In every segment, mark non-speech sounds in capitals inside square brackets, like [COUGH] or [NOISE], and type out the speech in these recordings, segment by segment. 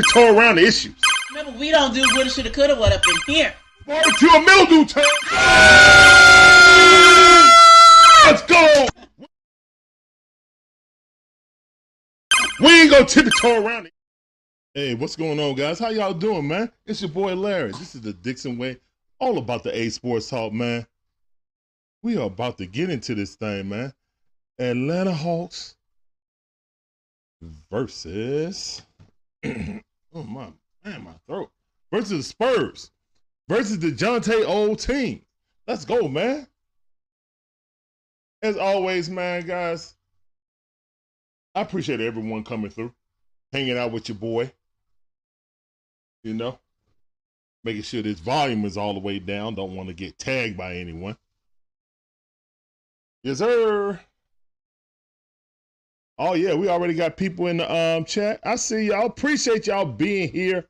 tiptoe around the issues. Remember, we don't do woulda, shoulda, coulda, what up in here. Barbecue a mildew time. Let's go. We ain't gonna tiptoe around it. Hey, what's going on, guys? How y'all doing, man? It's your boy Larry. This is the Dixon Way, all about the A Sports Talk, man. We are about to get into this thing, man. Atlanta Hawks versus [CLEARS THROAT] oh my man, my throat versus the Spurs versus DeJounte old team. Let's go, man. As always, man, guys, I appreciate everyone coming through, hanging out with your boy. You know, making sure this volume is all the way down. Don't want to get tagged by anyone. Yes, sir. Oh yeah, we already got people in the um chat. I see y'all. Appreciate y'all being here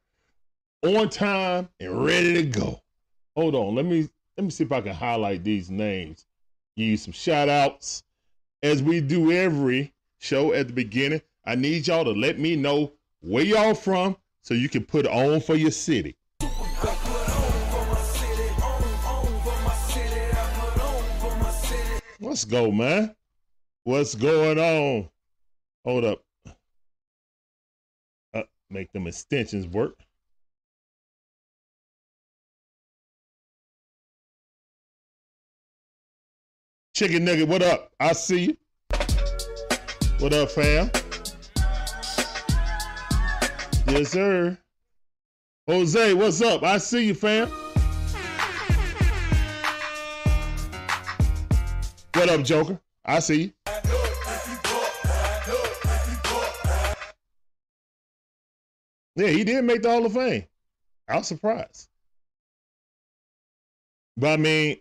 on time and ready to go. Hold on, let me let me see if I can highlight these names. Give you some shout outs. As we do every show at the beginning, I need y'all to let me know where y'all from so you can put on for your city. Let's go, man. What's going on? Hold up. Uh, make them extensions work. Chicken Nugget, what up? I see you. What up, fam? Yes, sir. Jose, what's up? I see you, fam. What up, Joker? I see you. Yeah, he did make the Hall of Fame. I was surprised. But I mean,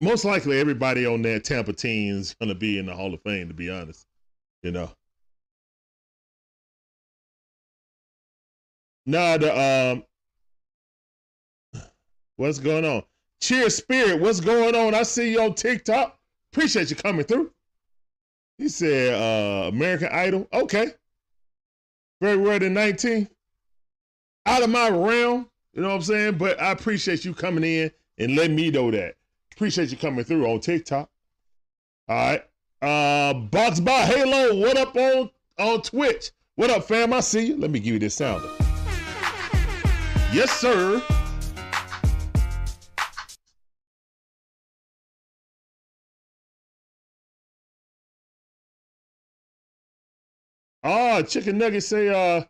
most likely everybody on that Tampa team is going to be in the Hall of Fame, to be honest. You know. Nah, the um, what's going on? Cheer Spirit, what's going on? I see you on TikTok. Appreciate you coming through. He said, uh, American Idol. Okay. February the 19th. Out of my realm, you know what I'm saying? But I appreciate you coming in and letting me know that. Appreciate you coming through on TikTok. All right. Uh Box by Halo, what up on on Twitch? What up, fam? I see you. Let me give you this sounder. Yes, sir. Ah, chicken nugget say, uh,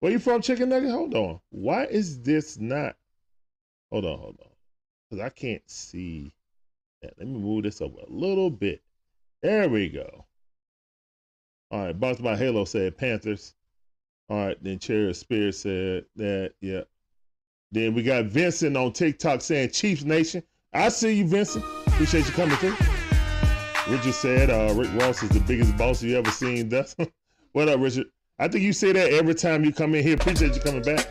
where you from, chicken nugget? Hold on. Why is this not? Hold on, hold on. Because I can't see that. Let me move this over a little bit. There we go. All right, Box by Halo said Panthers. All right, then Cherry Spears said that, yeah. Then we got Vincent on TikTok saying Chiefs Nation. I see you, Vincent. Appreciate you coming through. Richard said uh, Rick Ross is the biggest boss you ever seen. [LAUGHS] That's what up, Richard? I think you say that every time you come in here. Appreciate you coming back.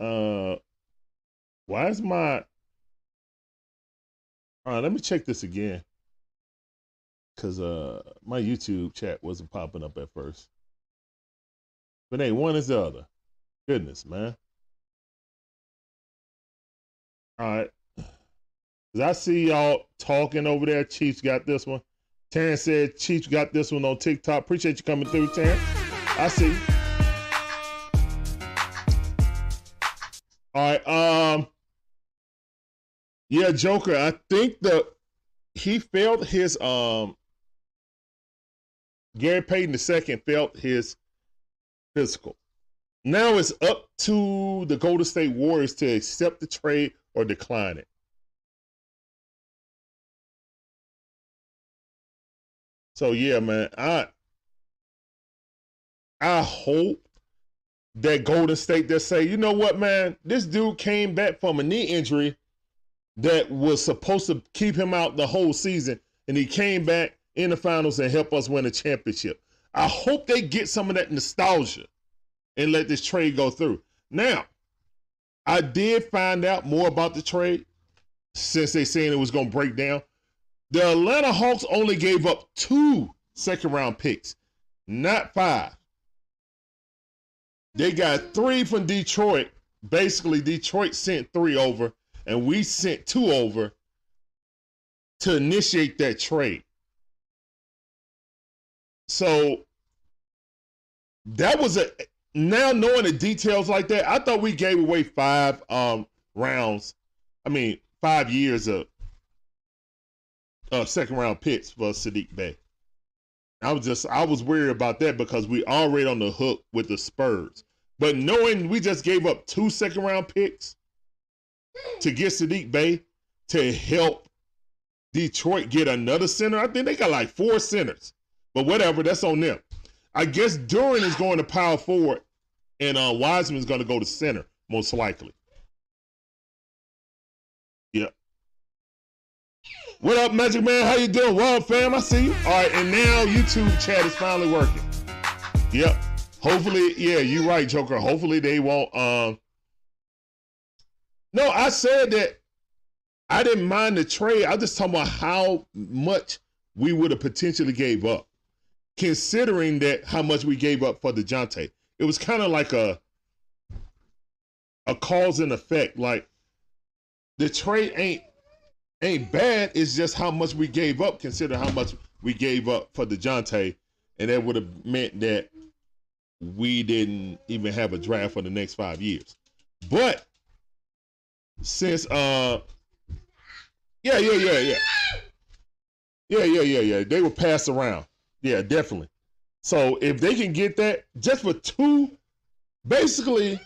Uh, why is my? All right, let me check this again. Cause uh, my YouTube chat wasn't popping up at first. But hey, one is the other. Goodness, man. All right. Cause I see y'all talking over there. Chiefs got this one. Terrence said Chiefs got this one on TikTok. Appreciate you coming through, Terrence. I see. All right. Um. Yeah, Joker. I think the he felt his um. Gary Payton II felt his physical. Now it's up to the Golden State Warriors to accept the trade or decline it. So yeah, man, I I hope that Golden State that say, you know what, man, this dude came back from a knee injury that was supposed to keep him out the whole season, and he came back in the finals and help us win a championship. I hope they get some of that nostalgia and let this trade go through. Now, I did find out more about the trade since they saying it was going to break down. The Atlanta Hawks only gave up two second round picks, not five. They got three from Detroit. Basically, Detroit sent three over, and we sent two over to initiate that trade. So that was a now knowing the details like that, I thought we gave away five um rounds. I mean, five years of uh, second round picks for Saddiq Bey. I was just I was worried about that because we already on the hook with the Spurs. But knowing we just gave up two second round picks to get Saddiq Bey to help Detroit get another center, I think they got like four centers. But whatever, that's on them. I guess Duren is going to power forward, and uh, Wiseman is going to go to center most likely. Yeah. What up, Magic Man? How you doing? Well, fam, I see you. All right, and now YouTube chat is finally working. Yep. Hopefully, yeah, you're right, Joker. Hopefully they won't. Um. No, I said that I didn't mind the trade. I just talking about how much we would have potentially gave up considering that how much we gave up for Dejounte. It was kind of like a a cause and effect. Like the trade ain't ain't bad. It's just how much we gave up, considering how much we gave up for Dejounte, and that would have meant that we didn't even have a draft for the next five years. But since uh yeah, yeah, yeah, yeah. Yeah, yeah, yeah, yeah. They were passed around. Yeah, definitely. So if they can get that just for two, basically,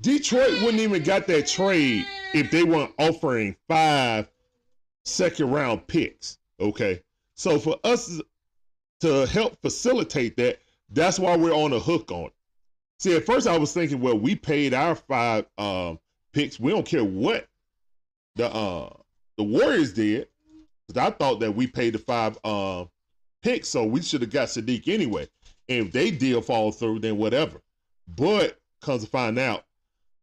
Detroit wouldn't even got that trade if they weren't offering five second round picks. Okay. So for us to help facilitate that, that's why we're on the hook on it. See, at first I was thinking, well, we paid our five um, picks. We don't care what the uh, the Warriors did. Because I thought that we paid the five um, pick, so we should have got Saddiq anyway. And if they deal fall through, then whatever. But comes to find out,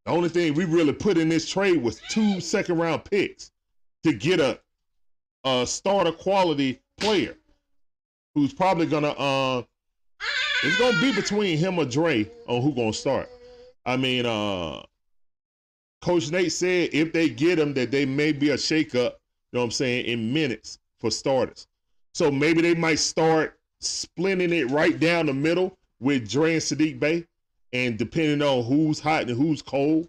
the only thing we really put in this trade was two second round picks to get a a starter quality player who's probably gonna uh it's gonna be between him or Dre on who gonna start. I mean, uh Coach Nate said if they get him that they may be a shakeup, you know what I'm saying, in minutes for starters. So maybe they might start splitting it right down the middle with Dre and Saddiq Bey. And depending on who's hot and who's cold,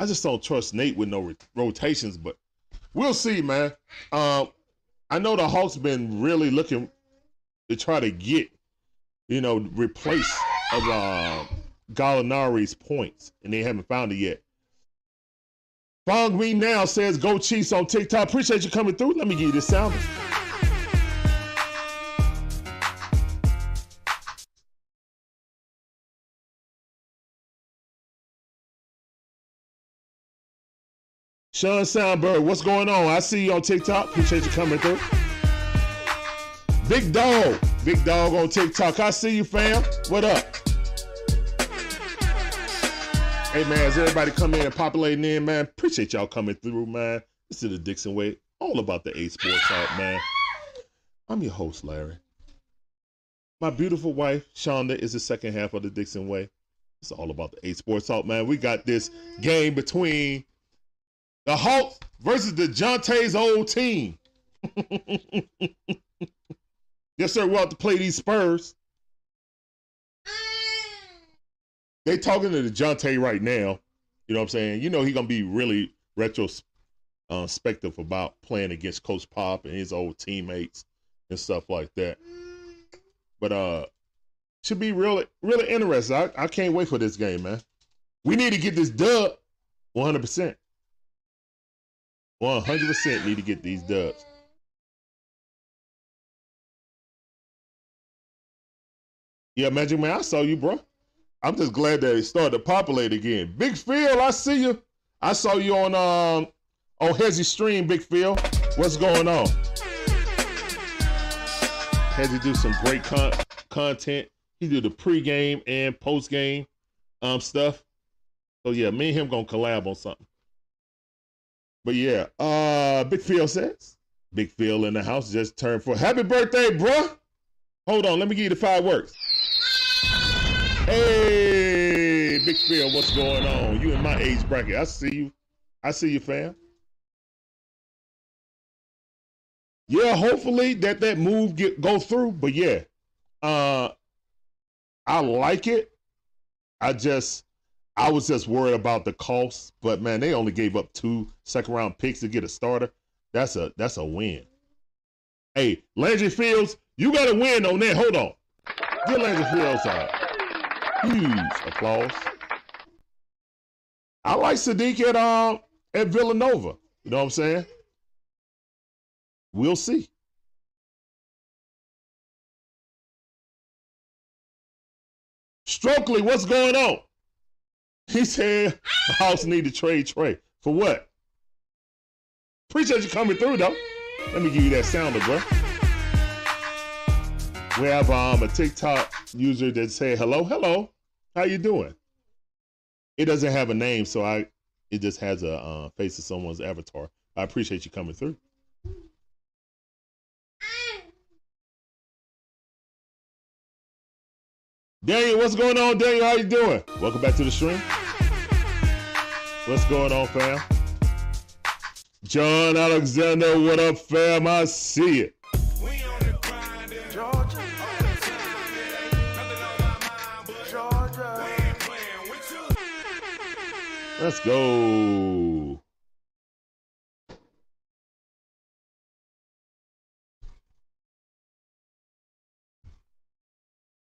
I just don't trust Nate with no rotations, but we'll see, man. Uh, I know the Hawks been really looking to try to get, you know, replace of uh, Gallinari's points, and they haven't found it yet. Fong Me Now says, Go Chiefs on TikTok. Appreciate you coming through. Let me give you this sound. Sean Soundbird, what's going on? I see you on TikTok. Appreciate you coming through. Big Dog, Big Dog on TikTok. I see you, fam. What up? Hey, man, as everybody come in and populating in, man, appreciate y'all coming through, man. This is the Dixon Way, all about the A Sports Talk, man. I'm your host, Larry. My beautiful wife, Shonda, is the second half of the Dixon Way. It's all about the A Sports Talk, man. We got this game between the Hawks versus DeJounte's old team. [LAUGHS] yes, sir. We'll have to play these Spurs. They talking to DeJounte right now. You know what I'm saying? You know he gonna be really retrospective about playing against Coach Pop and his old teammates and stuff like that. But uh, should be really really interesting. I, I can't wait for this game, man. We need to get this dub 100. Percent 100% need to get these dubs. Yeah, Magic Man, I saw you, bro. I'm just glad that it started to populate again. Big Phil, I see you. I saw you on um on Hezzy stream, Big Phil. What's going on? Hezzy do some great con- content. He do the pregame and postgame um stuff. So yeah, me and him gonna collab on something. But yeah, uh, Big Phil says, Big Phil in the house just turned for happy birthday, bruh. Hold on, let me give you the fireworks. Hey, Big Phil, what's going on? You in my age bracket. I see you. I see you, fam. Yeah, hopefully that that move get go through. But yeah, uh, I like it. I just I was just worried about the cost. But man, they only gave up two second round picks to get a starter. That's a that's a win. Hey, Landry Fields, you got a win on that. Hold on. Get Landry Fields out. Huge applause. I like Saddiq at um at Villanova. You know what I'm saying? We'll see. Stokely, what's going on? He said the House need to trade Trae. For what? Appreciate you coming through though. Let me give you that sounder, bro. We have um a TikTok user that say hello, hello, how you doing? It doesn't have a name, so I it just has a uh, face of someone's avatar. I appreciate you coming through. Daniel, what's going on, Daniel? How you doing? Welcome back to the stream. What's going on, fam? John Alexander, what up, fam? I see it. Let's go.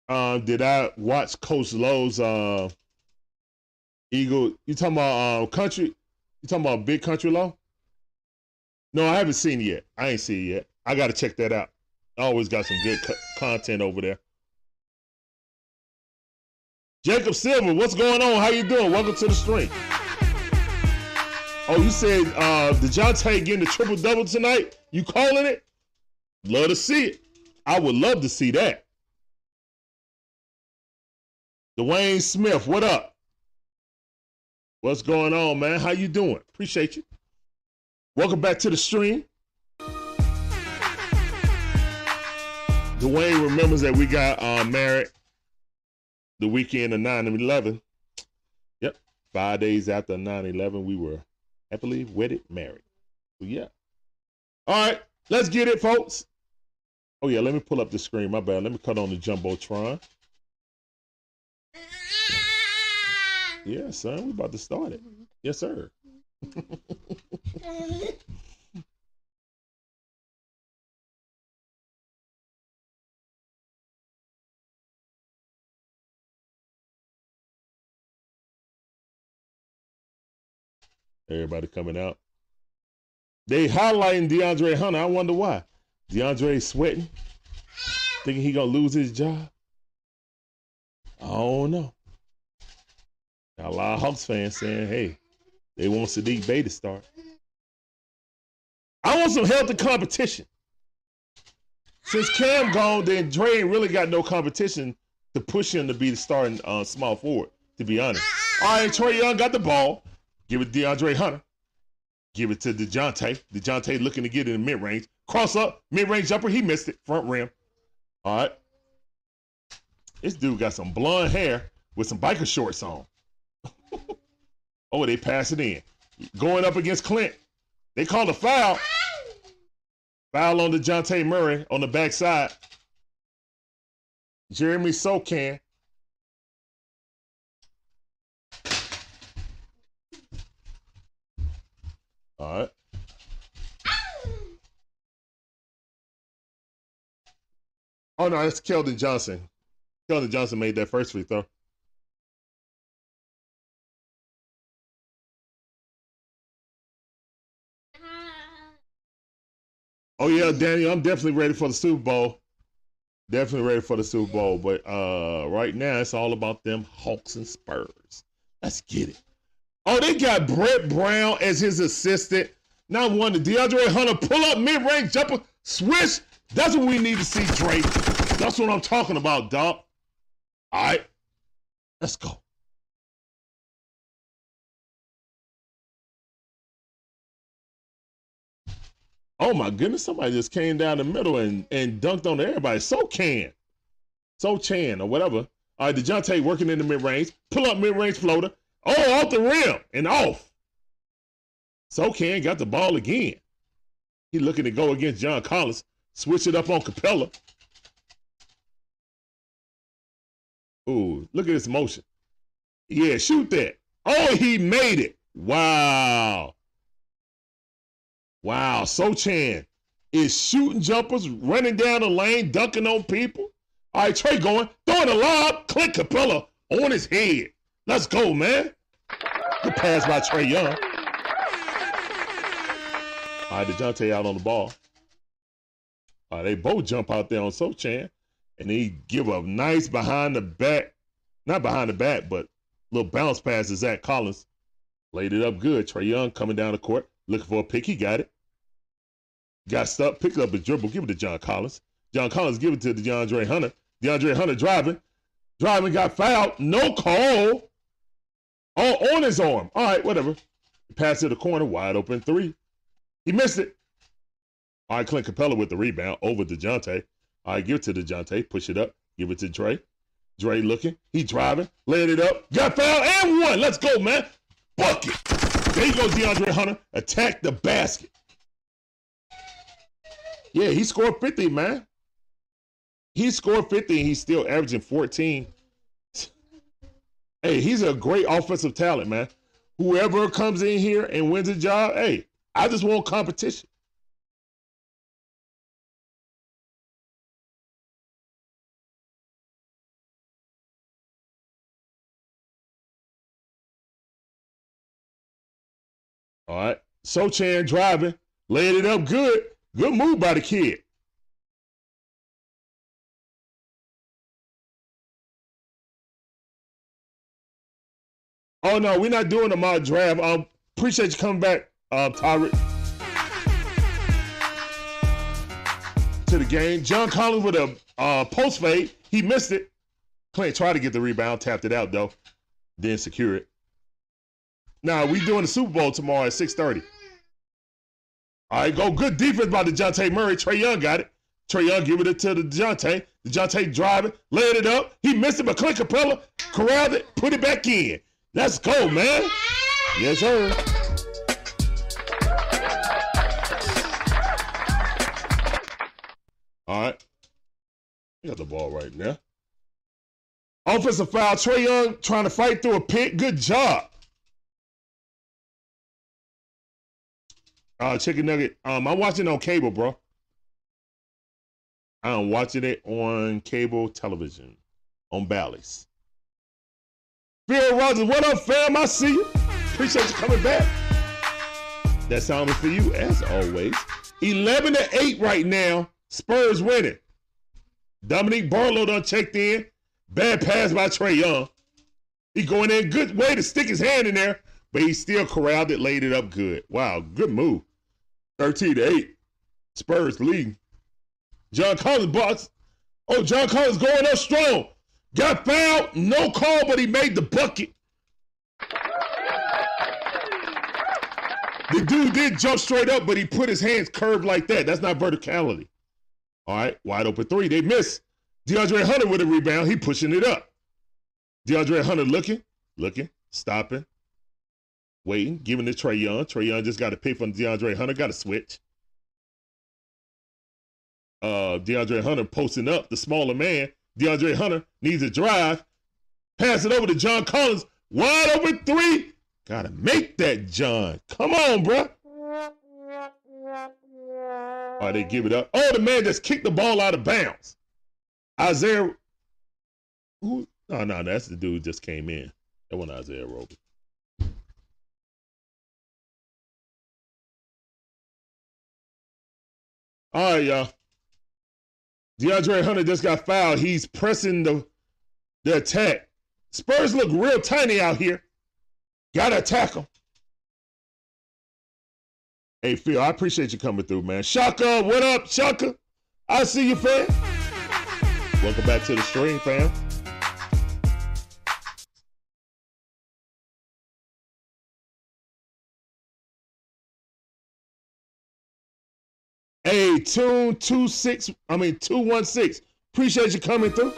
Uh, did I watch Coach Lowe's uh, Eagle? You talking about uh, country? You talking about Big Country Law? No, I haven't seen it yet. I ain't seen it yet. I got to check that out. I always got some good co- content over there. Jacob Silver, what's going on? How you doing? Welcome to the stream. Oh, you said uh DeJounte getting the triple double tonight? You calling it? Love to see it. I would love to see that. Dwayne Smith, what up? What's going on, man? How you doing? Appreciate you. Welcome back to the stream. Dwayne remembers that we got uh, married the weekend of 9 and 11. Yep. Five days after 9 11, we were happily wedded married. So, yeah. All right. Let's get it, folks. Oh, yeah. Let me pull up the screen. My bad. Let me cut on the Jumbotron. Yeah, son. We about to start it. Mm-hmm. Yes, sir. [LAUGHS] Everybody coming out. They highlighting DeAndre Hunter. I wonder why. DeAndre sweating, thinking he gonna lose his job. I don't know. Got a lot of Hawks fans saying, "Hey, they want Saddiq Bey to start." I want some healthy competition. Since Cam gone, then Dre really got no competition to push him to be the starting uh, small forward. To be honest, all right, Trae Young got the ball. Give it to DeAndre Hunter. Give it to DeJounte. DeJounte looking to get in the mid range. Cross up, mid range jumper. He missed it. Front rim. All right. This dude got some blonde hair with some biker shorts on. Oh, they pass it in. Going up against Clint. They called a foul. Foul on DeJounte Murray on the backside. Jeremy Sochan All right. Oh no, it's Keldon Johnson. Keldon Johnson made that first free throw. Oh yeah, Danny, I'm definitely ready for the Super Bowl. Definitely ready for the Super Bowl. But uh right now it's all about them Hawks and Spurs. Let's get it. Oh, they got Brett Brown as his assistant. Now one, DeAndre Hunter pull up mid range jumper, switch. That's what we need to see, Drake. That's what I'm talking about, dog. All right, let's go. Oh my goodness, somebody just came down the middle and, and dunked on everybody. Sochan. So Chan or whatever. All right, DeJounte working in the mid range. Pull up mid range floater. Oh, off the rim and off. Sochan got the ball again. He looking to go against John Collins. Switch it up on Capela. Ooh, look at this motion. Yeah, shoot that. Oh, he made it. Wow. Wow. Sochan is shooting jumpers, running down the lane, dunking on people. All right, Trae going, throwing a lob, Clint Capela on his head. Let's go, man. Good pass by Trae Young. All right, DeJounte out on the ball. All right, they both jump out there on Sochan, and he give a nice behind the back, not behind the back, but little bounce pass to Zach Collins. Laid it up good. Trae Young coming down the court, looking for a pick. He got it. Got stuck, picked up his dribble, give it to John Collins. John Collins give it to DeAndre Hunter. DeAndre Hunter driving. Driving, got fouled. No call. Oh, on his arm. All right, whatever. Pass to the corner, wide open three. He missed it. All right, Clint Capela with the rebound over DeJounte. All right, give it to DeJounte. Push it up. Give it to Dre. Dre looking. He driving. Laying it up. Got fouled and one. Let's go, man. Bucket. There you go, DeAndre Hunter. Attack the basket. Yeah, he scored 50, man. He scored 50 and he's still averaging 14. Hey, he's a great offensive talent, man. Whoever comes in here and wins a job, hey, I just want competition. All right. Sochan driving, laid it up good. Good move by the kid. Oh no, we're not doing a mock draft. Um, appreciate you coming back, uh, Tyrant, to the game. John Collins with a uh, post fade. He missed it. Clint tried to get the rebound, tapped it out though, then secure it. Now we doing the Super Bowl tomorrow at 6:30. All right, go. Good defense by DeJounte Murray. Trae Young got it. Trae Young giving it to the DeJounte. DeJounte driving, laying it up. He missed it, but Clint Capela corralled it, put it back in. Let's go, man. Yes, sir. All right. You got the ball right now. Offensive foul. Trae Young trying to fight through a pit. Good job. Uh, chicken nugget. Um, I'm watching on cable, bro. I'm watching it on cable television on Bally's. Phil Rogers, what up, fam? I see you. Appreciate you coming back. That sound is for you, as always. 11 to 8 right now. Spurs winning. Dominick Barlow done checked in. Bad pass by Trae Young. He going in. Good way to stick his hand in there, but he still corralled it, laid it up good. Wow, good move. 13 to 8. Spurs lead. John Collins box. Oh, John Collins going up strong. Got fouled, no call, but he made the bucket. The dude did jump straight up, but he put his hands curved like that. That's not verticality. All right, wide open three. They miss. DeAndre Hunter with a rebound. He pushing it up. DeAndre Hunter looking, looking, stopping, waiting, giving it to Trae Young. Trae Young just got to pick from DeAndre Hunter. Got to switch. Uh, DeAndre Hunter posting up, the smaller man. DeAndre Hunter needs a drive. Pass it over to John Collins. Wide open three. Gotta make that, John. Come on, bro. All right, they give it up. Oh, the man just kicked the ball out of bounds. Isaiah. Who? No, no, that's the dude just came in. That wasn't Isaiah Roby. All right, y'all. DeAndre Hunter just got fouled. He's pressing the, the attack. Spurs look real tiny out here. Gotta attack. Hey, Phil, I appreciate you coming through, man. Shaka, what up, Shaka? I see you, fam. Welcome back to the stream, fam. Tune two six. I mean two one six. Appreciate you coming through.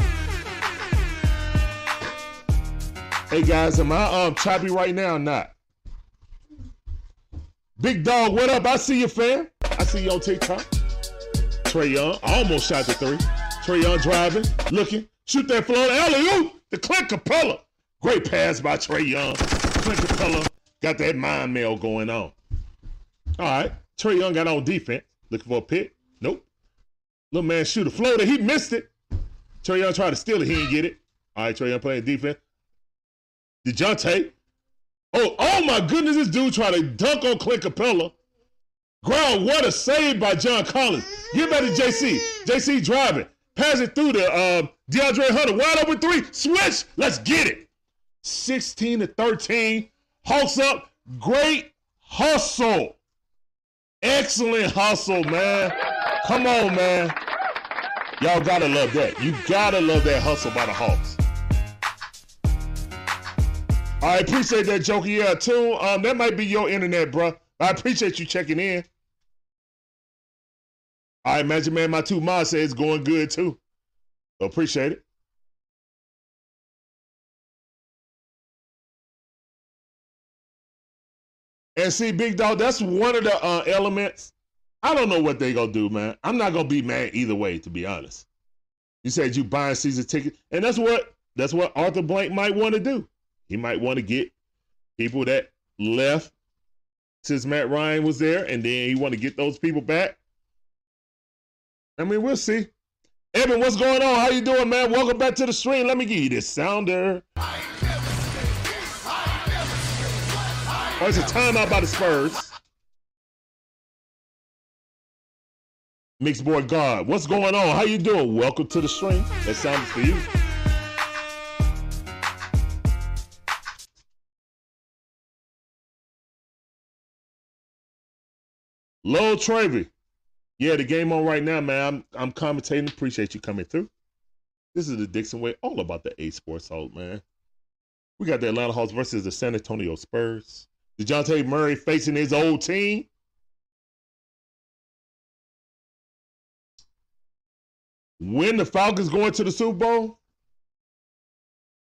Hey guys, am I um choppy right now or not? Big dog, what up? I see you, fam. I see you on TikTok. Trae Young, almost shot the three. Trae Young driving, looking, shoot that floor. Alley oop, the Clint Capela. Great pass by Trae Young. Clint Capela got that mind mail going on. All right, Trae Young got on defense, looking for a pick. Little man shoot a floater. He missed it. Trae Young tried to steal it. He didn't get it. All right, Trae Young playing defense. DeJounte. Oh, oh my goodness, this dude tried to dunk on Clint Capella. Ground, what a save by John Collins. Get back to JC. JC driving. Pass it through to uh, DeAndre Hunter. Wide open three. Switch. Let's get it. 16 to 13. Hawks up. Great hustle. Excellent hustle, man. Come on, man. Y'all gotta love that. You gotta love that hustle by the Hawks. I appreciate that, Joker. Yeah, too. Um, that might be your internet, bro. I appreciate you checking in. I imagine, man, my two mods say it's going good too. So appreciate it. And see, big dog, that's one of the uh, elements. I don't know what they gonna do, man. I'm not gonna be mad either way, to be honest. You said you buying season ticket, and that's what that's what Arthur Blank might want to do. He might want to get people that left since Matt Ryan was there, and then he want to get those people back. I mean, we'll see. Evan, what's going on? How you doing, man? Welcome back to the stream. Let me give you this sounder. Oh, it's a timeout by the Spurs. Mixed boy God, what's going on? How you doing? Welcome to the stream. That sounds for you. Lowell Travy. Yeah, the game on right now, man. I'm I'm commentating. Appreciate you coming through. This is the Dixon way, all about the A Sports Hold, man. We got the Atlanta Hawks versus the San Antonio Spurs. DeJounte Murray facing his old team. When the Falcons going to the Super Bowl?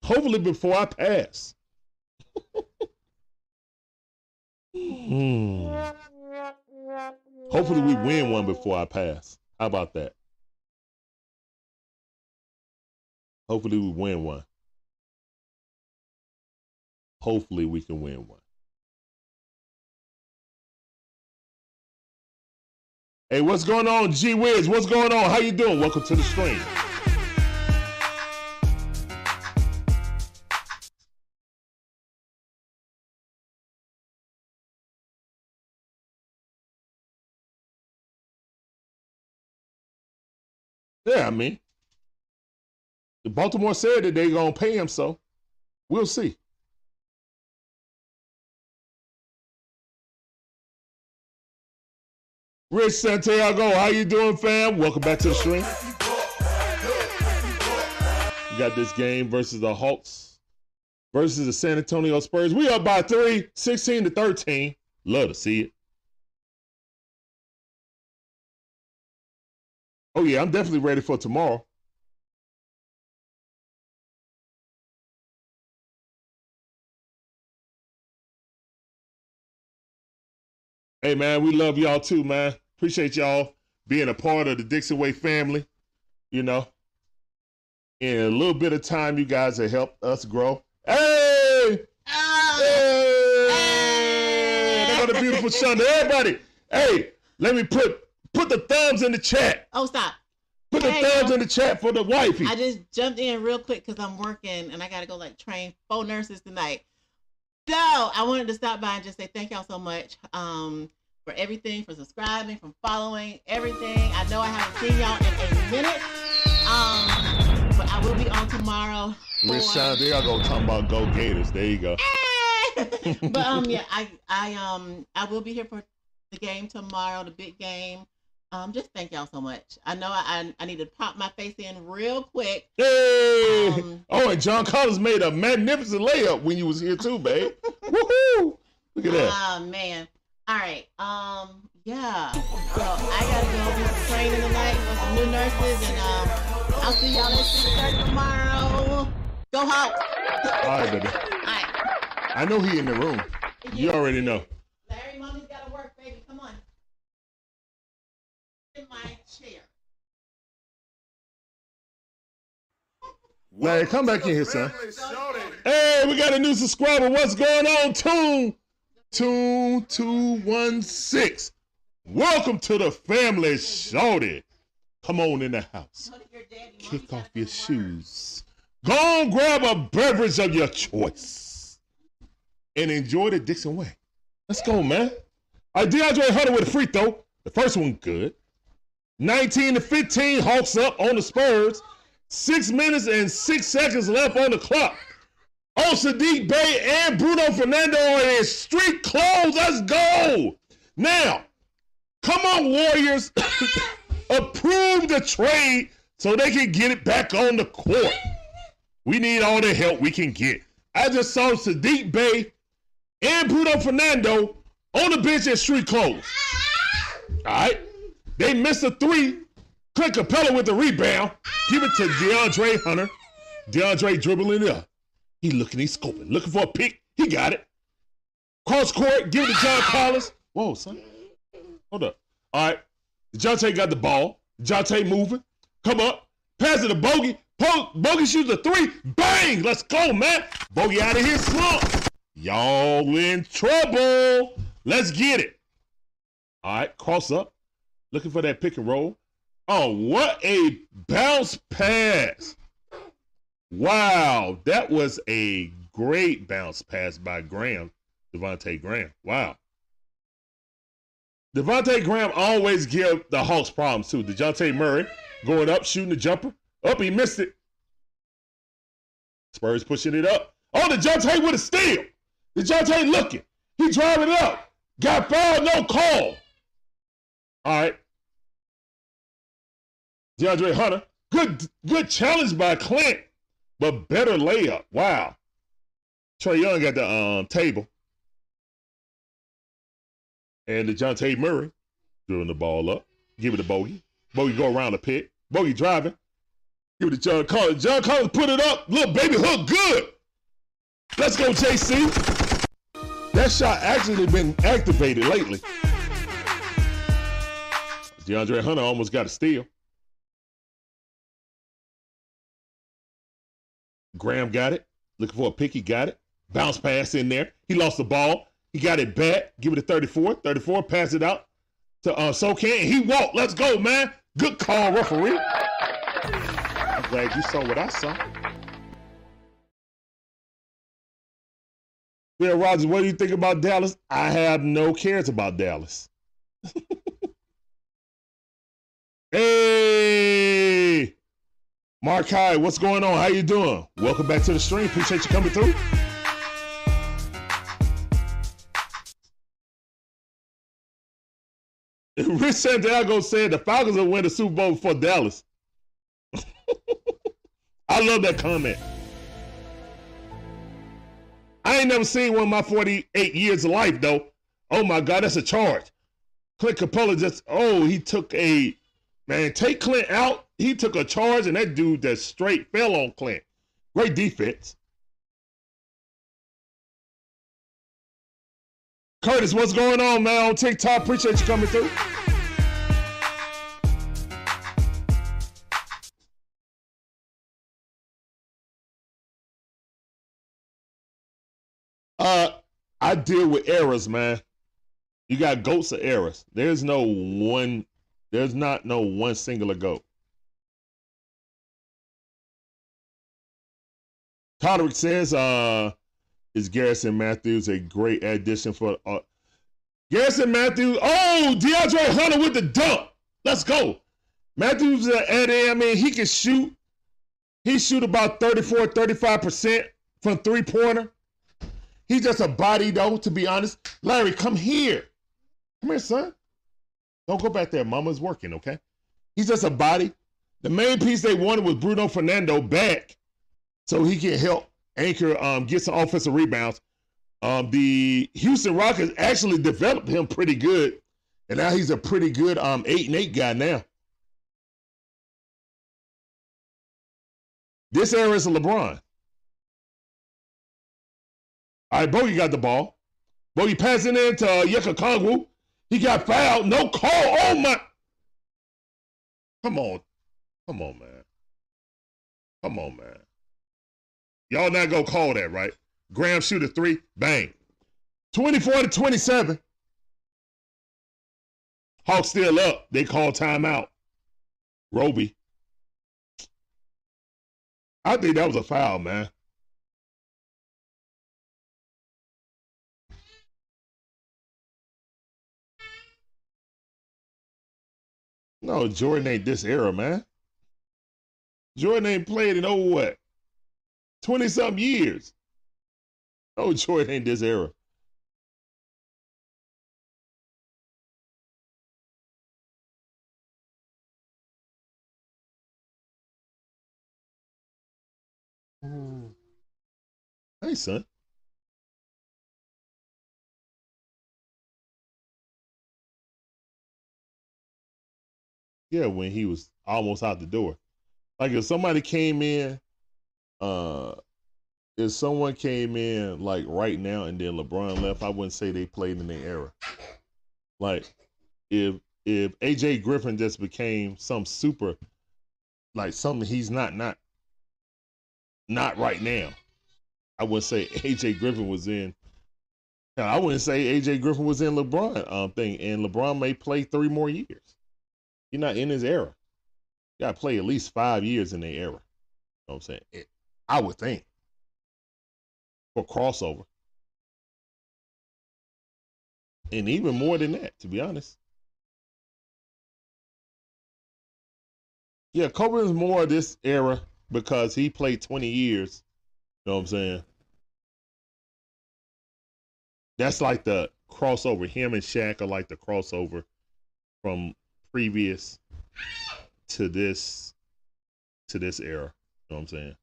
Hopefully before I pass. hmm. Hopefully we win one before I pass. How about that? Hopefully we win one. Hopefully we can win one. Hey, what's going on, G Wiz? What's going on? How you doing? Welcome to the stream. Yeah, I mean, the Baltimore said that they're gonna pay him, so we'll see. Rich Santiago, how you doing, fam? Welcome back to the stream. You got this game versus the Hawks versus the San Antonio Spurs. We up by three, 16 to 13. Love to see it. Oh yeah, I'm definitely ready for tomorrow. Hey man, we love y'all too, man. Appreciate y'all being a part of the Dixon Way family. You know, in a little bit of time, you guys have helped us grow. Hey! Oh. Hey! Hey! Got a beautiful [LAUGHS] Sunday. Everybody, hey, let me put put the thumbs in the chat. Oh, stop. Put the thumbs in the chat for the wifey. I just jumped in real quick because I'm working and I got to go like train four nurses tonight. So I wanted to stop by and just say thank y'all so much um, for everything, for subscribing, from following everything. I know I haven't seen y'all in a minute, um, but I will be on tomorrow. For- Sean, there I go talking about Go Gators. There you go. [LAUGHS] but um, [LAUGHS] yeah, I I um I will be here for the game tomorrow, the big game. Um, just thank y'all so much. I know I I, I need to pop my face in real quick. Hey! Um, oh, and John Collins made a magnificent layup when you was here too, babe. [LAUGHS] Woohoo! Look at that. Oh man. All right. Um yeah. So I gotta go do some training tonight with some new nurses, and um, I'll see y'all at six tomorrow. Go home. All right, baby. All right. I know he in the room. You already know. Larry, mommy's gotta work, baby. Come on. In my chair. Larry, come back in here, son. Hey, we got a new subscriber. What's going on, Tune? Tune 216. Welcome to the family, Shorty. Come on in the house. Go to your daddy. Mommy's Kick off your shoes. Go on, grab a beverage of your choice and enjoy the Dixon way. Let's go, man. All right, DeAndre Hunter with a free throw. The first one good. 19 to 15, Hawks up on the Spurs. Six minutes and six seconds left on the clock. Oh, Saddiq Bey and Bruno Fernando are in street clothes. Let's go. Now, come on, Warriors. [COUGHS] Approve the trade so they can get it back on the court. We need all the help we can get. I just saw Saddiq Bey and Bruno Fernando on the bench in street clothes. All right. They missed a three. Clint Capela with the rebound. Give it to DeAndre Hunter. DeAndre dribbling it up. He looking, he's scoping, looking for a pick. He got it. Cross court, give it to John Collins. Whoa, son. Hold up. All right. DeJounte got the ball. DeJounte moving. Come up. Pass it to Bogey. Po- Bogey shoots a three. Bang! Let's go, man. Bogey out of his slump. Y'all in trouble. Let's get it. All right. Cross up. Looking for that pick and roll. Oh, what a bounce pass. Wow. That was a great bounce pass by Graham, Devonte Graham. Wow. Devonte Graham always give the Hawks problems too. DeJounte Murray going up, shooting the jumper. Up, he missed it. Spurs pushing it up. Oh, DeJounte with a steal. DeJounte looking. He driving it up. Got fouled, no call. All right. DeAndre Hunter. Good, good challenge by Clint, but better layup. Wow. Trae Young got the um, table. And the DeJounte Murray throwing the ball up. Give it to Bogey. Bogey go around the pit. Bogey driving. Give it to John Collins. John Collins put it up. Little baby hook. Good. Let's go, JC. That shot actually been activated lately. DeAndre Hunter almost got a steal. Graham got it. Looking for a pick. He got it. Bounce pass in there. He lost the ball. He got it back. Give it to 34. 34. Pass it out to uh, Sochan. He walked. Let's go, man. Good call, referee. I'm glad you saw what I saw. Bill Rogers, what do you think about Dallas? I have no cares about Dallas. [LAUGHS] hey, Mark High, what's going on? How you doing? Welcome back to the stream. Appreciate you coming through. [LAUGHS] Rich Santiago said the Falcons will win the Super Bowl before Dallas. [LAUGHS] I love that comment. I ain't never seen one of my 48 years of life, though. Oh my God, that's a charge. Clint Capela just, oh, he took a, man, take Clint out. He took a charge, and that dude that straight fell on Clint. Great defense. Curtis, what's going on, man, on TikTok? Appreciate you coming through. Uh, I deal with errors, man. You got goats of errors. There's no one. There's not no one singular goat. Todrick says, uh, is Garrison Matthews a great addition for uh, Garrison Matthews? Oh, DeAndre Hunter with the dunk. Let's go. Matthews, uh, I mean, he can shoot. He shoot about 34, 35% from three pointer. He's just a body, though, to be honest. Larry, come here. Come here, son. Don't go back there. Mama's working, okay? He's just a body. The main piece they wanted was Bruno Fernando back so he can help Anchor um, get some offensive rebounds. Um, the Houston Rockets actually developed him pretty good. And now he's a pretty good um eight and eight guy now. This era is LeBron. All right, Bogey got the ball. Bogey passing in to uh, Yucca Kongwu. He got fouled. No call. Oh my. Come on. Come on, man. Come on, man. Y'all not gonna call that, right? Graham shoot a three. Bang. 24 to 27. Hawks still up. They call timeout. Roby. I think that was a foul, man. No, Jordan ain't this era, man. Jordan ain't played in over what? 20 something years. No, Jordan ain't this era. Hey, son. Yeah, when he was almost out the door. Like if somebody came in, uh, if someone came in like right now and then LeBron left, I wouldn't say they played in their era. Like if if AJ Griffin just became some super like something he's not not not right now. I wouldn't say [LAUGHS] AJ Griffin was in. I wouldn't say AJ Griffin was in LeBron um, thing, and LeBron may play three more years. You're not in his era. You got to play at least five years in the era. You know what I'm saying? I would think for crossover, and even more than that, to be honest. Yeah, is more of this era because he played 20 years. You know what I'm saying? That's like the crossover. Him and Shaq are like the crossover from previous to this to this era. You know what I'm saying?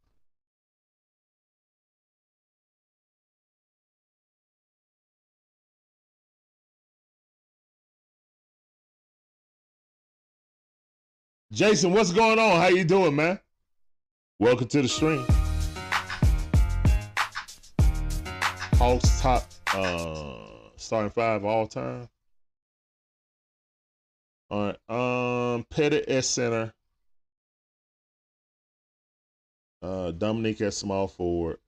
Jason, what's going on? How you doing, man? Welcome to the stream. Hawks top uh starting five all time. All right. Um Pettit at center. Uh Dominique at small forward.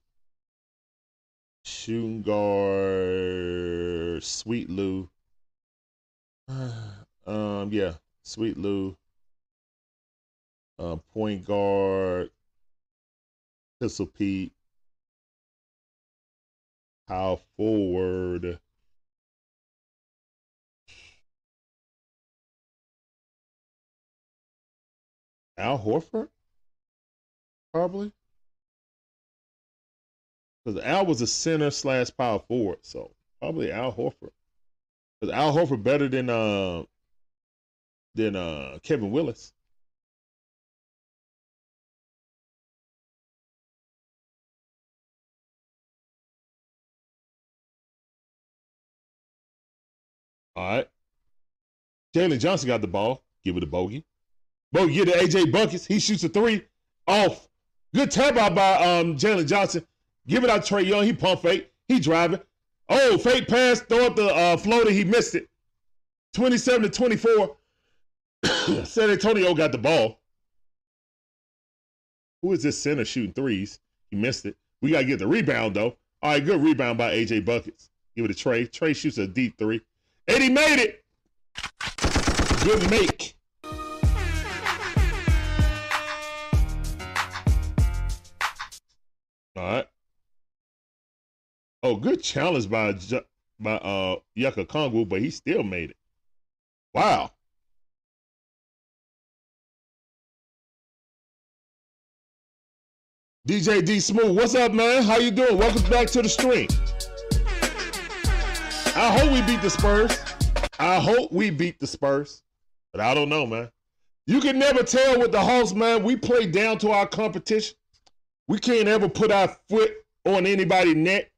Shooting guard Sweet Lou. [SIGHS] um yeah, Sweet Lou. Uh, point guard Pistol Pete. Power forward. Al Horford? Probably. Because Al was a center slash power forward, so probably Al Horford. Because Al Horford better than uh than uh Kevin Willis. All right. Jalen Johnson got the ball. Give it to Bogey. Bogey get to AJ Buckets. He shoots a three off. Good tap out by um, Jalen Johnson. Give it out to Trae Young. He pump fake. He driving. Oh, fake pass. Throw up the uh, floater. He missed it. 27 to 24. [COUGHS] San Antonio got the ball. Who is this center shooting threes? He missed it. We got to get the rebound, though. All right, good rebound by AJ Buckets. Give it to Trae. Trey shoots a deep three. And he made it. Good make. All right. Oh, good challenge by by uh Yucca Kongwu, but he still made it. Wow. DJ D Smooth, what's up, man? How you doing? Welcome back to the stream. I hope we beat the Spurs. I hope we beat the Spurs. But I don't know, man. You can never tell with the Hawks, man. We play down to our competition. We can't ever put our foot on anybody's neck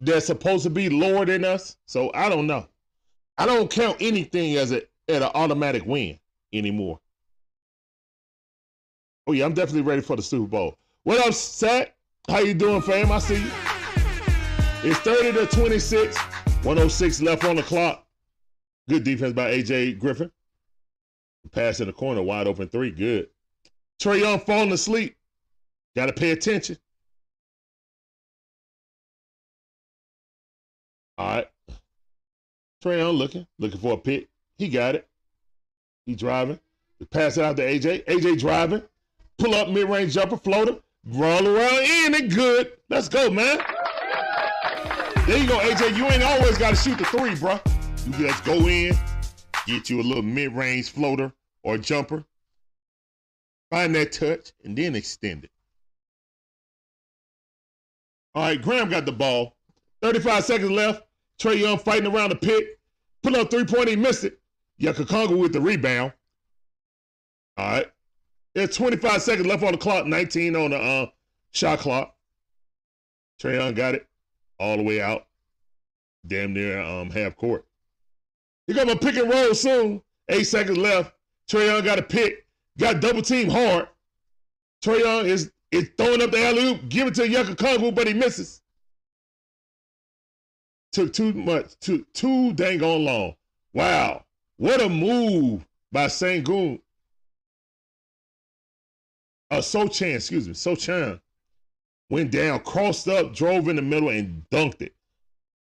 that's supposed to be lower than us. So I don't know. I don't count anything as a at an automatic win anymore. Oh yeah, I'm definitely ready for the Super Bowl. What up, Sat? How you doing, fam? I see you. It's 30 to 26, 106 left on the clock. Good defense by AJ Griffin. Pass in the corner, wide open three, good. Trae Young falling asleep. Got to pay attention. All right. Trae Young looking, looking for a pick. He got it. He driving. Pass it out to AJ. AJ driving. Pull up mid range jumper, floater, roll around in and good. Let's go, man. There you go, AJ. You ain't always got to shoot the three, bro. You just go in, get you a little mid range floater or jumper, find that touch, and then extend it. All right, Graham got the ball. 35 seconds left. Trae Young fighting around the pick. Put up three point, he missed it. Yakakonga with the rebound. All right. There's 25 seconds left on the clock, 19 on the uh, shot clock. Trae Young got it all the way out, damn near um, half court. He got my pick and roll soon. Eight seconds left. Trae Young got a pick, got double team hard. Trae Young is, is throwing up the alley oop, give it to Yucca Kongu, but he misses. Took too much, too, too dang on long. Wow. What a move by Sengun uh, Sochan, excuse me, Sochan went down, crossed up, drove in the middle, and dunked it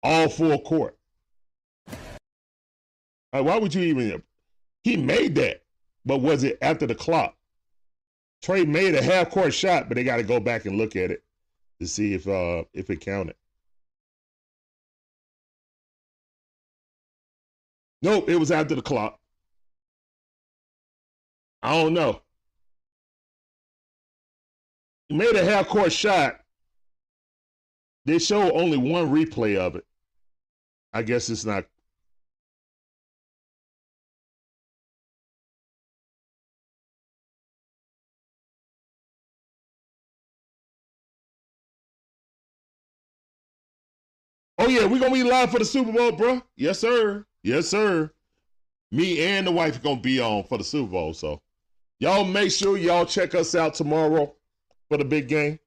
all full court. Like, why would you even? He made that, but was it after the clock? Trae made a half court shot, but they got to go back and look at it to see if uh if it counted. Nope, it was after the clock. I don't know made a half court shot. They show only one replay of it. I guess it's not. Oh yeah, we gonna be live for the Super Bowl, bro. Yes, sir. Yes, sir. Me and the wife gonna be on for the Super Bowl. So y'all make sure y'all check us out tomorrow for the big game.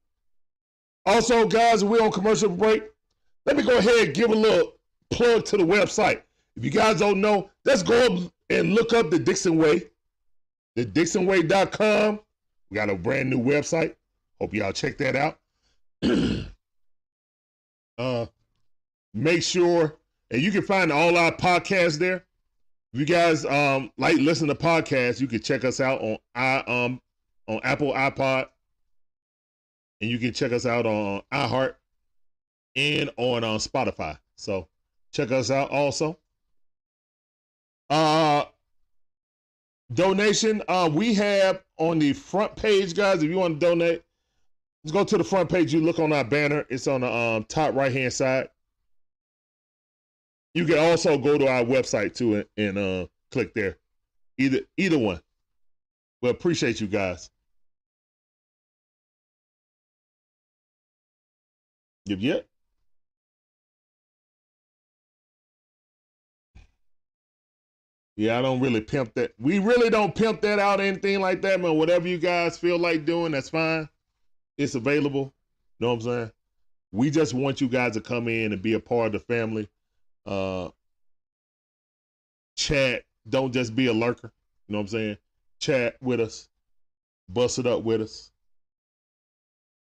Also, guys, we're on commercial break. Let me go ahead and give a little plug to the website. If you guys don't know, let's go up and look up the Dixon Way, the DixonWay.com. We got a brand new website. Hope y'all check that out. [CLEARS THROAT] uh, make sure, and you can find all our podcasts there. If you guys um like listen to podcasts, you can check us out on i um on Apple iPod, and you can check us out on iHeart and on uh, Spotify. So check us out also. Uh donation. Uh we have on the front page, guys. If you want to donate, just go to the front page. You look on our banner. It's on the um, top right hand side. You can also go to our website too and, and uh, click there. Either either one. We appreciate you guys. Yep, yep. Yeah, I don't really pimp that. We really don't pimp that out anything like that, man. Whatever you guys feel like doing, that's fine. It's available. You know what I'm saying? We just want you guys to come in and be a part of the family. Uh chat. Don't just be a lurker. You know what I'm saying? Chat with us. Bust it up with us.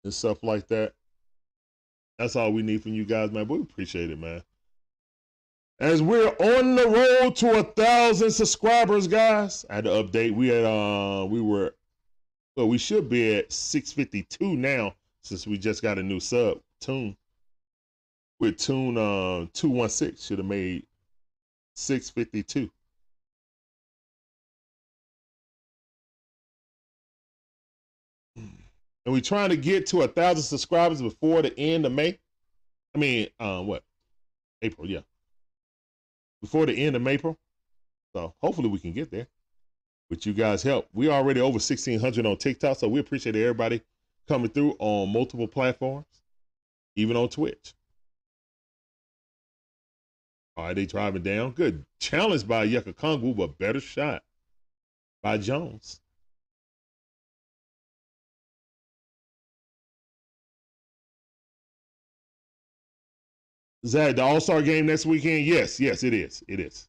And stuff like that. That's all we need from you guys, man. We appreciate it, man. As we're on the road to a thousand subscribers, guys. I had to update. We had uh we were well, we should be at 652 now, since we just got a new sub, Tune. With Tune uh 216 should have made 652. And we're trying to get to a thousand subscribers before the end of May. I mean, um, what? April, yeah. Before the end of April. So hopefully we can get there. With you guys' help. We're already over 1,600 on TikTok, so we appreciate everybody coming through on multiple platforms, even on Twitch. All right, they driving down. Good challenge by Yucca Kongu, but better shot by Jones. Zach, the All Star game next weekend? Yes, yes, it is. It is.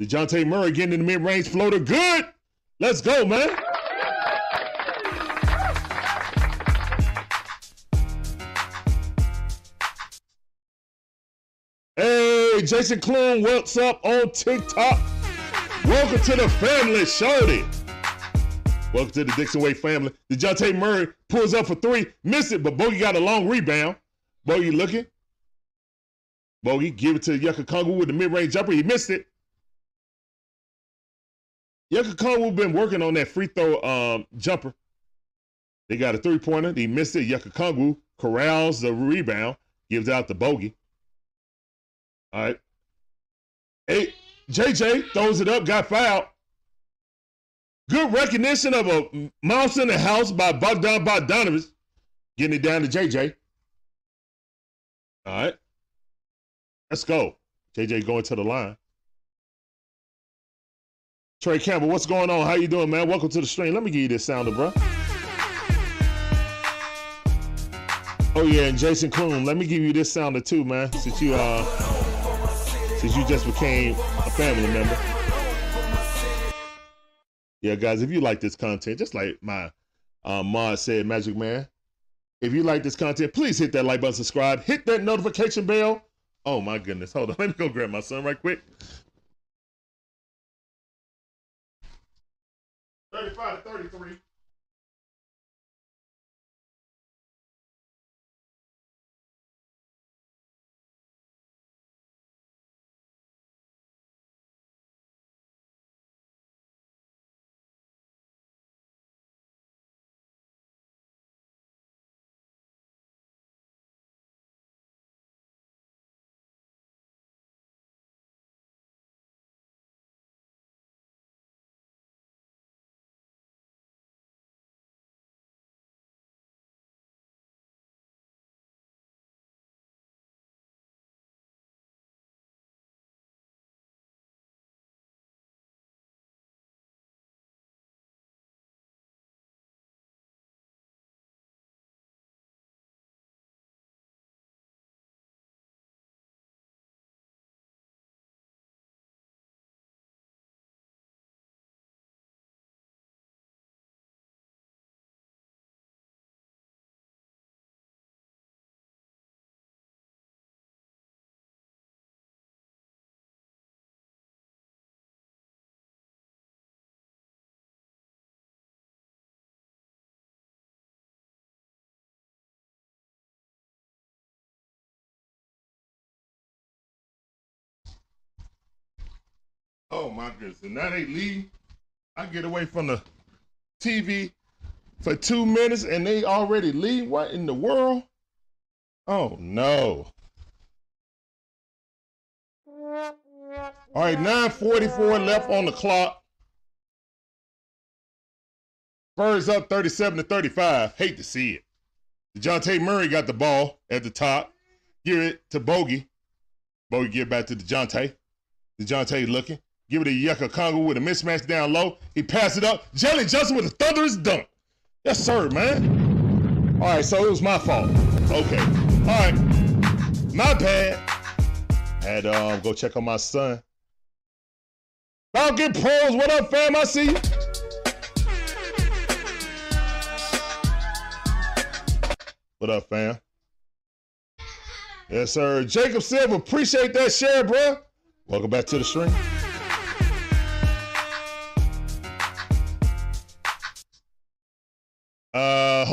DeJounte Murray getting in the mid range floater. Good. Let's go, man. Hey, Jason Clune, what's up on TikTok? Welcome to the family, Shorty. Welcome to the Dixon Way family. DeJounte Murray pulls up for three, missed it, but Bogey got a long rebound. Bogey looking. Bogey give it to Yucca Kongu with the mid-range jumper. He missed it. Yucca Kongu been working on that free throw um, jumper. They got a three-pointer. He missed it. Yucca Kongu corrals the rebound, gives out the Bogey. All right. Hey, JJ throws it up, got fouled. Good recognition of a mouse in the house by Bogdan Bogdanovich. Getting it down to JJ. All right. Let's go. JJ going to the line. Trey Campbell, what's going on? How you doing, man? Welcome to the stream. Let me give you this sounder, bro. Oh yeah, and Jason Clune, let me give you this sounder too, man. Since you uh since you just became a family member. Yeah, guys, if you like this content, just like my uh, mod said, Magic Man, if you like this content, please hit that like button, subscribe, hit that notification bell. Oh my goodness, hold on, [LAUGHS] let me go grab my son right quick. 35 to 33. Oh my goodness. And now they leave. I get away from the TV for two minutes and they already leave. What in the world? Oh no. All right, 944 left on the clock. Spurs up 37 to 35. Hate to see it. DeJounte Murray got the ball at the top. Give it to Bogey. Bogey give it back to DeJounte. DeJounte looking. Give it to Yucca Congo with a mismatch down low. He passed it up. Jalen Johnson with a thunderous dunk. Yes, sir, man. All right, so it was my fault. Okay. All right. My bad. Had to um, go check on my son. Falcon Pros, what up, fam? I see you. What up, fam? Yes, sir. Jacob Silver, appreciate that share, bro. Welcome back to the stream.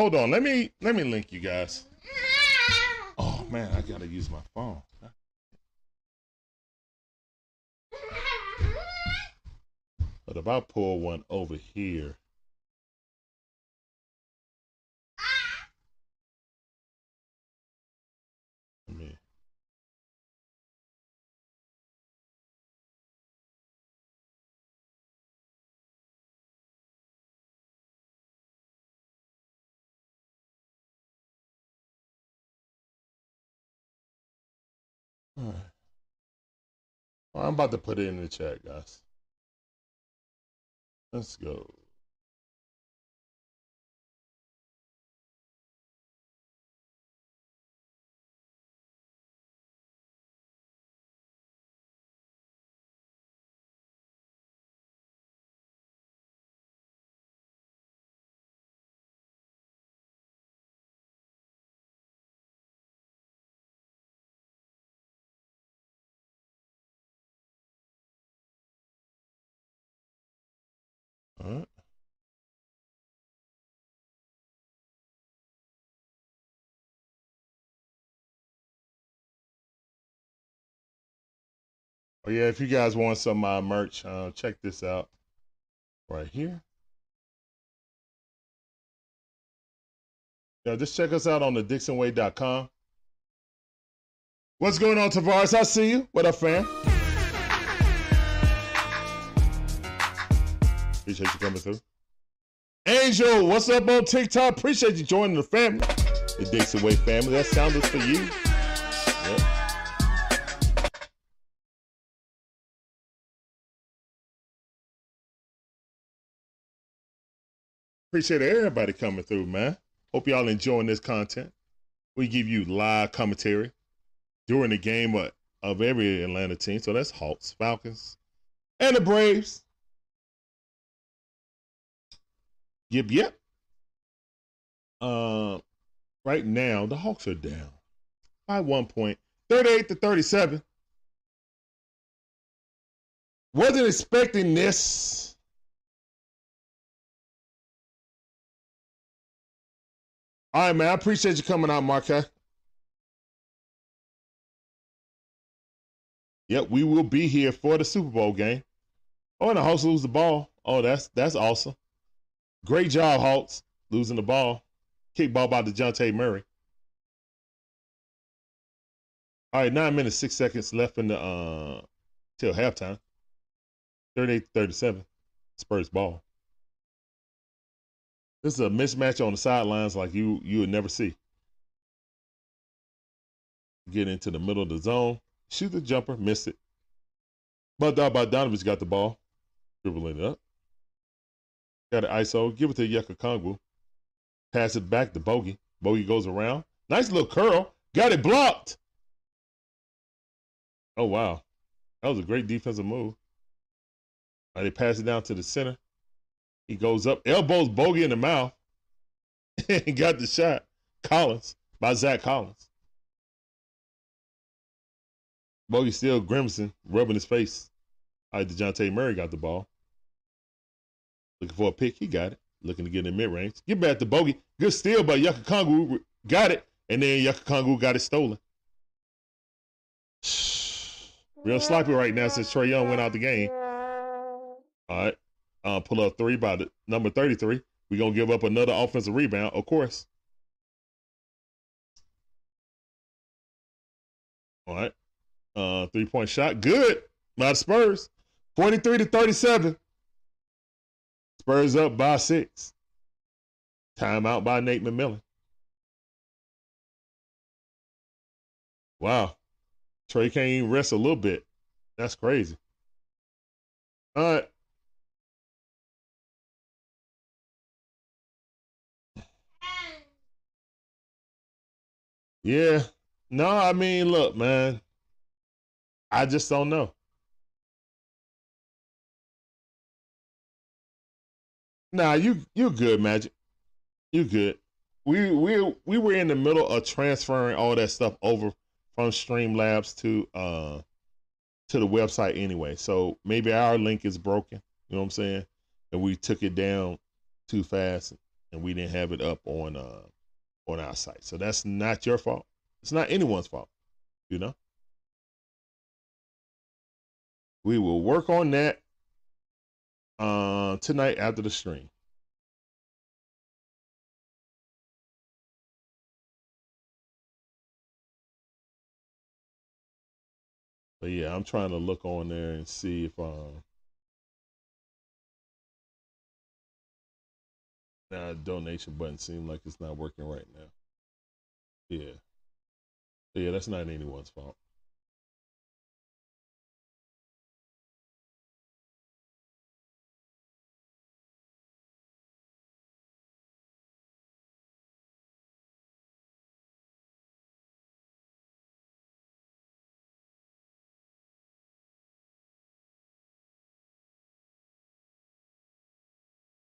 Hold on. Let me let me link you guys. Oh man, I gotta use my phone. But if I pull one over here. I'm about to put it in the chat, guys. Let's go. Oh yeah, if you guys want some of uh, merch, uh, check this out right here. Yeah, just check us out on the DixonWay.com. What's going on, Tavares? I see you. What up, fam? Appreciate you coming through. Angel, what's up on TikTok? Appreciate you joining the family. The Dixon Way family. That sound is for you. Appreciate everybody coming through, man. Hope y'all enjoying this content. We give you live commentary during the game of, of every Atlanta team. So that's Hawks, Falcons, and the Braves. Yep, yep. Uh, right now, the Hawks are down by one point, 38 to 37. Wasn't expecting this. All right, man. I appreciate you coming out, Marquez. Yep, we will be here for the Super Bowl game. Oh, and the Hawks lose the ball. Oh, that's that's awesome. Great job, Hawks, losing the ball. Kick ball by DeJounte Murray. All right, nine minutes, six seconds left in the uh till halftime. 38-37. Spurs ball. This is a mismatch on the sidelines like you you would never see. Get into the middle of the zone. Shoot the jumper, miss it. But uh, Bogdanovich got the ball, dribbling it up. Got an ISO, give it to Yucca Kongu. Pass it back to Bogey. Bogey goes around. Nice little curl. Got it blocked. Oh, wow. That was a great defensive move. Right, they pass it down to the center. He goes up, elbows Bogey in the mouth, [LAUGHS] and got the shot. Collins by Zach Collins. Bogey still grimacing, rubbing his face. All right, DeJounte Murray got the ball. Looking for a pick. He got it. Looking to get in mid range. Get back to Bogey. Good steal by Yucca Kongu. Got it. And then Yucca Kongu got it stolen. [SIGHS] Real sloppy right now since Trae Young went out the game. All right. Uh, pull up three by the number 33. We're going to give up another offensive rebound, of course. All right. Uh, three point shot. Good. The Spurs. 43 to 37. Spurs up by six. Timeout by Nate McMillan. Wow. Trae can't even rest a little bit. That's crazy. All right. Yeah. No, I mean, look, man. I just don't know. Nah, you you good, Magic. You good. We we we were in the middle of transferring all that stuff over from Streamlabs to uh to the website anyway. So maybe our link is broken. You know what I'm saying? And we took it down too fast and we didn't have it up on uh on our site. So that's not your fault. It's not anyone's fault. You know? We will work on that uh, tonight after the stream. But yeah, I'm trying to look on there and see if uh that donation button seems like it's not working right now. Yeah. Yeah, that's not anyone's fault.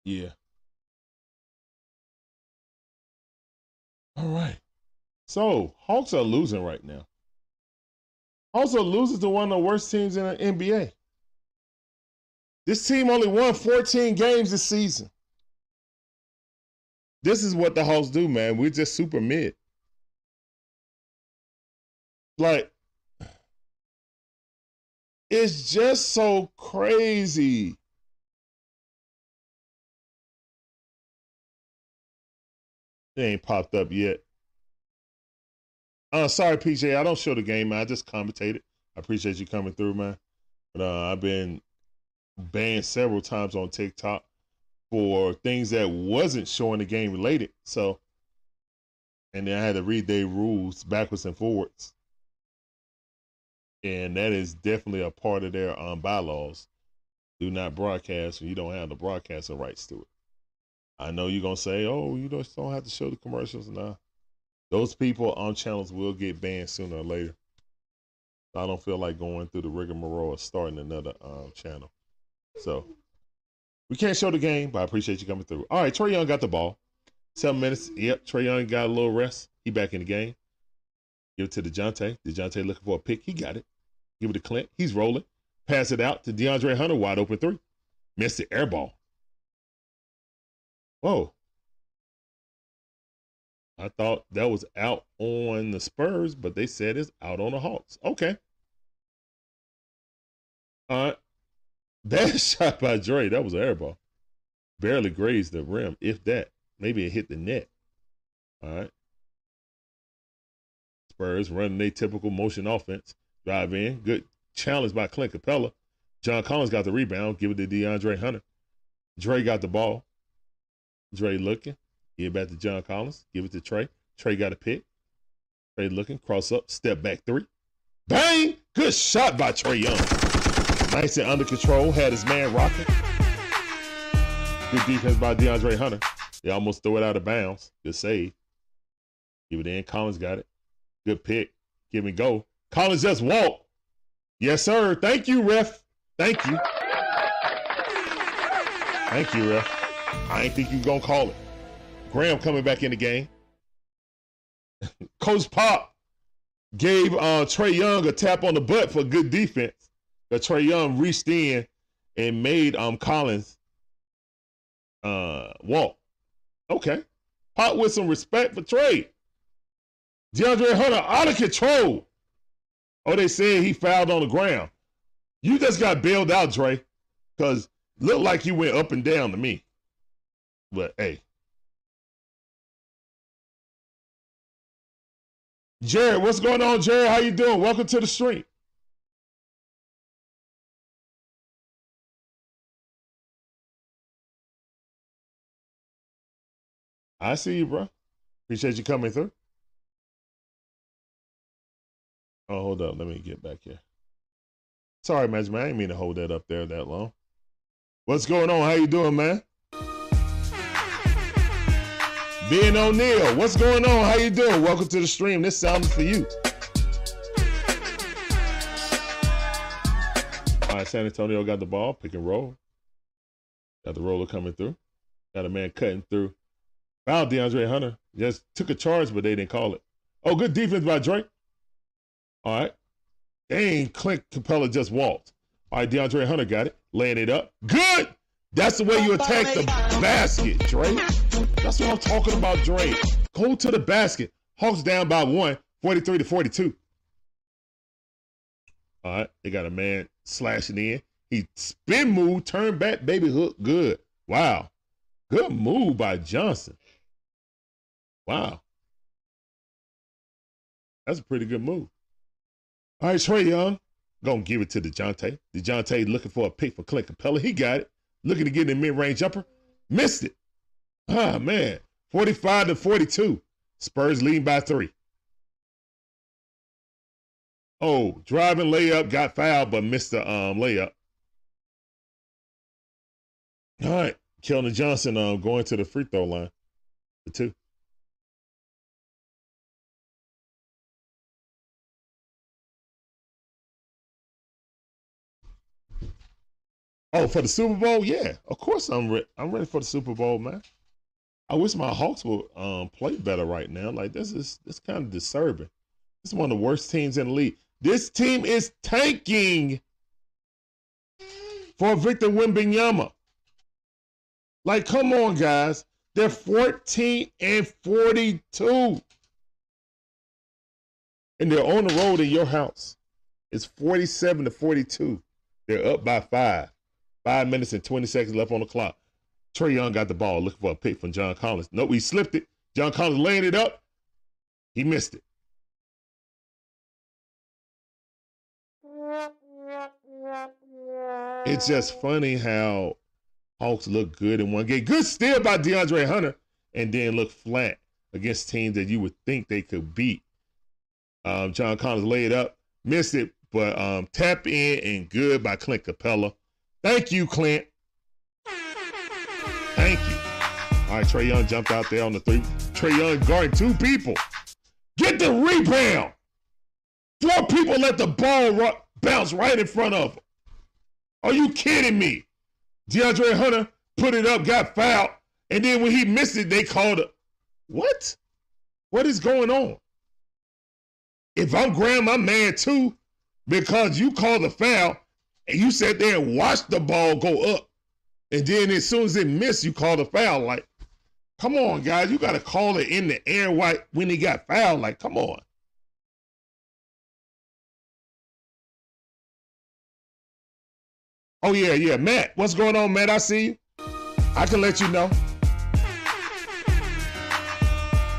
Yeah. So Hawks are losing right now. Also loses to one of the worst teams in the NBA. This team only won 14 games this season. This is what the Hawks do, man. We're just super mid. Like, it's just so crazy. It ain't popped up yet. Uh, sorry, PJ. I don't show the game, man. I just commentated. I appreciate you coming through, man. But uh, I've been banned several times on TikTok for things that wasn't showing the game related. So, and then I had to read their rules backwards and forwards. And that is definitely a part of their um, bylaws. Do not broadcast when you don't have the broadcasting rights to it. I know you're gonna say, "Oh, you don't have to show the commercials." Nah, those people on channels will get banned sooner or later. I don't feel like going through the rigmarole of starting another um, channel. So we can't show the game, but I appreciate you coming through. All right, Trae Young got the ball. Seven minutes. Yep, Trae Young got a little rest. He back in the game. Give it to DeJounte. DeJounte looking for a pick. He got it. Give it to Clint. He's rolling. Pass it out to DeAndre Hunter. Wide open three. Missed the air ball. Whoa. I thought that was out on the Spurs, but they said it's out on the Hawks. Okay. All right. Bad shot by Dre. That was an air ball. Barely grazed the rim, if that. Maybe it hit the net. All right. Spurs running a typical motion offense. Drive in. Good challenge by Clint Capela. John Collins got the rebound. Give it to DeAndre Hunter. Dre got the ball. Dre looking. Give it back to John Collins. Give it to Trae. Trae got a pick. Trae looking. Cross up. Step back three. Bang! Good shot by Trae Young. Nice and under control. Had his man rocking. Good defense by DeAndre Hunter. They almost threw it out of bounds. Good save. Give it in. Collins got it. Good pick. Give me go. Collins just walked. Yes, sir. Thank you, ref. Thank you. Thank you, ref. I ain't think you gonna call it. Graham coming back in the game. Coach Pop gave uh, Trae Young a tap on the butt for good defense. But Trae Young reached in and made um Collins uh walk. Okay. Pop with some respect for Trae. DeAndre Hunter out of control. Oh, they said he fouled on the ground. You just got bailed out, Dre, because looked like you went up and down to me. But hey. Jared, what's going on, Jared? How you doing? Welcome to the stream. I see you, bro. Appreciate you coming through. Oh, hold up. Let me get back here. Sorry, man. I didn't mean to hold that up there that long. What's going on? How you doing, man? Ben O'Neill, what's going on? How you doing? Welcome to the stream. This sounds for you. All right, San Antonio got the ball, pick and roll. Got the roller coming through. Got a man cutting through. Foul DeAndre Hunter. Just took a charge, but they didn't call it. Oh, good defense by Drake. All right. Dang, Clint Capela just walked. All right, DeAndre Hunter got it. Laying it up. Good. That's the way you attack the basket, Drake. That's what I'm talking about, Drake. Go to the basket. Hawks down by one, 43 to 42. All right, they got a man slashing in. He spin move, turn back, baby hook. Good. Wow. Good move by Johnson. Wow. That's a pretty good move. All right, Trae Young. Gonna give it to DeJounte. DeJounte looking for a pick for Clint Capela. He got it. Looking to get in mid-range jumper. Missed it. Ah, man. 45 to 42. Spurs leading by three. Oh, driving layup, got fouled, but missed the um, layup. All right. Keldon Johnson um, going to the free throw line. The two. Oh, for the Super Bowl? Yeah, of course I'm ready. I'm ready for the Super Bowl, man. I wish my Hawks would um, play better right now. Like this is this kind of disturbing. This is one of the worst teams in the league. This team is tanking for Victor Wembanyama. Like, come on, guys. They're 14 and 42. And they're on the road in your house. It's 47 to 42. They're up by five. Five minutes and 20 seconds left on the clock. Trae Young got the ball looking for a pick from John Collins. Nope, he slipped it. John Collins laying it up. He missed it. It's just funny how Hawks look good in one game. Good steal by DeAndre Hunter, and then look flat against teams that you would think they could beat. Um, John Collins laid it up, missed it, but um, tap in and good by Clint Capella. Thank you, Clint. Thank you. All right, Trae Young jumped out there on the three. Trae Young guarding two people. Get the rebound. Four people let the ball bounce right in front of them. Are you kidding me? DeAndre Hunter put it up, got fouled, and then when he missed it, they called it. What? What is going on? If I'm Graham, I'm mad too because you called the foul and you sat there and watched the ball go up. And then as soon as it missed, you called a foul. Like, come on, guys. You got to call it in the air white when he got fouled. Like, come on. Oh, yeah, yeah. Matt, what's going on, Matt? I see you. I can let you know.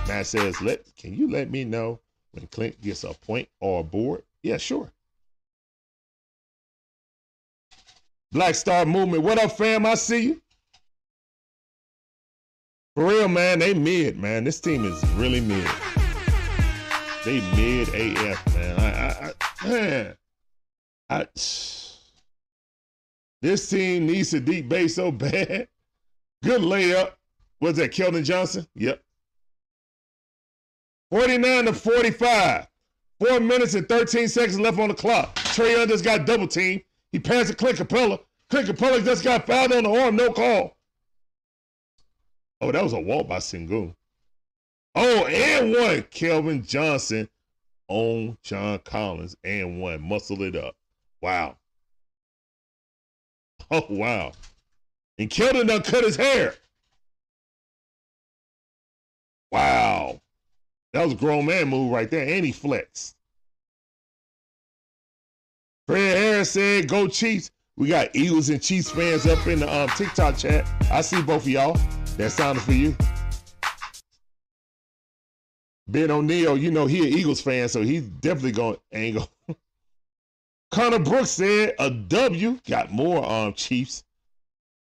Matt says, "Let can you let me know when Clint gets a point or a board?" Yeah, sure. Black Star Movement, what up, fam? I see you. For real, man, they mid, man. This team is really mid. They mid AF, man. I, I, I man, I. This team needs a deep base so bad. [LAUGHS] Good layup. Was that Keldon Johnson? Yep. 49 to 45. Four minutes and 13 seconds left on the clock. Trae Young just got double team. He passed to Clint Capela. Clint Capela just got fouled on the arm, no call. Oh, that was a walk by Sengun. Oh, and one. Keldon Johnson on John Collins and one. Muscle it up. Wow. [LAUGHS] Oh, wow. And Keldon done cut his hair. Wow. That was a grown man move right there. And he flexed. Fred Harris said, go Chiefs. We got Eagles and Chiefs fans up in the um, TikTok chat. I see both of y'all. That sounded for you. Ben O'Neill, you know he an Eagles fan, so he's definitely going angle. [LAUGHS] Connor Brooks said a W. Got more um Chiefs.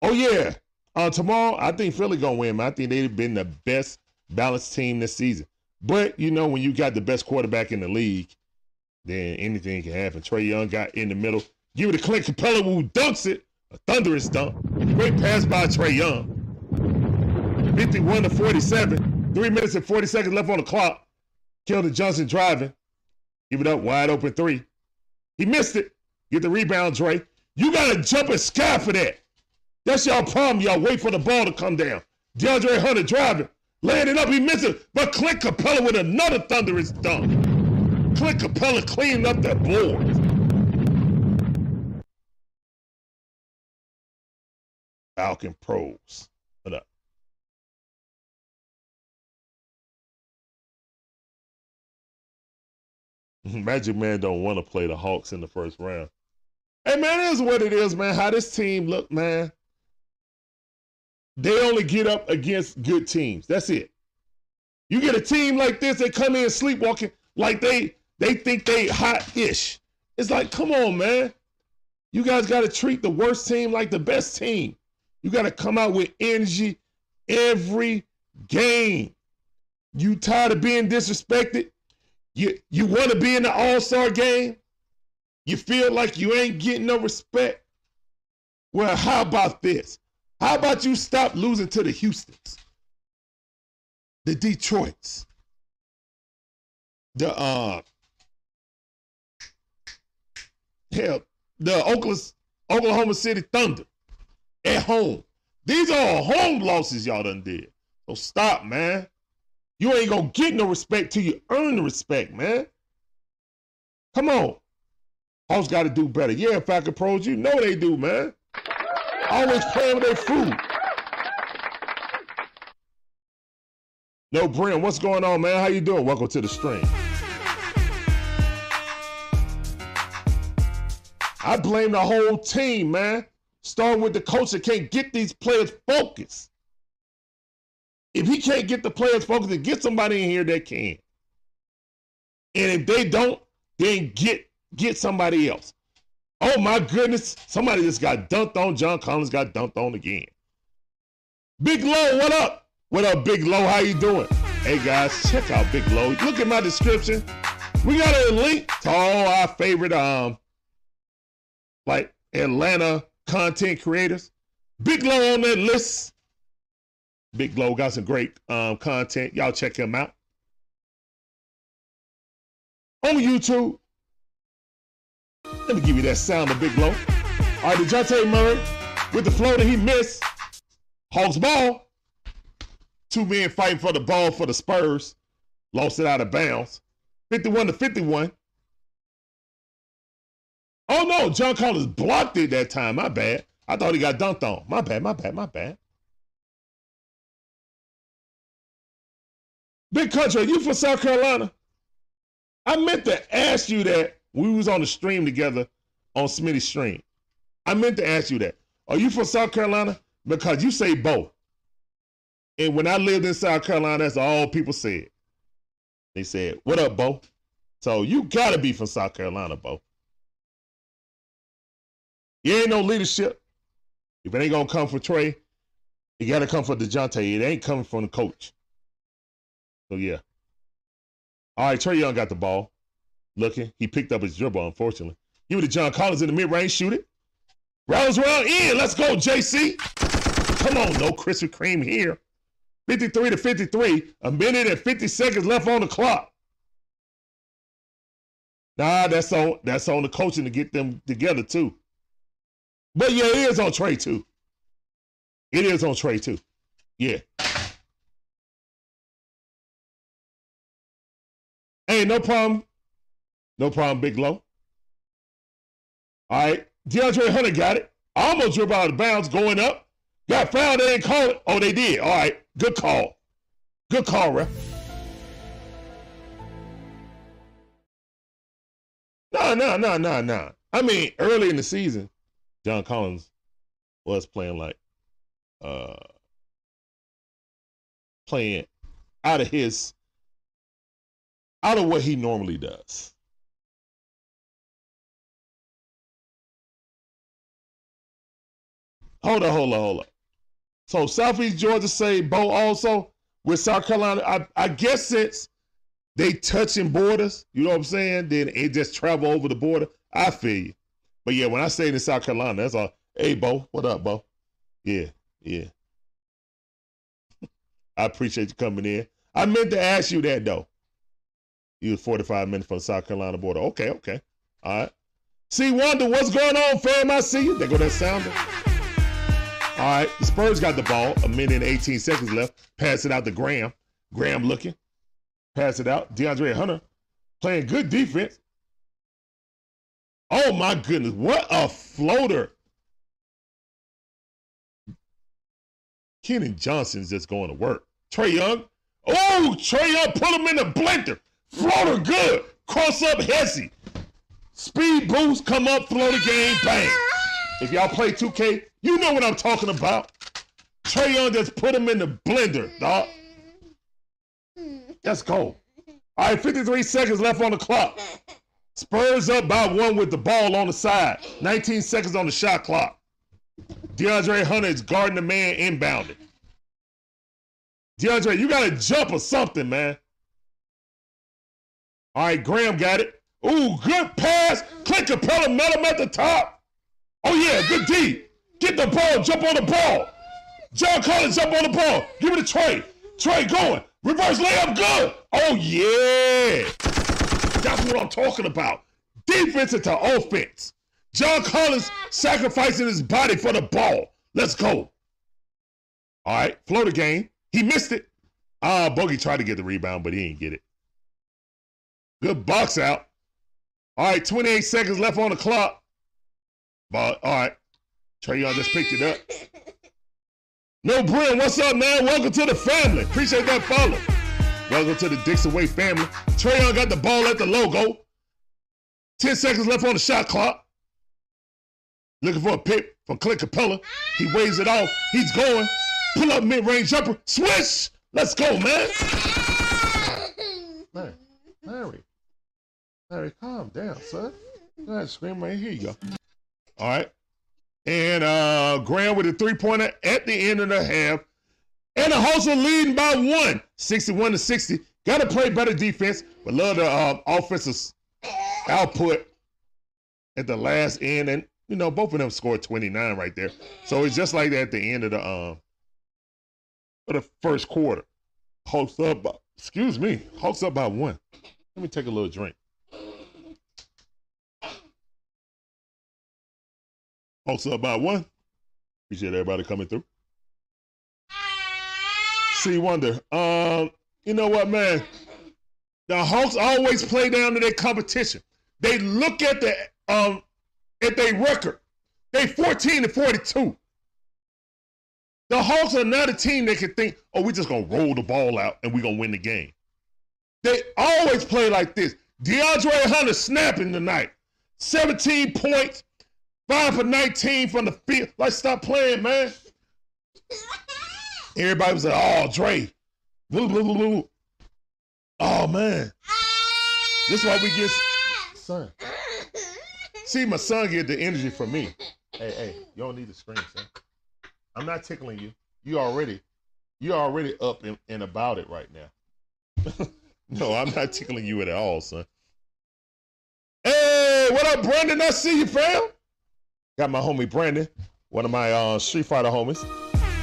Oh yeah. Uh, tomorrow, I think Philly gonna win. I think they've been the best balanced team this season. But you know, when you got the best quarterback in the league, then anything can happen. Trae Young got in the middle. Give it to Clint Capela who dunks it. A thunderous dunk. Great pass by Trae Young. 51 to 47. Three minutes and 40 seconds left on the clock. Keldon Johnson driving. Give it up, wide open three. He missed it. Get the rebound, Dre. You got to jump and sky for that. That's y'all problem. Y'all wait for the ball to come down. DeAndre Hunter driving. Laying it up. He missed it. But Clint Capela with another thunderous dunk. Clint Capela cleaning up that board. Falcon Pros. What up? [LAUGHS] Magic Man don't want to play the Hawks in the first round. Hey man, it is what it is, man. How this team look, man. They only get up against good teams. That's it. You get a team like this, they come in sleepwalking like they they think they hot-ish. It's like, come on, man. You guys got to treat the worst team like the best team. You got to come out with energy every game. You tired of being disrespected? You you want to be in the All-Star game? You feel like you ain't getting no respect? Well, how about this? How about you stop losing to the Houstons, the Detroits, the uh hell, the Oklahoma, Oklahoma City Thunder. at home. These are home losses y'all done did. So stop, man. You ain't gonna get no respect till you earn the respect, man. Come on. Hawks got to do better. Yeah, Falcon Pros, you know they do, man. Always playing with their food. No, Brent, what's going on, man? How you doing? Welcome to the stream. I blame the whole team, man. Starting with the coach that can't get these players focused. If he can't get the players focused, then get somebody in here that can. And if they don't, then get get somebody else. Oh my goodness, somebody just got dunked on. John Collins got dunked on again. Big Low, what up? What up, Big Low? How you doing? Hey guys, check out Big Low. Look at my description. We got a link to all our favorite um like Atlanta content creators. Big Low on that list. Big Low got some great um, content. Y'all check him out. On YouTube. Let me give you that sound of Big Low. All right, DeJounte Murray with the flow that he missed. Hawks ball. Two men fighting for the ball for the Spurs. Lost it out of bounds. 51 to 51. Oh no, John Collins blocked it that time. My bad. I thought he got dunked on. My bad, my bad, my bad. Big country, you from South Carolina? I meant to ask you that we was on the stream together on Smitty's stream. I meant to ask you that. Are you from South Carolina? Because you say both. And when I lived in South Carolina, that's all people said. They said, What up, Bo? So you gotta be from South Carolina, Bo. You ain't no leadership. If it ain't gonna come for Trae, it gotta come for DeJounte. It ain't coming from the coach. So yeah. All right, Trae Young got the ball. Looking. He picked up his dribble, unfortunately. Give it to John Collins in the mid-range, shoot it. Rounds round in. Let's go, JC. Come on, no Krispy Kreme here. 53 to 53. A minute and 50 seconds left on the clock. Nah, that's on that's on the coaching to get them together too. But yeah, it is on Trae too. It is on Trae too. Yeah. Hey, no problem. No problem, Big Low. All right. DeAndre Hunter got it. Almost dribbled out of bounds going up. Got fouled. They didn't call it. Oh, they did. All right. Good call. Good call, ref. No, no, no, no, no. I mean, early in the season, John Collins was playing like uh playing out of his out of what he normally does. Hold on, hold on, hold on. So Southeast Georgia say Bo also with South Carolina. I, I guess since they touching borders, you know what I'm saying? Then it just travel over the border. I feel you. But yeah, when I say in South Carolina, that's all. Hey, Bo, what up, Bo? Yeah, yeah. [LAUGHS] I appreciate you coming in. I meant to ask you that though. You was 45 minutes from the South Carolina border. Okay, okay. All right. See, Wonder, what's going on, fam? I see you. There go that sounder. All right. The Spurs got the ball. A minute and 18 seconds left. Pass it out to Graham. Graham looking. Pass it out. DeAndre Hunter playing good defense. Oh my goodness, what a floater. Keldon Johnson's just going to work. Trae Young. Oh, Trae Young, put him in the blender. Floater good. Cross up Hesse. Speed boost, come up, floater game, bang. If y'all play 2K, you know what I'm talking about. Trae Young just put him in the blender, dog. Let's go. All right, 53 seconds left on the clock. Spurs up by one with the ball on the side. 19 seconds on the shot clock. DeAndre Hunter is guarding the man inbounded. DeAndre, you got to jump or something, man. All right, Graham got it. Ooh, good pass. Clint Capela met him at the top. Oh, yeah, good D. Get the ball, jump on the ball. John Collins, jump on the ball. Give it to Trae. Trae going. Reverse layup, good. Oh, yeah. That's what I'm talking about. Defense into offense. John Collins sacrificing his body for the ball. Let's go. All right, floater game. He missed it. Ah, Bogey tried to get the rebound, but he didn't get it. Good box out. All right, 28 seconds left on the clock. But all right, Trae just picked it up. [LAUGHS] No, Brent, what's up, man? Welcome to the family. Appreciate that follow. Welcome to the Dixon Way family. Trae got the ball at the logo. 10 seconds left on the shot clock. Looking for a pick from Clint Capela. He waves it off. He's going. Pull up mid-range jumper. Swish! Let's go, man. Larry, Larry, Larry, calm down, son. Ahead, scream right here. You go. All right. And uh Graham with a three-pointer at the end of the half. And the Hawks are leading by one, 61 to 60. Got to play better defense, but love the uh, offensive output at the last end. And, you know, both of them scored 29 right there. So it's just like that at the end of the um of the first quarter. Hawks up by, excuse me, Hawks up by one. Let me take a little drink. Hawks up by one. Appreciate everybody coming through. See Wonder. Um, you know what, man? The Hawks always play down to their competition. They look at the um at their record. They 14 to 42. The Hawks are not a team that can think, oh, we're just gonna roll the ball out and we're gonna win the game. They always play like this. DeAndre Hunter snapping tonight. 17 points, 5 for 19 from the field. Like, stop playing, man. Everybody was like, oh, Dre. Blah, blah, blah, blah. Oh, man. This is why we get son. See, my son get the energy from me. Hey, hey, you don't need to scream, son. I'm not tickling you. You already, you already up and, and about it right now. [LAUGHS] no, I'm not tickling you at all, son. Hey, what up, Brandon? I see you, fam. Got my homie Brandon, one of my uh, Street Fighter homies.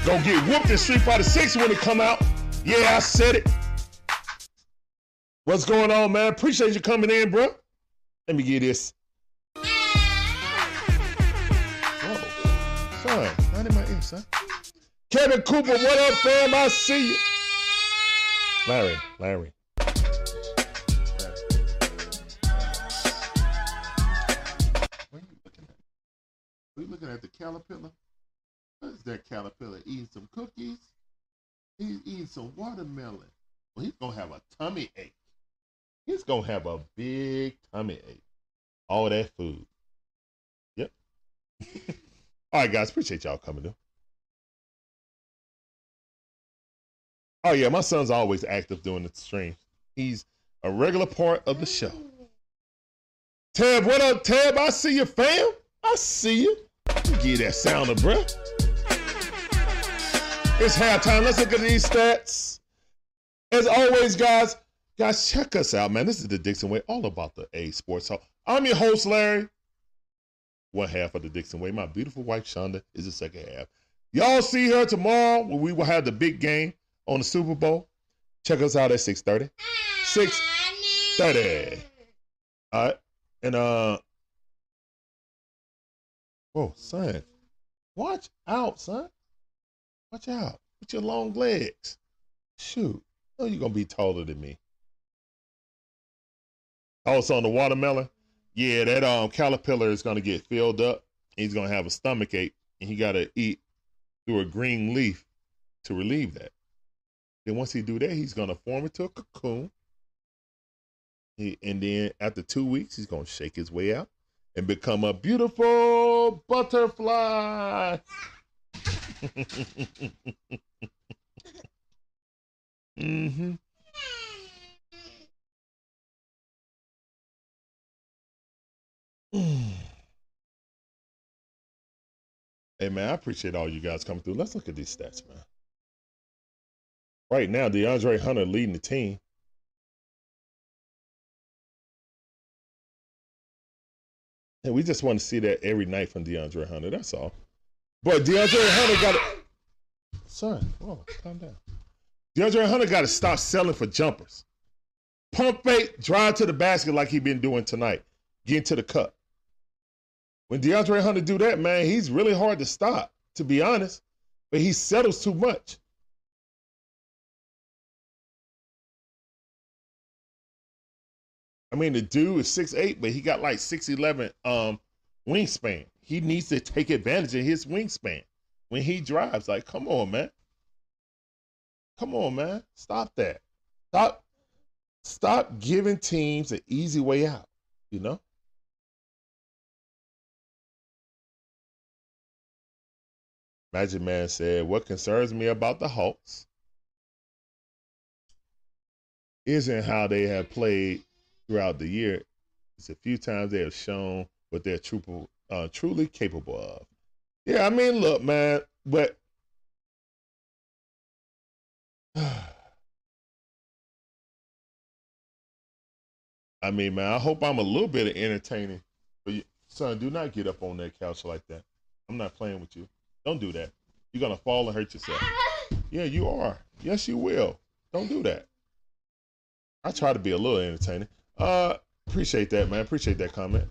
Gonna get whooped in Street Fighter 6 when it come out. Yeah, I said it. What's going on, man? Appreciate you coming in, bro. Let me get this. Whoa. Son, not in my ear, son. Kevin Cooper, what up, fam? I see you. Larry, Larry. Are you looking at the caterpillar? What is that caterpillar? Eating some cookies? He's eating some watermelon. Well, he's gonna have a tummy ache. He's gonna have a big tummy ache. All that food. Yep. [LAUGHS] All right, guys. Appreciate y'all coming in. Oh yeah, my son's always active doing the stream. He's a regular part of the show. Tab, what up, Tab? I see you, fam. I see you. Give that sound sounder, bruh. It's halftime. Let's look at these stats. As always, guys, guys, check us out, man. This is the Dixon Way, all about the A Sports Talk. I'm your host, Larry. One half of the Dixon Way. My beautiful wife, Shonda, is the second half. Y'all see her tomorrow when we will have the big game on the Super Bowl. Check us out at 6.30. 6.30. All right. And, uh, whoa, son. Watch out, son. Watch out with your long legs. Shoot. Oh, you're going to be taller than me. Also on the watermelon, yeah, that um caterpillar is going to get filled up. He's going to have a stomach ache, and he got to eat through a green leaf to relieve that. Then once he do that, he's going to form into a cocoon. He, and then after two weeks, he's going to shake his way out and become a beautiful butterfly. Mm-hmm. hey man, I appreciate all you guys coming through. Let's look at these stats, man. Right now, DeAndre Hunter leading the team. And we just want to see that every night from DeAndre Hunter. That's all. But DeAndre Hunter got to. Son, whoa, calm down. DeAndre Hunter got to stop selling for jumpers. Pump fake, drive to the basket like he been doing tonight. Get into the cup. When DeAndre Hunter do that, man, he's really hard to stop. to be honest, but he settles too much. I mean, the dude is six eight, but he got like six eleven um wingspan. He needs to take advantage of his wingspan when he drives. Like, come on, man. Come on, man. Stop that. Stop. Stop giving teams an easy way out. You know. Magic Man said, "What concerns me about the Hawks isn't how they have played throughout the year. It's a few times they have shown what they're true, uh, truly capable of. Yeah, I mean, look, man, but [SIGHS] I mean, man, I hope I'm a little bit of entertaining. But you, son, do not get up on that couch like that. I'm not playing with you. Don't do that. You're gonna fall and hurt yourself. [LAUGHS] Yeah, you are. Yes, you will. Don't do that. I try to be a little entertaining. Uh, appreciate that, man. Appreciate that comment.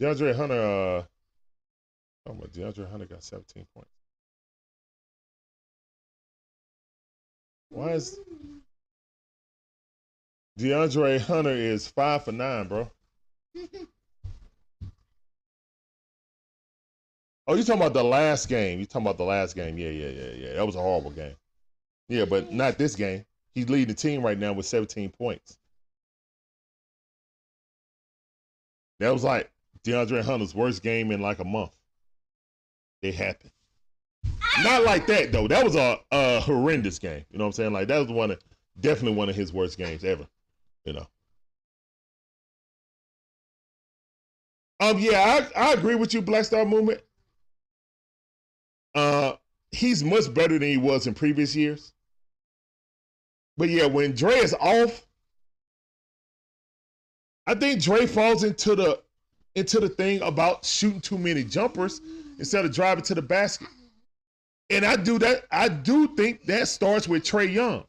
DeAndre Hunter, uh, oh my, DeAndre Hunter got 17 points. Why is DeAndre Hunter is five for nine, bro? Oh, you talking about the last game? You talking about the last game? Yeah, yeah, yeah, yeah. That was a horrible game. Yeah, but not this game. He's leading the team right now with 17 points. That was like DeAndre Hunter's worst game in like a month. It happened. Not like that though. That was a, a horrendous game. You know what I'm saying? Like that was one of definitely one of his worst games ever. You know. Um. Yeah, I, I agree with you, Black Star Movement. Uh, he's much better than he was in previous years. But yeah, when Dre is off, I think Dre falls into the into the thing about shooting too many jumpers instead of driving to the basket. And I do that. I do think that starts with Trae Young.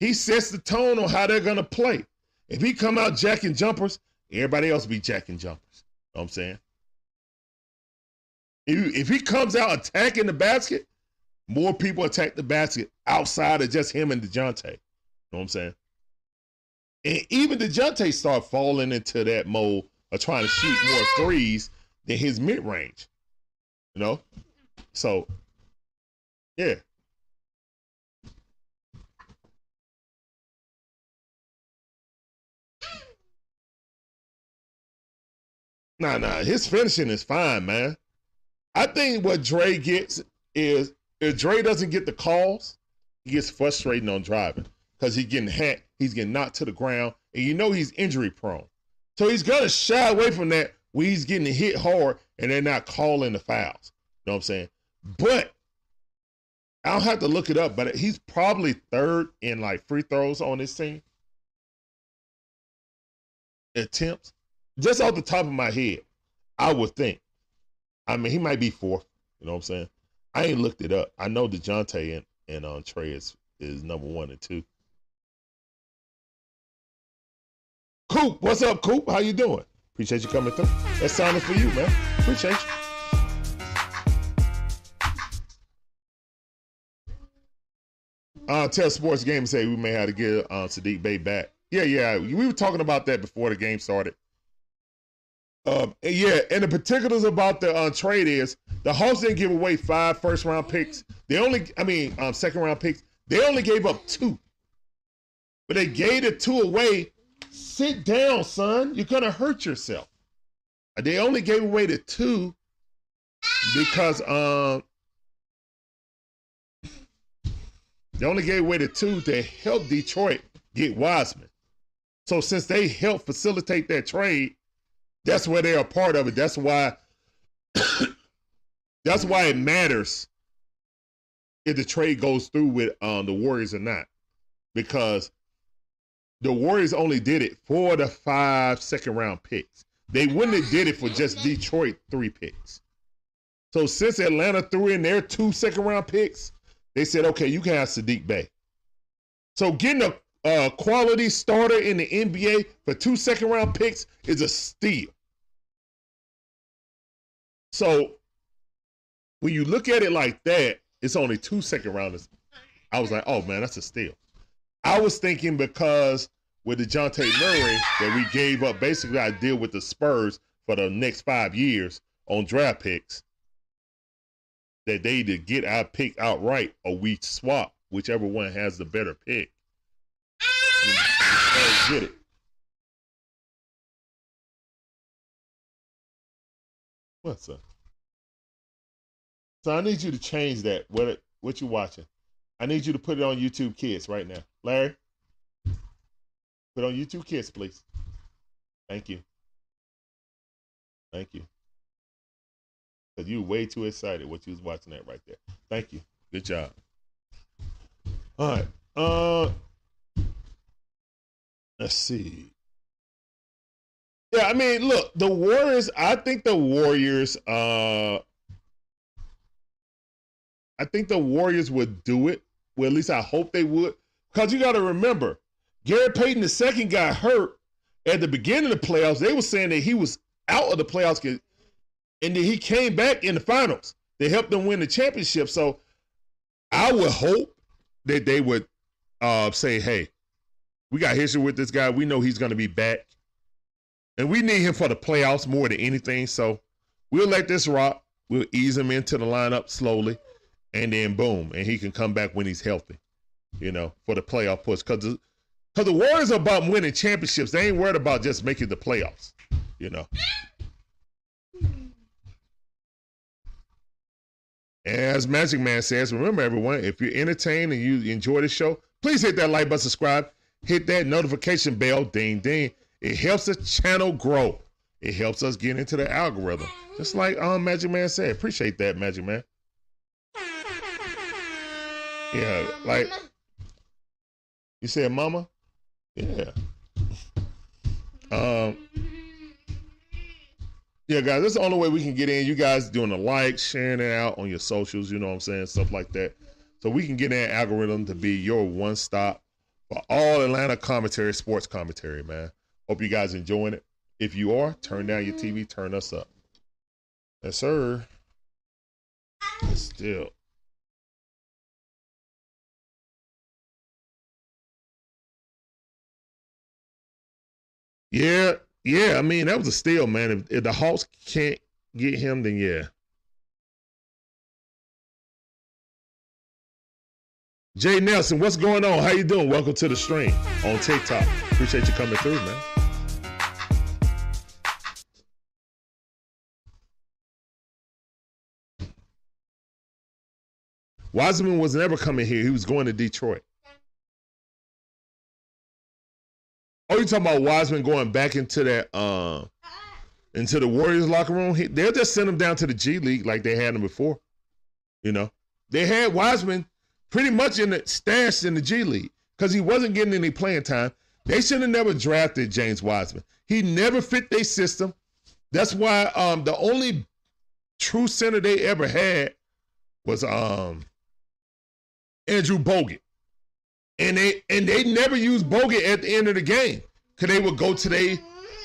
He sets the tone on how they're gonna play. If he come out jacking jumpers, everybody else be jacking jumpers. You know what I'm saying? If, if he comes out attacking the basket, more people attack the basket outside of just him and DeJounte. You know what I'm saying? And even DeJounte start falling into that mode of trying to shoot more threes than his mid range. You know? So yeah. Nah, nah, his finishing is fine, man. I think what Dre gets is if Dre doesn't get the calls, he gets frustrated on driving because he's getting hacked, he's getting knocked to the ground, and you know he's injury prone. So he's gonna shy away from that when he's getting hit hard and they're not calling the fouls. You know what I'm saying? But I'll have to look it up, but he's probably third in like free throws on this team. Attempts. Just off the top of my head, I would think. I mean, he might be fourth. You know what I'm saying? I ain't looked it up. I know DeJounte and, and um, Trae is, is number one and two. Coop, what's up, Coop? How you doing? Appreciate you coming through. That's sounding for you, man. Appreciate you. Uh, tell sports game say we may have to get uh, Saddiq Bey back. Yeah, yeah, we were talking about that before the game started. Um, and yeah, and the particulars about the uh, trade is the Hawks didn't give away five first round picks. They only, I mean, um, second round picks. They only gave up two, but they gave the two away. Sit down, son. You're gonna hurt yourself. They only gave away the two because um They only gave away the two to help Detroit get Wiseman. So since they helped facilitate that trade, that's where they're a part of it. That's why [COUGHS] that's why it matters if the trade goes through with um, the Warriors or not. Because the Warriors only did it for the five second round picks. They wouldn't have did it for just Detroit three picks. So since Atlanta threw in their two second round picks, they said, okay, you can have Saddiq Bey. So getting a, uh, quality starter in the NBA for two second round picks is a steal. So when you look at it like that, it's only two second rounders. I was like, oh man, that's a steal. I was thinking because with DeJounte Murray that we gave up basically I deal with the Spurs for the next five years on draft picks that they either get our pick outright or we swap whichever one has the better pick. Get it. What's up? So I need you to change that. What what you watching? I need you to put it on YouTube Kids right now. Larry, put on YouTube Kids, please. Thank you. Thank you. Because you way too excited what you was watching that right there. Thank you. Good job. All right. Uh let's see. Yeah, I mean, look, the Warriors, I think the Warriors uh I think the Warriors would do it. Well, at least I hope they would. Because you got to remember, Gary Payton the second got hurt at the beginning of the playoffs. They were saying that he was out of the playoffs, and then he came back in the finals. They helped them win the championship. So I would hope that they would uh, say, "Hey, we got history with this guy. We know he's going to be back, and we need him for the playoffs more than anything. So we'll let this rock. We'll ease him into the lineup slowly." And then boom, and he can come back when he's healthy, you know, for the playoff push. Because the, cause the Warriors are about winning championships. They ain't worried about just making the playoffs, you know. As Magic Man says, remember everyone, if you're entertained and you enjoy the show, please hit that like button, subscribe, hit that notification bell, ding ding. It helps the channel grow. It helps us get into the algorithm. Just like um Magic Man said. Appreciate that, Magic Man. Yeah, like you said, Mama. Yeah. Um. Yeah, guys, that's the only way we can get in. You guys doing a like, sharing it out on your socials, you know what I'm saying, stuff like that. So we can get in algorithm to be your one stop for all Atlanta commentary, sports commentary, man. Hope you guys enjoying it. If you are, turn down your TV, turn us up. Yes, sir. Still. Yeah, yeah. I mean, that was a steal, man. If, if the Hawks can't get him, then yeah. Jay Nelson, what's going on? How you doing? Welcome to the stream on TikTok. Appreciate you coming through, man. Wiseman was never coming here. He was going to Detroit. Oh, you talking about Wiseman going back into that uh, into the Warriors locker room? He, they'll just send him down to the G League like they had him before. You know, they had Wiseman pretty much in the stashed in the G League because he wasn't getting any playing time. They should have never drafted James Wiseman. He never fit their system. That's why um, the only true center they ever had was um, Andrew Bogut and they and they never used Bogut at the end of the game because they would go to they,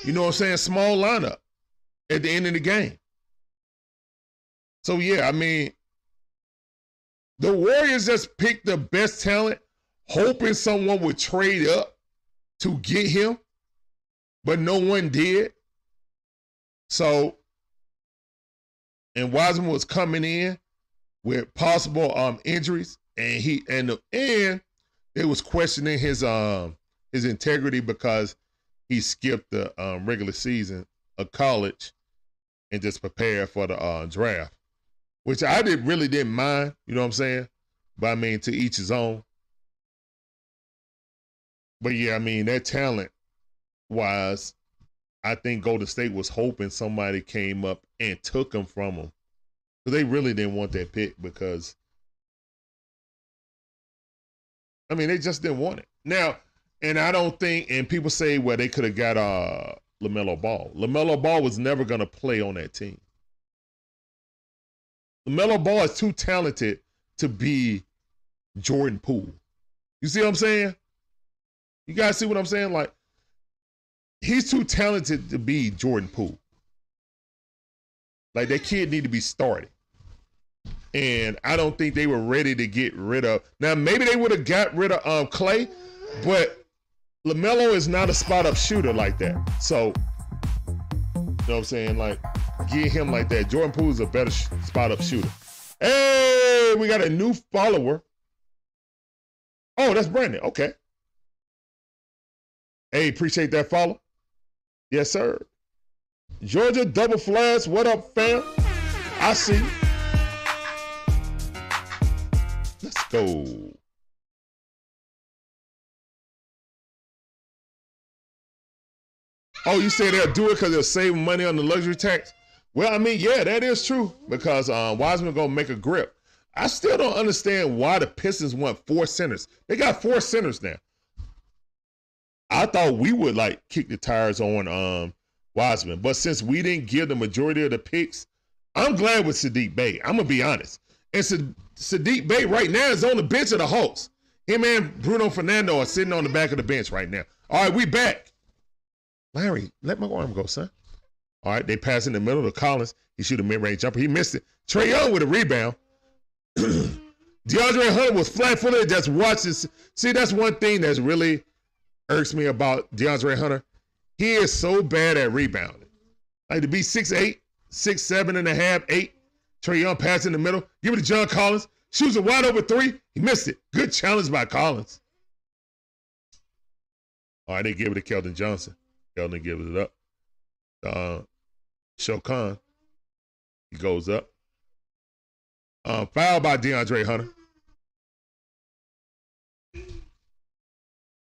you know what I'm saying, small lineup at the end of the game. So yeah, I mean, the Warriors just picked the best talent, hoping someone would trade up to get him, but no one did. So, and Wiseman was coming in with possible um injuries, and he and the and they was questioning his um his integrity because he skipped the um, regular season of college and just prepared for the uh, draft, which I did really didn't mind. You know what I'm saying? But I mean, to each his own. But yeah, I mean that talent wise, I think Golden State was hoping somebody came up and took him from them. Because they really didn't want that pick because I mean, they just didn't want it. Now, and I don't think, and people say, well, they could have got uh, LaMelo Ball. LaMelo Ball was never going to play on that team. LaMelo Ball is too talented to be Jordan Poole. You see what I'm saying? You guys see what I'm saying? Like, he's too talented to be Jordan Poole. Like that kid need to be started. And I don't think they were ready to get rid of. Now maybe they would have got rid of um, Clay, but LaMelo is not a spot up shooter like that. So, you know what I'm saying? Like, get him like that. Jordan Poole is a better sh- spot up shooter. Hey, we got a new follower. Oh, that's Brandon. Okay. Hey, appreciate that follow. Yes, sir. Georgia double flash. What up, fam? I see. Go. Oh, you say they'll do it because they'll save money on the luxury tax? Well, I mean, yeah, that is true because uh, Wiseman gonna make a grip. I still don't understand why the Pistons want four centers. They got four centers now. I thought we would like kick the tires on um, Wiseman, but since we didn't give the majority of the picks, I'm glad with Saddiq Bey. I'm gonna be honest. And Saddiq Bey right now is on the bench of the Hawks. Him and Bruno Fernando are sitting on the back of the bench right now. All right, we back. Larry, let my arm go, son. All right, they pass in the middle to Collins. He shoot a mid-range jumper. He missed it. Trae Young with a rebound. [CLEARS THROAT] DeAndre Hunter was flat-footed. That's watching. See, that's one thing that's really irks me about DeAndre Hunter. He is so bad at rebounding. Like to be 6'8, 6'7 and a half, 8, Trae Young pass in the middle. Give it to John Collins. Shoots a wide open three. He missed it. Good challenge by Collins. All right, they give it to Keldon Johnson. Keldon gives it up. Uh, Sochan. He goes up. Uh, foul by DeAndre Hunter.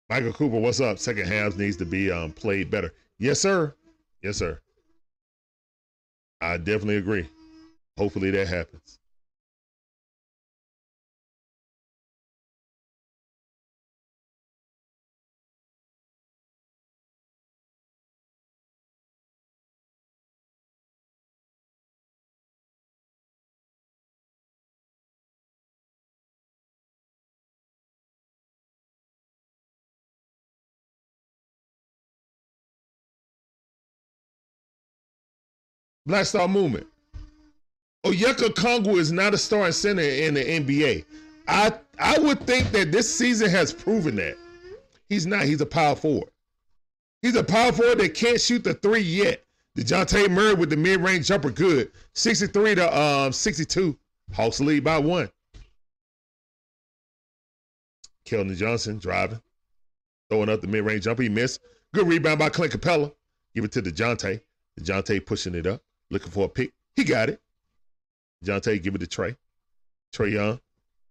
Michael Cooper, what's up? Second halves needs to be um, played better. Yes, sir. Yes, sir. I definitely agree. Hopefully that happens. Black Star Movement. Onyeka Okongwu is not a starting center in the NBA. I I would think that this season has proven that. He's not. He's a power forward. He's a power forward that can't shoot the three yet. DeJounte Murray with the mid-range jumper, good. 63 to um 62. Hawks lead by one. Keldon Johnson driving. Throwing up the mid-range jumper. He missed. Good rebound by Clint Capela. Give it to DeJounte. DeJounte pushing it up looking for a pick. He got it. Jonte give it to Trae. Trae Young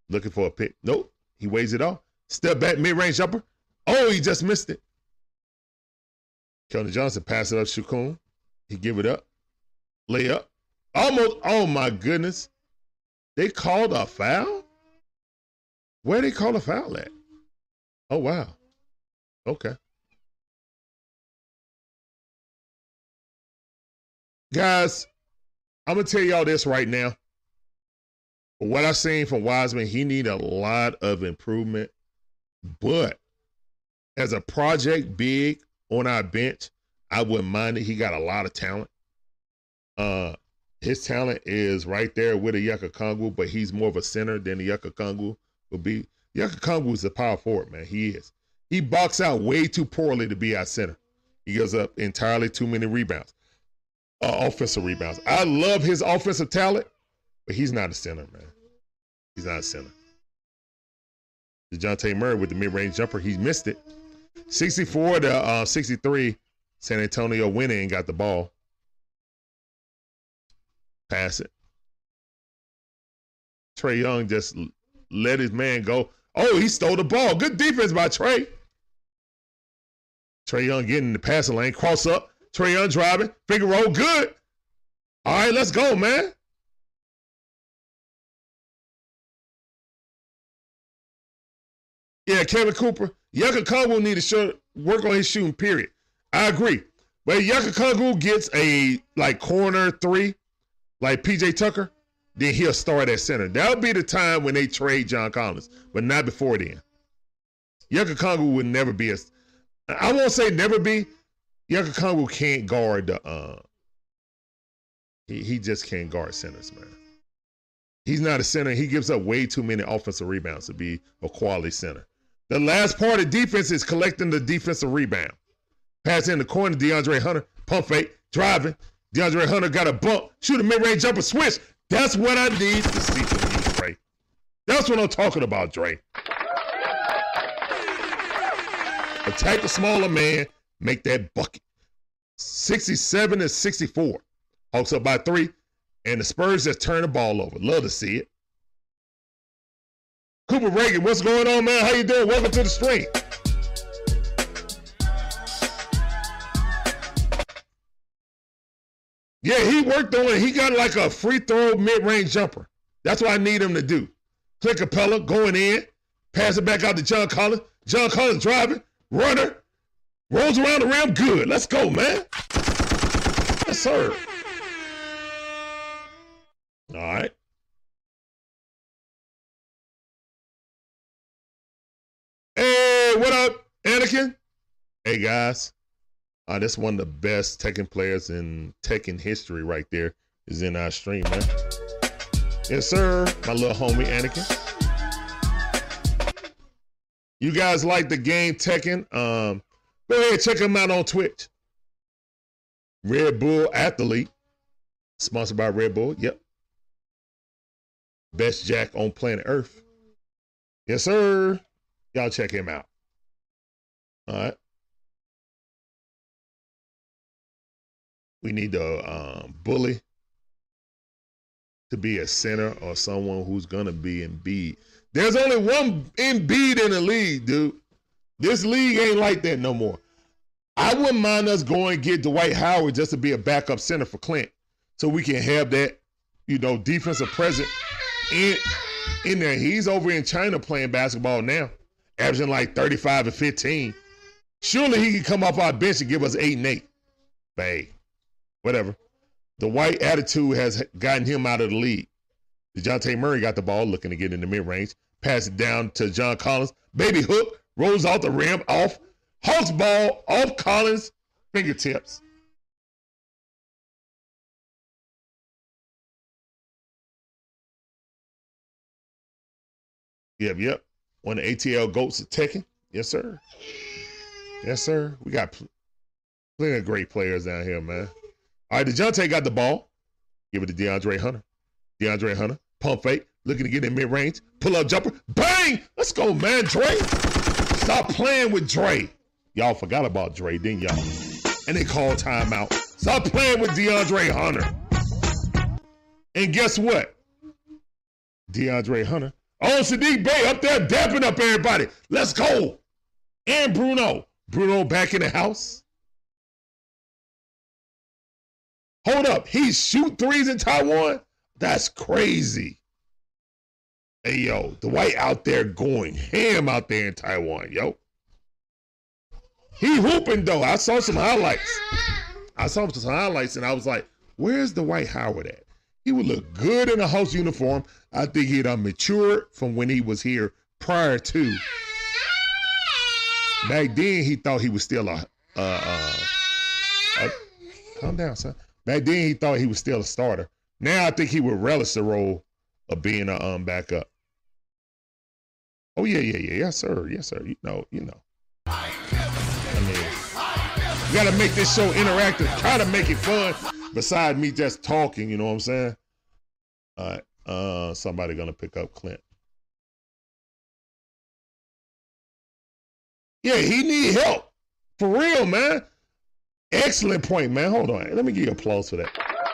looking for a pick. Nope. He weighs it off. Step back, mid range jumper. Oh, he just missed it. Keldon Johnson pass it up to Sochan. He give it up. Lay up. Almost. Oh my goodness. They called a foul? Where they call a foul at? Oh wow. Okay. Guys, I'm gonna tell y'all this right now. What I've seen from Wiseman, he need a lot of improvement. But as a project big on our bench, I wouldn't mind it. He got a lot of talent. Uh his talent is right there with a Onyeka Okongwu, but he's more of a center than the Onyeka Okongwu would be. Onyeka Okongwu is a power forward, man. He is. He box out way too poorly to be our center. He gives up entirely too many rebounds uh, offensive rebounds. I love his offensive talent, but he's not a center, man. He's not a center. DeJounte Murray with the mid range jumper, he missed it. 64 to uh, 63. San Antonio winning and got the ball. Pass it. Trae Young just let his man go. Oh, he stole the ball. Good defense by Trae. Trae Young getting in the passing lane, cross up, Trae Young driving, finger roll, good. All right, let's go, man. Yeah, Kevin Cooper. Yucca Congo need to show, work on his shooting, period. I agree. But Yucca Congo gets a like corner three, like PJ Tucker, then he'll start at center. That'll be the time when they trade John Collins, but not before then. Yucca Kongu would never be a. I won't say never be. Yucca Kongu can't guard the. Uh, he he just can't guard centers, man. He's not a center. He gives up way too many offensive rebounds to be a quality center. The last part of defense is collecting the defensive rebound. Pass in the corner, DeAndre Hunter, pump fake, driving. DeAndre Hunter got a bump, shoot a mid-range jumper, switch. That's what I need to see from you, Dre. That's what I'm talking about, Dre. Attack the smaller man, make that bucket. 67 and 64. Hawks up by three, and the Spurs just turn the ball over. Love to see it. Cooper Reagan, what's going on, man? How you doing? Welcome to the stream. Yeah, he worked on it. He got like a free throw mid-range jumper. That's what I need him to do. Clint Capela going in, pass it back out to John Collins. John Collins driving, runner, rolls around the rim. Good. Let's go, man. Yes, sir. All right. Anakin? Hey, guys. Uh, that's one of the best Tekken players in Tekken history right there is in our stream, man. Yes, sir. My little homie, Anakin. You guys like the game Tekken? Um, go ahead, check him out on Twitch. Red Bull Athlete. Sponsored by Red Bull. Yep. Best Jack on planet Earth. Yes, sir. Y'all check him out. All right. We need to um, bully to be a center or someone who's gonna be Embiid. There's only one Embiid in the league, dude. This league ain't like that no more. I wouldn't mind us going and get Dwight Howard just to be a backup center for Clint, so we can have that, you know, defensive presence in in there. He's over in China playing basketball now, averaging like 35 and 15. Surely he can come off our bench and give us eight and eight. Bang. Whatever. The white attitude has gotten him out of the league. DeJounte Murray got the ball looking to get in the mid range. Pass it down to John Collins. Baby hook rolls off the rim off. Hawks ball off Collins' fingertips. Yep, yep. One of the ATL goats at Tekken. Yes, sir. Yes, sir. We got pl- plenty of great players down here, man. All right, DeJounte got the ball. Give it to DeAndre Hunter. DeAndre Hunter, pump fake, looking to get in mid range, pull up jumper, bang! Let's go, man, Dre. Stop playing with Dre. Y'all forgot about Dre, didn't y'all? And they called timeout. Stop playing with DeAndre Hunter. And guess what? DeAndre Hunter. Oh, Saddiq Bey up there dapping up everybody. Let's go. And Bruno. Bruno back in the house. Hold up. He shoot threes in Taiwan? That's crazy. Hey, yo, the white out there going ham out there in Taiwan, yo. He hooping, though. I saw some highlights. I saw some highlights, and I was like, where's the Dwight Howard at? He would look good in a house uniform. I think he'd uh, matured from when he was here prior to. Back then, he thought he was still a. Uh, uh, a calm down, son. Back then, he thought he was still a starter. Now, I think he would relish the role of being a um backup. Oh yeah, yeah, yeah, yes sir, yes sir. You know, you know. I mean, you gotta make this show interactive. Try to make it fun. Besides me just talking, you know what I'm saying? All right. Uh, somebody gonna pick up Clint. Yeah, he need help. For real, man. Excellent point, man. Hold on. Let me give you applause for that.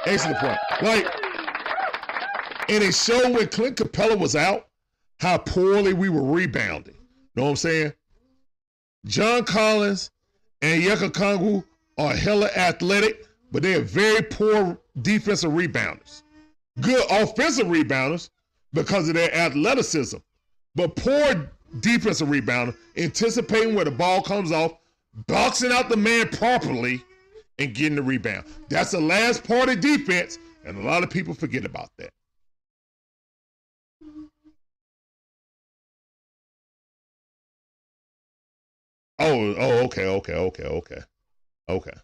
Excellent point. Like, and it showed when Clint Capela was out how poorly we were rebounding. Know what I'm saying? John Collins and Yucca Kongu are hella athletic, but they are very poor defensive rebounders. Good offensive rebounders because of their athleticism, but poor defensive rebounder, anticipating where the ball comes off, boxing out the man properly, and getting the rebound. That's the last part of defense, and a lot of people forget about that. Oh, oh, okay, okay, okay, okay, okay.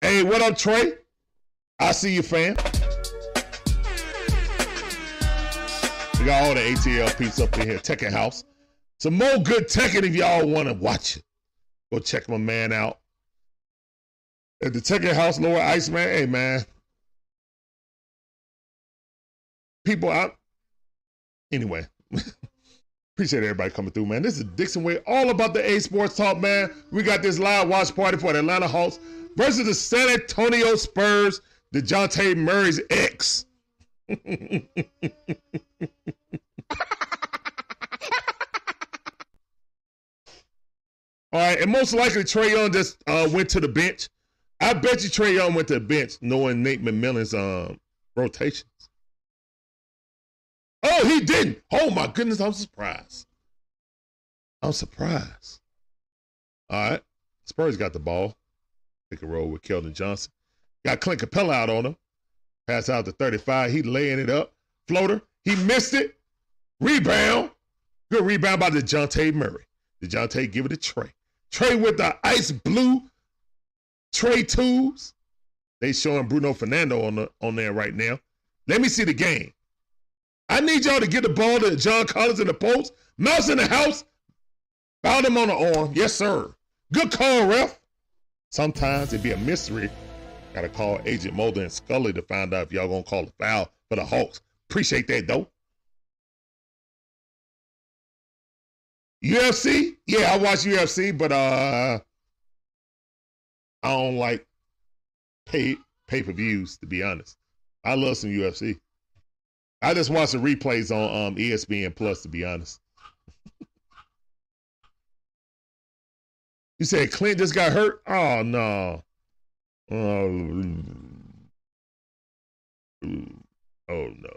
Hey, what up, Trey? I see you, fam. Got all the ATL peeps up in here, Tekken House. Some more good Tekken if y'all want to watch it. Go check my man out at the Tekken House, Lower Iceman. Hey, man. People out. Anyway. [LAUGHS] Appreciate everybody coming through, man. This is Dixon Way, all about the A Sports Talk, man. We got this live watch party for the Atlanta Hawks versus the San Antonio Spurs, DeJounte Murray's ex. All right, and most likely Trae Young just uh, went to the bench. I bet you Trae Young went to the bench knowing Nate McMillan's um, rotations. Oh, he didn't. Oh my goodness, I'm surprised. I'm surprised. All right. Spurs got the ball. Pick a roll with Keldon Johnson. Got Clint Capela out on him. Pass out to 35. He laying it up. Floater. He missed it. Rebound. Good rebound by DeJounte Murray. DeJounte give it to Trae. Trae with the ice blue Trae tools. They showing Bruno Fernando on the on there right now. Let me see the game. I need y'all to get the ball to John Collins in the post. Mouse in the house. Found him on the arm. Yes, sir. Good call, ref. Sometimes it be a mystery. Gotta call Agent Mulder and Scully to find out if y'all gonna call a foul for the Hawks. Appreciate that though. UFC? Yeah, I watch UFC, but uh I don't like pay pay per views to be honest. I love some UFC. I just watch the replays on um, ESPN Plus to be honest. [LAUGHS] you said Clint just got hurt? Oh no. Oh, oh no.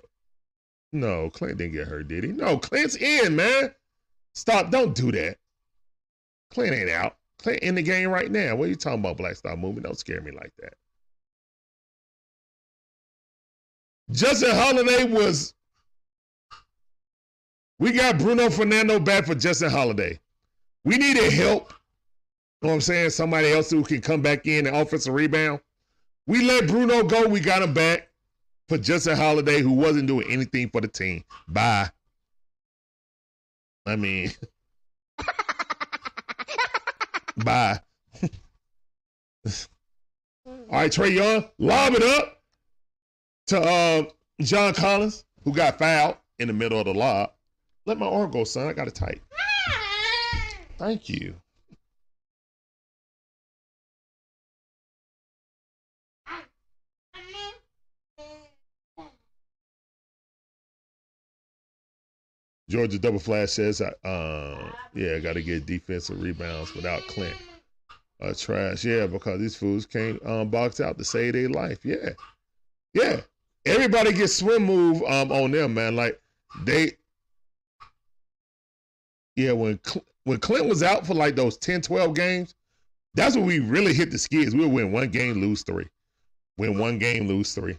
No, Clint didn't get hurt, did he? No, Clint's in, man. Stop. Don't do that. Clint ain't out. Clint in the game right now. What are you talking about, Black Star Movement? Don't scare me like that. Justin Holiday was. We got Bruno Fernando back for Justin Holiday. We needed help. You know what I'm saying? Somebody else who can come back in and offensive rebound. We let Bruno go. We got him back for Justin Holiday, who wasn't doing anything for the team. Bye. I mean, [LAUGHS] bye. [LAUGHS] All right, Trae Young, lob it up to uh, John Collins, who got fouled in the middle of the lob. Let my arm go, son. I got it tight. Thank you. Georgia Double Flash says, uh, yeah, got to get defensive rebounds without Clint. Uh, trash, yeah, because these fools can't um, box out to save their life. Yeah, yeah. Everybody gets swim move um, on them, man. Like they, yeah. When when Clint was out for like those 10, 12 games, that's when we really hit the skids. We'll win one game, lose three. Win one game, lose three.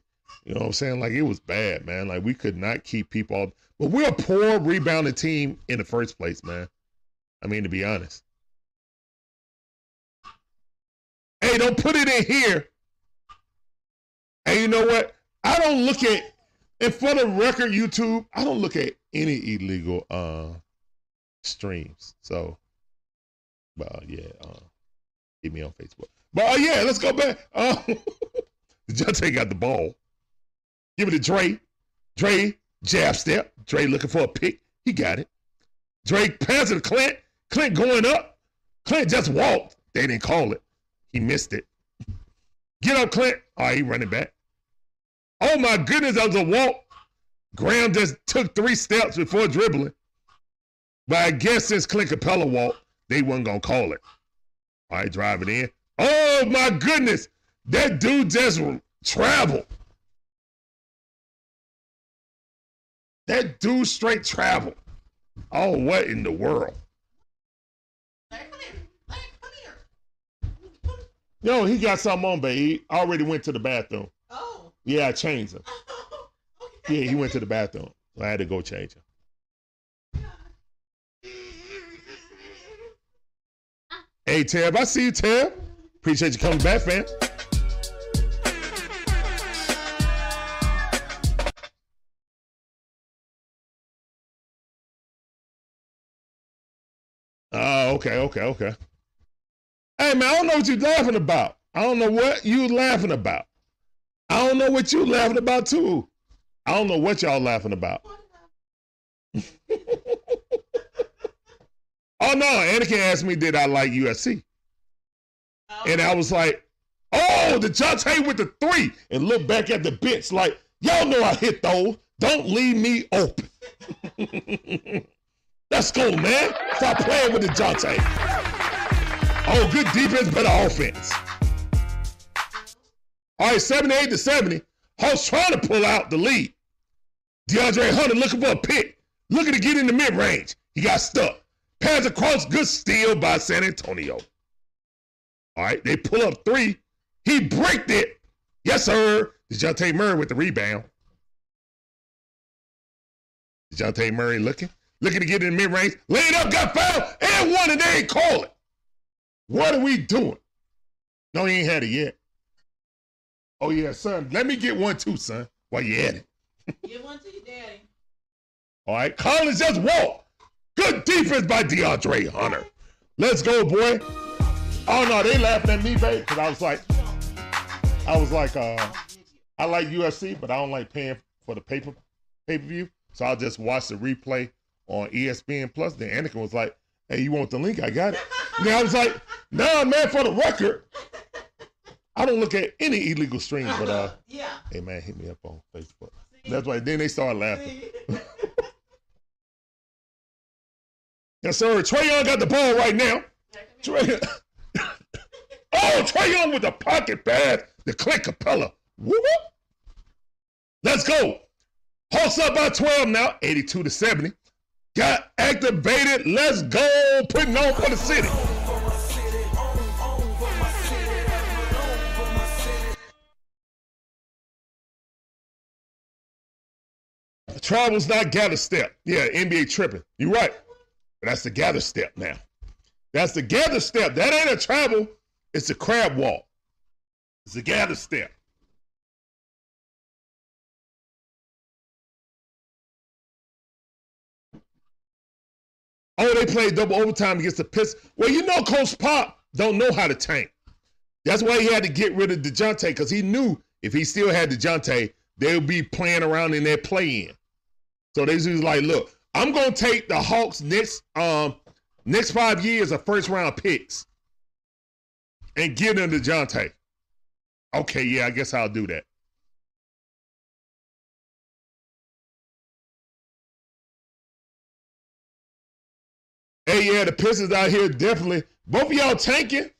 You know what I'm saying? Like it was bad, man. Like we could not keep people. But we're a poor rebounding team in the first place, man. I mean, to be honest. Hey, don't put it in here. And you know what? I don't look at, and for the record, YouTube, I don't look at any illegal uh streams. So, well, yeah, uh, hit me on Facebook. But uh, yeah, let's go back. Uh, [LAUGHS] Jonte got the ball. Give it to Dre. Dre, jab step. Dre looking for a pick. He got it. Dre passing to Clint. Clint going up. Clint just walked. They didn't call it. He missed it. Get up, Clint. All right, he running back. Oh my goodness, that was a walk. Graham just took three steps before dribbling. But I guess since Clint Capela walked, they wasn't gonna call it. All right, drive it in. Oh my goodness, that dude just traveled. That dude straight travel. Oh, what in the world? Yo, he got something on, but he already went to the bathroom. Oh. Yeah, I changed him. okay. [LAUGHS] Yeah, he went to the bathroom. So I had to go change him. Hey, Tab, I see you, Tab. Appreciate you coming back, fam. Okay, okay, okay. Hey, man, I don't know what you're laughing about. I don't know what you laughing about. I don't know what you laughing about, too. I don't know what y'all laughing about. [LAUGHS] oh, no, Anakin asked me, did I like USC? And I was like, oh, the Jonte with the three, and look back at the bits like, y'all know I hit those. Don't leave me open. [LAUGHS] Let's go, man. Stop playing with the Jonte. Oh, good defense, better offense. All right, 78 to 70. Hawks trying to pull out the lead. DeAndre Hunter looking for a pick. Looking to get in the mid range. He got stuck. Pass across, good steal by San Antonio. All right, they pull up three. He breaked it. Yes, sir. DeJounte Murray with the rebound. DeJounte Murray looking. Looking to get in the mid range. Laid up, got fouled, and one, and they ain't call it. What are we doing? No, he ain't had it yet. Oh, yeah, son. Let me get one too, son, while you at it. Give one to your daddy. All right, Collins just walk. Good defense by DeAndre Hunter. Let's go, boy. Oh no, they laughing at me, babe, because I was like, I was like, uh, I like UFC, but I don't like paying for the paper pay per view, so I'll just watch the replay on ESPN Plus. Then Anakin was like, "Hey, you want the link? I got it." now I was like, "Nah, man, for the record, I don't look at any illegal streams, but uh, yeah. hey man, hit me up on Facebook." That's why. Then they started laughing. [LAUGHS] Yes, sir. Trae Young got the ball right now. Trae. [LAUGHS] oh, Trae Young with the pocket pass. The Clint Capela. Whoop, whoop. Let's go. Hawks up by 12 now, 82 to 70. Got activated. Let's go. Putting on for the city. Travel's not gather step. Yeah, NBA tripping. You're right. But that's the gather step now. That's the gather step. That ain't a travel. It's a crab walk. It's a gather step. Oh, they played double overtime against the Pistons. Well, you know, Coach Pop don't know how to tank. That's why he had to get rid of DeJounte because he knew if he still had DeJounte, they would be playing around in their play-in. So they was like, look, I'm gonna take the Hawks next um next five years of first round picks and give them to Jonte. Okay, yeah, I guess I'll do that. Hey, yeah, the Pistons out here definitely. Both of y'all tanking.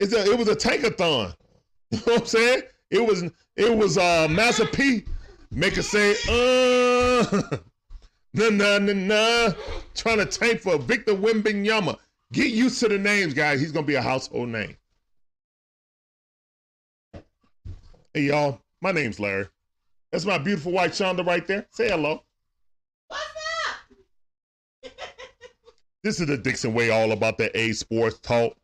It's a, it was a tankathon. [LAUGHS] You know what I'm saying? It was it was uh Master P make it say uh [LAUGHS] nah nah nah nah trying to tank for Victor Wembanyama. Get used to the names, guys. He's gonna be a household name. Hey y'all, my name's Larry. That's my beautiful wife Shonda right there. Say hello. What's up? This is the Dixon way, all about the A sports talk.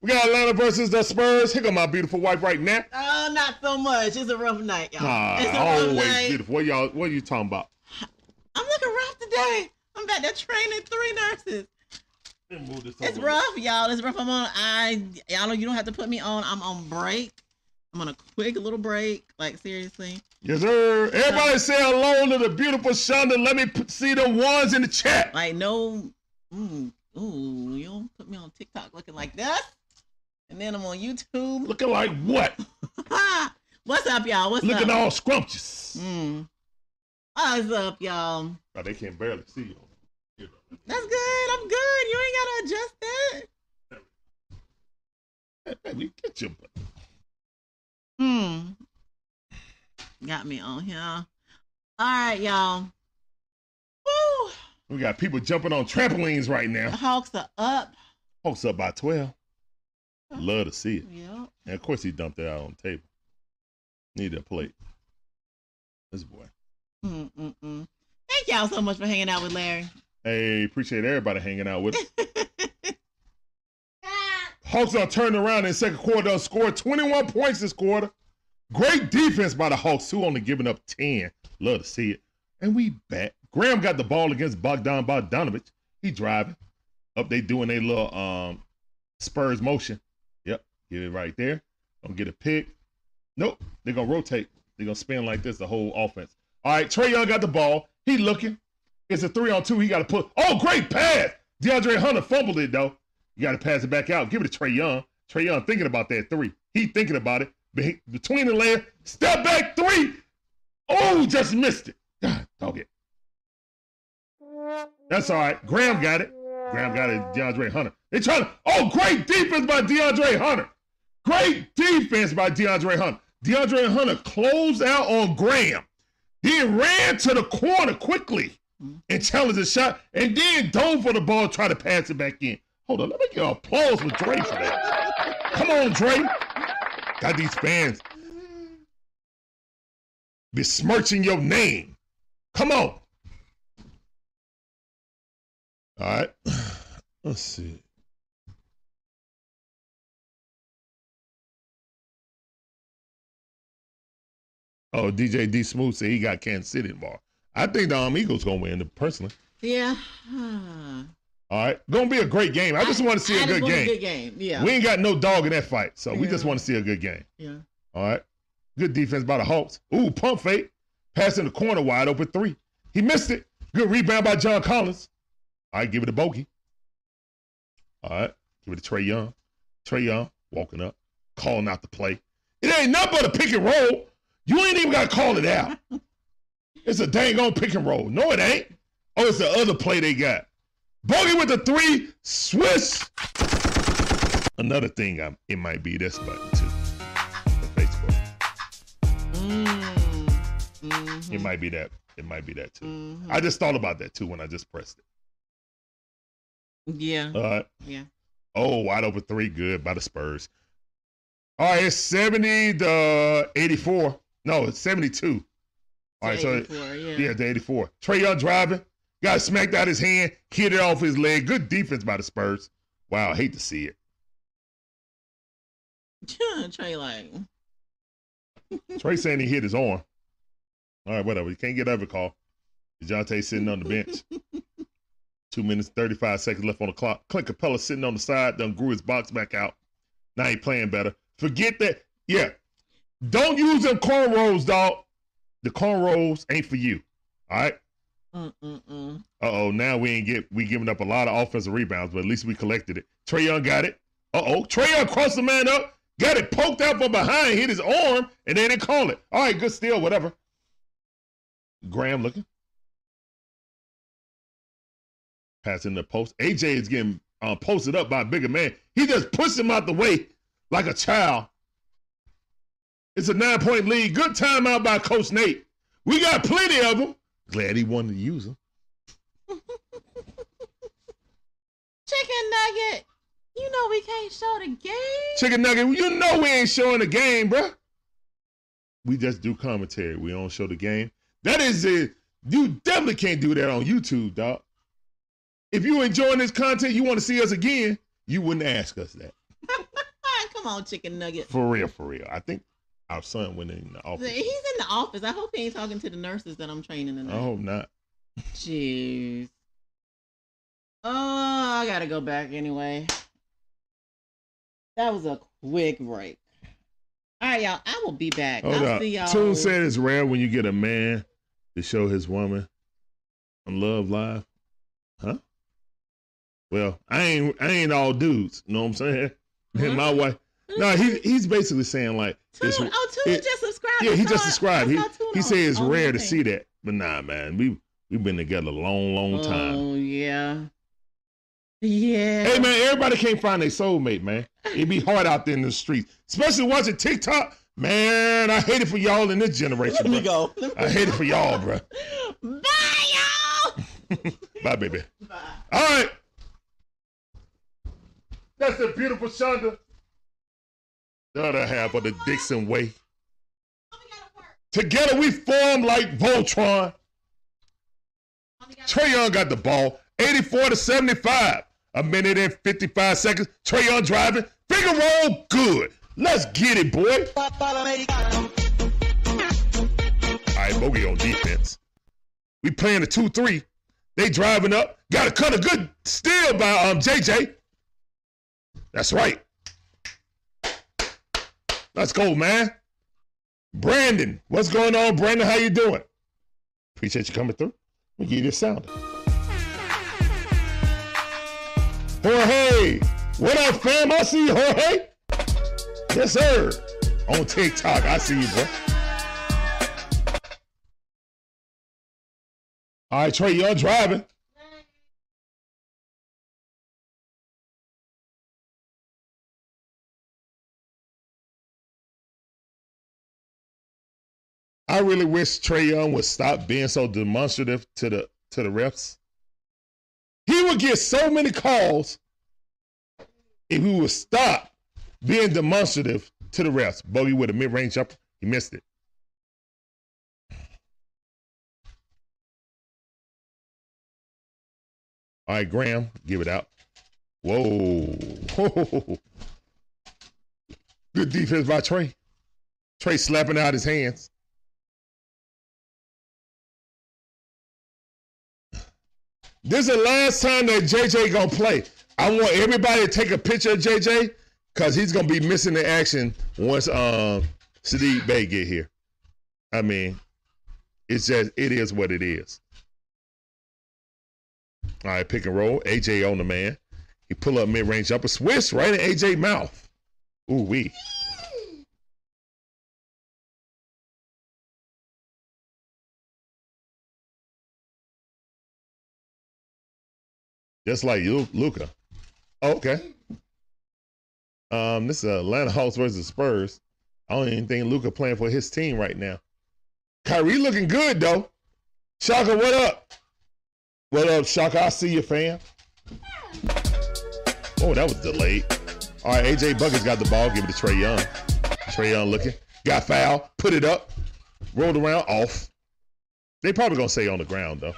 We got Atlanta versus the Spurs. Here go my beautiful wife right now. oh, not so much. It's a rough night, y'all. Ah, it's a rough always night. beautiful. What y'all? What are you talking about? I'm looking rough today. I'm back there training three nurses. Let me move this It's rough, y'all. It's rough. I'm on. I y'all know you don't have to put me on. I'm on break. I'm on a quick little break. Like seriously. Yes, sir. Everybody say hello to the beautiful Shonda. Let me p- see the ones in the chat. Like no. Mm, ooh, you don't put me on TikTok looking like that. And then I'm on YouTube. Looking like what? [LAUGHS] What's up, y'all? What's Looking up? Looking all scrumptious. Mm. What's up, y'all? Oh, they can barely see you. You know. That's good. I'm good. You ain't gotta adjust that. Hey, baby, get your butt. Hmm. Got me on here. All right, y'all. Woo! We got people jumping on trampolines right The now. Hawks are up. Hawks up by 12. Love to see it. Yep. And of course, he dumped it out on the table. Need a plate. This boy. Mm-mm-mm. Thank y'all so much for hanging out with Larry. Hey, appreciate everybody hanging out with us. [LAUGHS] Hawks are turning around in second quarter. Score 21 points this quarter. Great defense by the Hawks, who only giving up 10. Love to see it. And we back. Graham got the ball against Bogdan Bogdanovich. He driving. Up they doing their little um Spurs motion. Yep. Get it right there. Don't get a pick. Nope. They're gonna rotate. They're gonna spin like this the whole offense. All right, Trae Young got the ball. He looking. It's a three on two. He got to put. Oh, great pass. DeAndre Hunter fumbled it though. You got to pass it back out. Give it to Trae Young. Trae Young thinking about that three. He thinking about it. Between the layer, step back three. Oh, just missed it. God, [SIGHS] dog it. That's all right. Graham got it. Graham got it. DeAndre Hunter. They trying to. Oh, great defense by DeAndre Hunter. Great defense by DeAndre Hunter. DeAndre Hunter closed out on Graham. He ran to the corner quickly mm-hmm. and challenged the shot, and then dove for the ball, try to pass it back in. Hold on, let me get applause for Dre for that. Come on, Dre. Got these fans besmirching your name. Come on. All right. [SIGHS] Let's see. Oh, DJ D Smooth said he got Kansas City involved. I think the um, Eagles gonna win personally. Yeah. [SIGHS] All right, gonna be a great game. I just want to see I a good game. A good game. Yeah. We ain't got no dog in that fight, so we just want to see a good game. yeah. All right, good defense by the Hawks. Ooh, pump fake, passing the corner, wide open three. He missed it. Good rebound by John Collins. All right, give it to Bogey. All right, give it to Trae Young. Trae Young walking up, calling out the play. It ain't nothing but a pick and roll. You ain't even got to call it out. [LAUGHS] It's a dang on pick and roll. No, it ain't. Oh, it's the other play they got. Bogey with the three, Swiss. Another thing, um, it might be this button too. Facebook. Mm. Mhm. It might be that. It might be that too. Mhm. I just thought about that too when I just pressed it. Yeah. All right. Yeah. Oh, wide open three, good by the Spurs. All right, it's 70 to 84. No, it's 72. All right, so yeah. yeah, to 84. Trae Young driving, got smacked out his hand, hit it off his leg. Good defense by the Spurs. Wow, hate to see it. [LAUGHS] Trae like. [LAUGHS] Trae saying he hit his arm. All right, whatever. You can't get every call. DeJounte sitting on the bench. [LAUGHS] Two minutes, 35 seconds left on the clock. Clint Capela sitting on the side, done grew his box back out. Now he playing better. Forget that. Yeah. Don't use them cornrows, dog. The cornrows ain't for you. All right. Uh oh. Now we ain't get we giving up a lot of offensive rebounds, but at least we collected it. Trae Young got it. Uh oh. Trae Young crossed the man up, got it poked out from behind, hit his arm, and they didn't call it. All right, good steal, whatever. Graham looking. Passing the post. AJ is getting uh, posted up by a bigger man. He just pushed him out the way like a child. It's a nine point lead. Good timeout by Coach Nate. We got plenty of them. Glad he wanted to use them. [LAUGHS] Chicken nugget. You know we can't show the game. Chicken Nugget, you know we ain't showing the game, bruh. We just do commentary. We don't show the game. That is it. You definitely can't do that on YouTube, dog. If you enjoying this content, you want to see us again, you wouldn't ask us that. [LAUGHS] Come on, chicken nugget. For real, for real. I think our son went in the office. He's in the office. I hope he ain't talking to the nurses that I'm training in. I hope not. Jeez. Oh, I gotta go back anyway. That was a quick break. All right, y'all. I will be back. Hold I'll up. see y'all. Tune said it's rare when you get a man to show his woman on Love Live. Huh? Well, I ain't I ain't all dudes. You know what I'm saying? And [LAUGHS] my mm-hmm. wife. [LAUGHS] No, he he's basically saying like Tune. it's, oh, Tune it- just subscribed. yeah, he just subscribed. He he on- said it's on rare the to see that, but nah, man, we we've been together a long, long time. Oh yeah. Yeah. Hey man, everybody can't find their soulmate, man. It be hard out there in the streets, especially watching TikTok. Man, I hate it for y'all in this generation. Let me bro. go. I hate it for y'all, bro. [LAUGHS] Bye, y'all. [LAUGHS] Bye, baby. Bye. All right. That's the beautiful Shonda. The other half of the Dixon way. Together we form like Voltron. Trae Young got the ball. 84 to 75. A minute and 55 seconds. Trae Young driving. Finger roll. Good. Let's get it, boy. All right, Bogey on defense. We playing a 2-3. They driving up. Got a cut a good steal by um JJ. That's right. Let's go, man. Brandon, what's going on, Brandon? How you doing? Appreciate you coming through. Let me give you a sound. Jorge, what up, fam? I see you, Jorge. Yes, sir. On TikTok, I see you, bro. All right, Trae, you're driving. Really wish Trae Young would stop being so demonstrative to the to the refs. He would get so many calls if he would stop being demonstrative to the refs. Bogey with a mid-range jumper, he missed it. All right, Graham, give it out. Whoa. [LAUGHS] Good defense by Trae. Trae slapping out his hands. This is the last time that JJ gonna play. I want everybody to take a picture of JJ because he's gonna be missing the action once um Saddiq Bey get here. I mean, it's just it is what it is. All right, pick and roll. AJ on the man. He pull up mid range upper switch right in AJ mouth. Ooh wee. Just like Luka. Oh, okay. Um, this is Atlanta Hawks versus Spurs. I don't even think Luka playing for his team right now. Kyrie looking good though. Shaka, what up? What up, Shaka? I see you, fam. Oh, that was delayed. All right, AJ Buckets got the ball. Give it to Trae Young. Trae Young looking. Got foul. Put it up. Rolled around. Off. They probably gonna say on the ground though.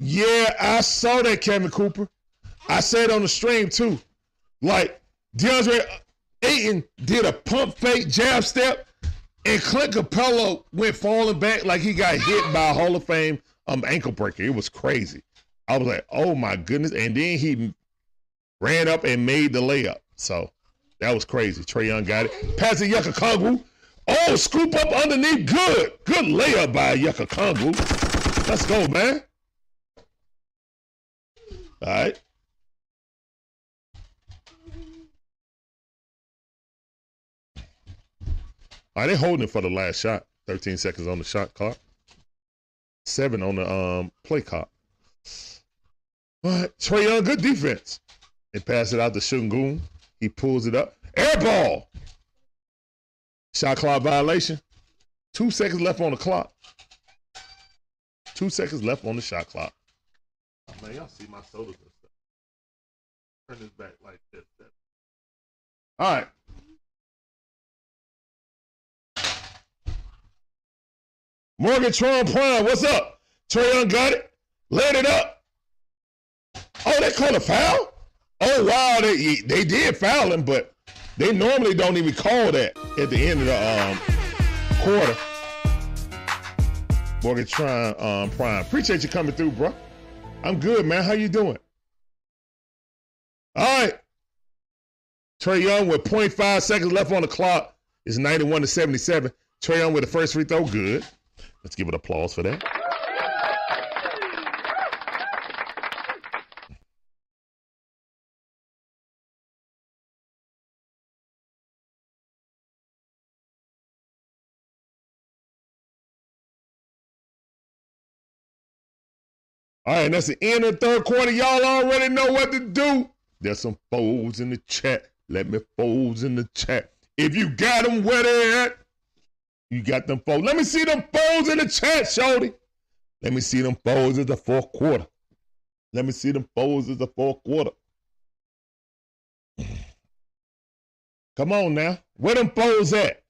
Yeah, I saw that, Kevin Cooper. I said on the stream too. Like DeAndre Ayton did a pump fake jab step, and Clint Capela went falling back like he got hit by a Hall of Fame um ankle breaker. It was crazy. I was like, oh my goodness. And then he ran up and made the layup. So that was crazy. Trae Young got it. Pass it Yucca Kongu. Oh, scoop up underneath. Good. Good layup by Yucca Kongu. Let's go, man. All right. All right, they holding it for the last shot. 13 seconds on the shot clock. Seven on the um play clock. But Trae Young, good defense. They pass it out to Sengun. He pulls it up. Air ball. Shot clock violation. Two seconds left on the clock. Two seconds left on the shot clock. Man, y'all see my sodas and stuff. Turn this back like this. All right. Morgan Tron Prime, what's up? Trae Young got it. Let it up. Oh, they called a foul? Oh, wow. They, they did foul him, but they normally don't even call that at the end of the um, quarter. Morgan Tron um, Prime. Appreciate you coming through, bro. I'm good, man. How you doing? All right. Trae Young with 0.5 seconds left on the clock is 91 to 77. Trae Young with the first free throw. Good. Let's give it applause for that. All right, that's the end of the third quarter. Y'all already know what to do. There's some foes in the chat. Let me foes in the chat. If you got them where they at, you got them foes. Let me see them foes in the chat, Shorty. Let me see them foes in the fourth quarter. Let me see them foes in the fourth quarter. [SIGHS] Come on now. Where them foes at?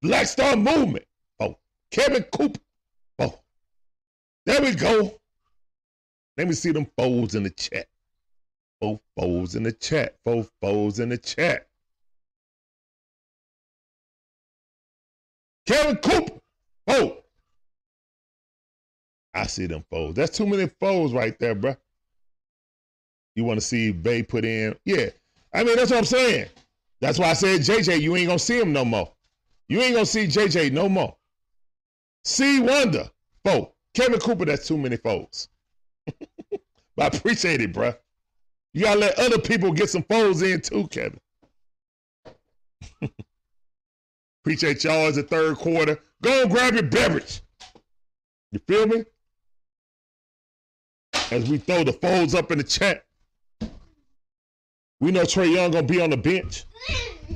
Black Star Movement. Oh, Kevin Cooper. Oh, There we go. Let me see them foes in the chat. Four foes in the chat. Four foes in the chat. Kevin Cooper. Oh. I see them foes. That's too many foes right there, bruh. You want to see Bey put in? Yeah. I mean, that's what I'm saying. That's why I said, JJ, you ain't going to see him no more. You ain't going to see JJ no more. C Wonder. Foe. Kevin Cooper, that's too many foes. But I appreciate it, bruh. You got to let other people get some foes in too, Kevin. [LAUGHS] appreciate y'all as the third quarter. Go grab your beverage. You feel me? As we throw the folds up in the chat. We know Trae Young gonna be on the bench.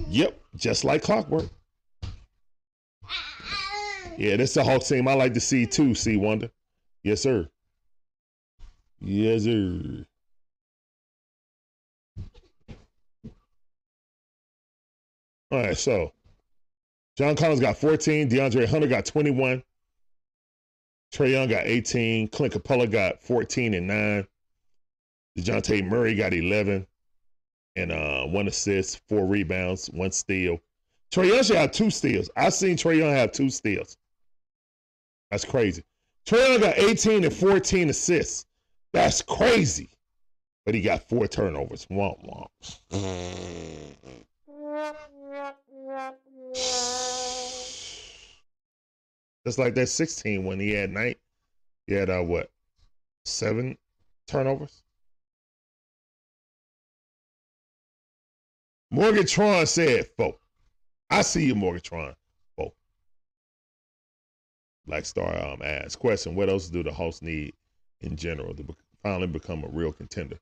Yep, just like clockwork. Yeah, that's the Hawks team I like to see too, C Wonder. Yes, sir. Yes, sir. All right, so John Collins got 14, DeAndre Hunter got 21, Trae Young got 18, Clint Capela got 14 and 9, DeJounte Murray got 11, and uh, one assist, four rebounds, one steal. Trae Young should have two steals. I've seen Trae Young have two steals. That's crazy. Trae Young got 18 and 14 assists. That's crazy. But he got four turnovers. Womp womp. Just like that 16 when he had night. He had uh, what? Seven turnovers? Morgatron said, "Folk, I see you, Morgatron." Folk. Black Star um, asked, "Question: What else do the Hawks need in general to finally become a real contender?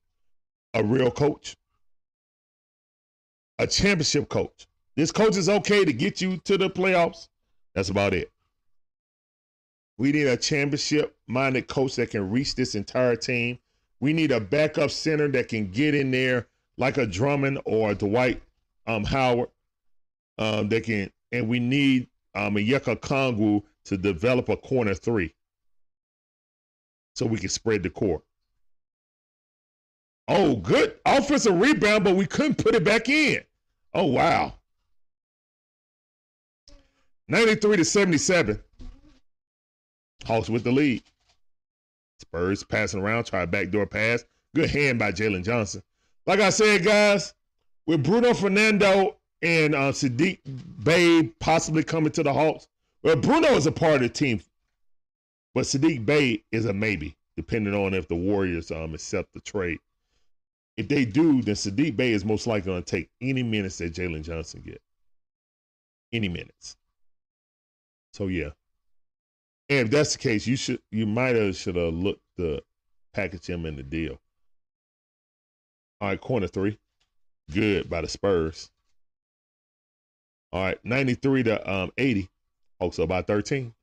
A real coach, a championship coach. This coach is okay to get you to the playoffs. That's about it. We need a championship-minded coach that can reach this entire team. We need a backup center that can get in there." like a Drummond or a Dwight um, Howard um, that can, and we need um, a Yeka Kongu to develop a corner three so we can spread the court. Oh, good offensive rebound, but we couldn't put it back in. Oh, wow. 93 to 77. Hawks with the lead. Spurs passing around, try a backdoor pass. Good hand by Jalen Johnson. Like I said, guys, with Bruno Fernando and uh, Saddiq Bey possibly coming to the Hawks, well, Bruno is a part of the team, but Saddiq Bey is a maybe, depending on if the Warriors um, accept the trade. If they do, then Saddiq Bey is most likely going to take any minutes that Jalen Johnson get. Any minutes. So yeah. And if that's the case, you should you might have should have looked the package him in the deal. All right, corner three. Good by the Spurs. All right, 93 to um, 80. Hawks up by 13.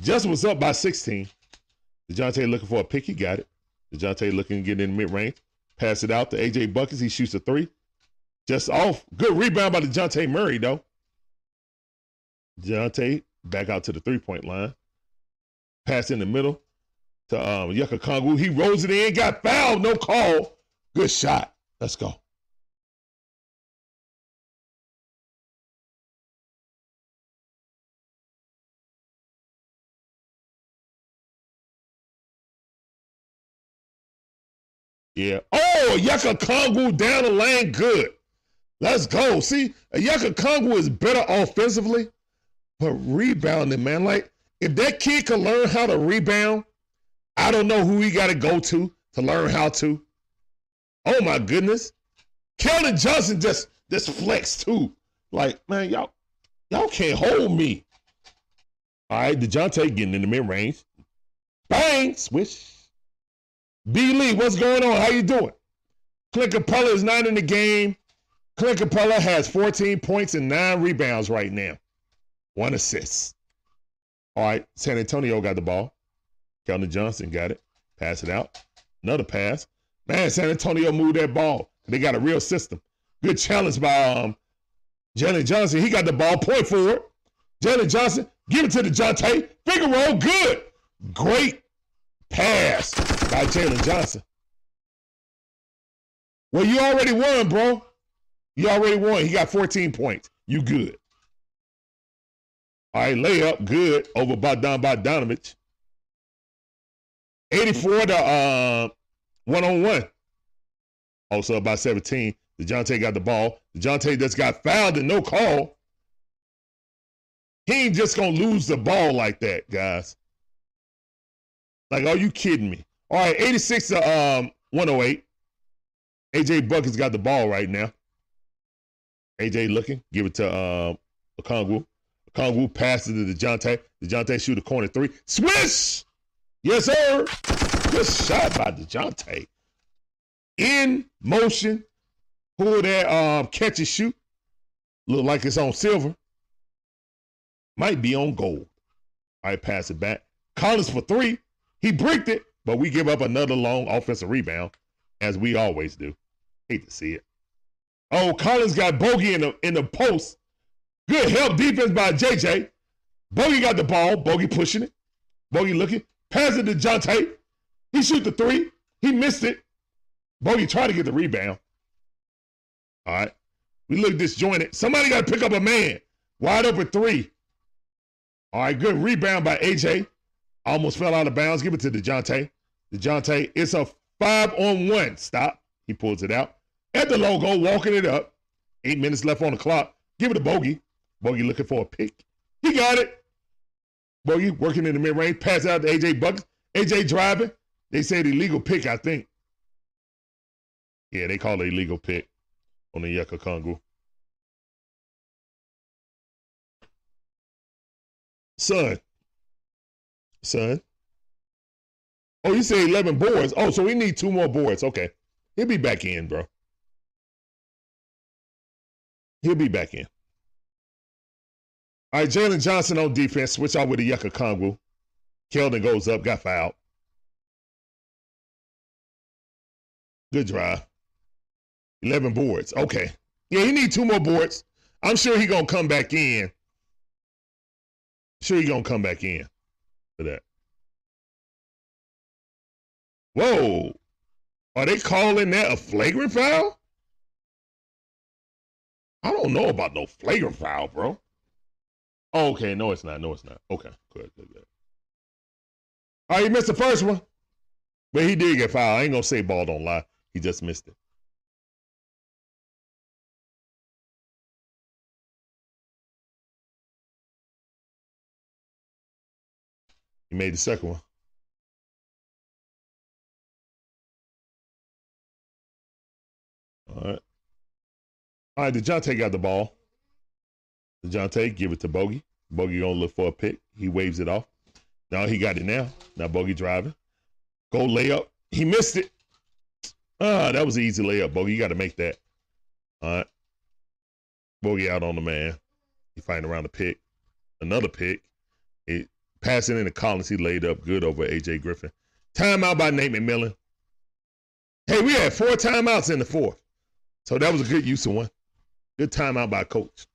Justin was up by 16. DeJounte looking for a pick. He got it. DeJounte looking to get in mid range. Pass it out to AJ Buckets. He shoots a three. Just off. Good rebound by DeJounte Murray, though. DeJounte back out to the three point line. Pass in the middle to um, Yucca Kongu. He rolls it in, got fouled, no call. Good shot. Let's go. Yeah. Oh, Yucca Kongu down the lane. Good. Let's go. See, Yucca Kongu is better offensively, but rebounding, man. Like, if that kid can learn how to rebound, I don't know who he got to go to to learn how to. Oh my goodness. Keldon Johnson just just flexed too. Like, man, y'all, y'all can't hold me. All right, DeJounte getting in the mid-range. Bang! Swish. B Lee, what's going on? How you doing? Clint Capela is not in the game. Clint Capela has 14 points and nine rebounds right now. One assist. All right, San Antonio got the ball. Keldon Johnson got it. Pass it out. Another pass. Man, San Antonio moved that ball. They got a real system. Good challenge by um, Jalen Johnson. He got the ball. Point forward. Jalen Johnson, give it to the Jonte. Figaro, good. Great pass by Jalen Johnson. Well, you already won, bro. You already won. He got 14 points. You good. All right, layup, good over Bogdan Bogdanovich. 84 to one on one. Also about 17. DeJounte got the ball. DeJounte just got fouled and no call. He ain't just gonna lose the ball like that, guys. Like, are you kidding me? All right, 86 to um 108. AJ Buckets got the ball right now. AJ looking, give it to um Okongwu. Okongwu passes to DeJounte. DeJounte shoot a corner three. Swish! Yes, sir. Good shot by DeJounte. In motion. Pull that um, catch and shoot. Look like it's on silver. Might be on gold. All right, pass it back. Collins for three. He bricked it, but we give up another long offensive rebound, as we always do. Hate to see it. Oh, Collins got Bogey in the in the post. Good help defense by JJ. Bogey got the ball. Bogey pushing it. Bogey looking. Pass it to Jonte. He shoot the three. He missed it. Bogey tried to get the rebound. All right. We look disjointed. Somebody got to pick up a man. Wide open three. All right, good rebound by AJ. Almost fell out of bounds. Give it to DeJounte. DeJounte, it's a five on one. Stop. He pulls it out. At the logo, walking it up. Eight minutes left on the clock. Give it to Bogey. Bogey looking for a pick. He got it. Bogey working in the mid range. Pass out to AJ Buckets. AJ driving. They said illegal pick, I think. Yeah, they call it illegal pick on the Okongwu. Son. Son. Oh, you say 11 boards. Oh, so we need two more boards. Okay. He'll be back in, bro. He'll be back in. All right, Jalen Johnson on defense. Switch out with the Okongwu. Keldon goes up, got fouled. Good drive. 11 boards. Okay. Yeah, he need two more boards. I'm sure he going to come back in. Sure he going to come back in for that. Whoa. Are they calling that a flagrant foul? I don't know about no flagrant foul, bro. Oh, okay, no, it's not. No, it's not. Okay, good, good, good. All right, he missed the first one, but he did get fouled. I ain't gonna say ball don't lie. He just missed it. He made the second one. All right. All right, DeJounte got the ball. DeJounte, give it to Bogey. Bogey gonna look for a pick. He waves it off. Now he got it now. Now Bogey driving. Go layup. He missed it. Ah, that was an easy layup, Bogey. You got to make that. All right. Bogey out on the man. He fighting around the pick. Another pick. It passing into Collins. He laid up good over AJ Griffin. Timeout by Nate McMillan. Hey, we had four timeouts in the fourth. So that was a good use of one. Good timeout by coach.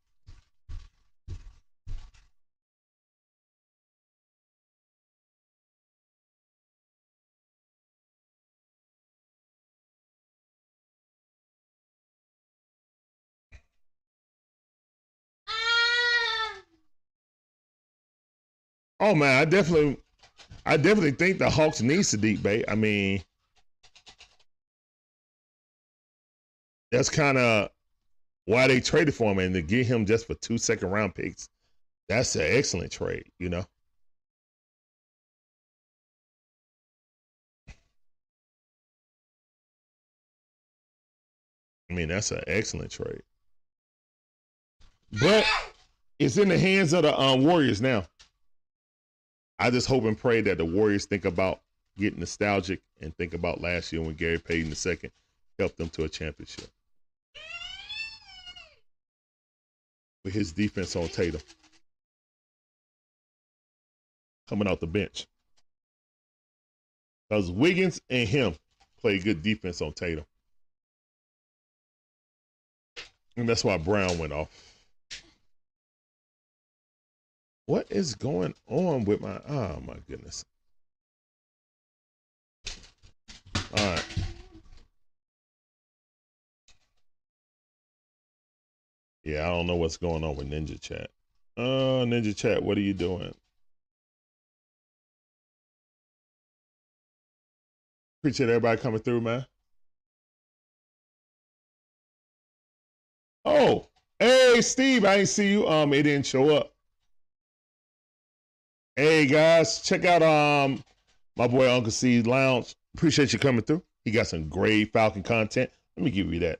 Oh man, I definitely, I definitely think the Hawks need Saddiq Bey. I mean, that's kind of why they traded for him and to get him just for two second round picks. That's an excellent trade, you know. I mean, that's an excellent trade. But it's in the hands of the um, Warriors now. I just hope and pray that the Warriors think about getting nostalgic and think about last year when Gary Payton II helped them to a championship. With his defense on Tatum. Coming out the bench. Because Wiggins and him play good defense on Tatum. And that's why Brown went off. What is going on with my? Oh my goodness! All right. Yeah, I don't know what's going on with Ninja Chat. Uh, Ninja Chat, what are you doing? Appreciate everybody coming through, man. Oh, hey Steve, I ain't see you. Um, it didn't show up. Hey guys, check out um my boy Uncle C Lounge. Appreciate you coming through. He got some great Falcon content. Let me give you that.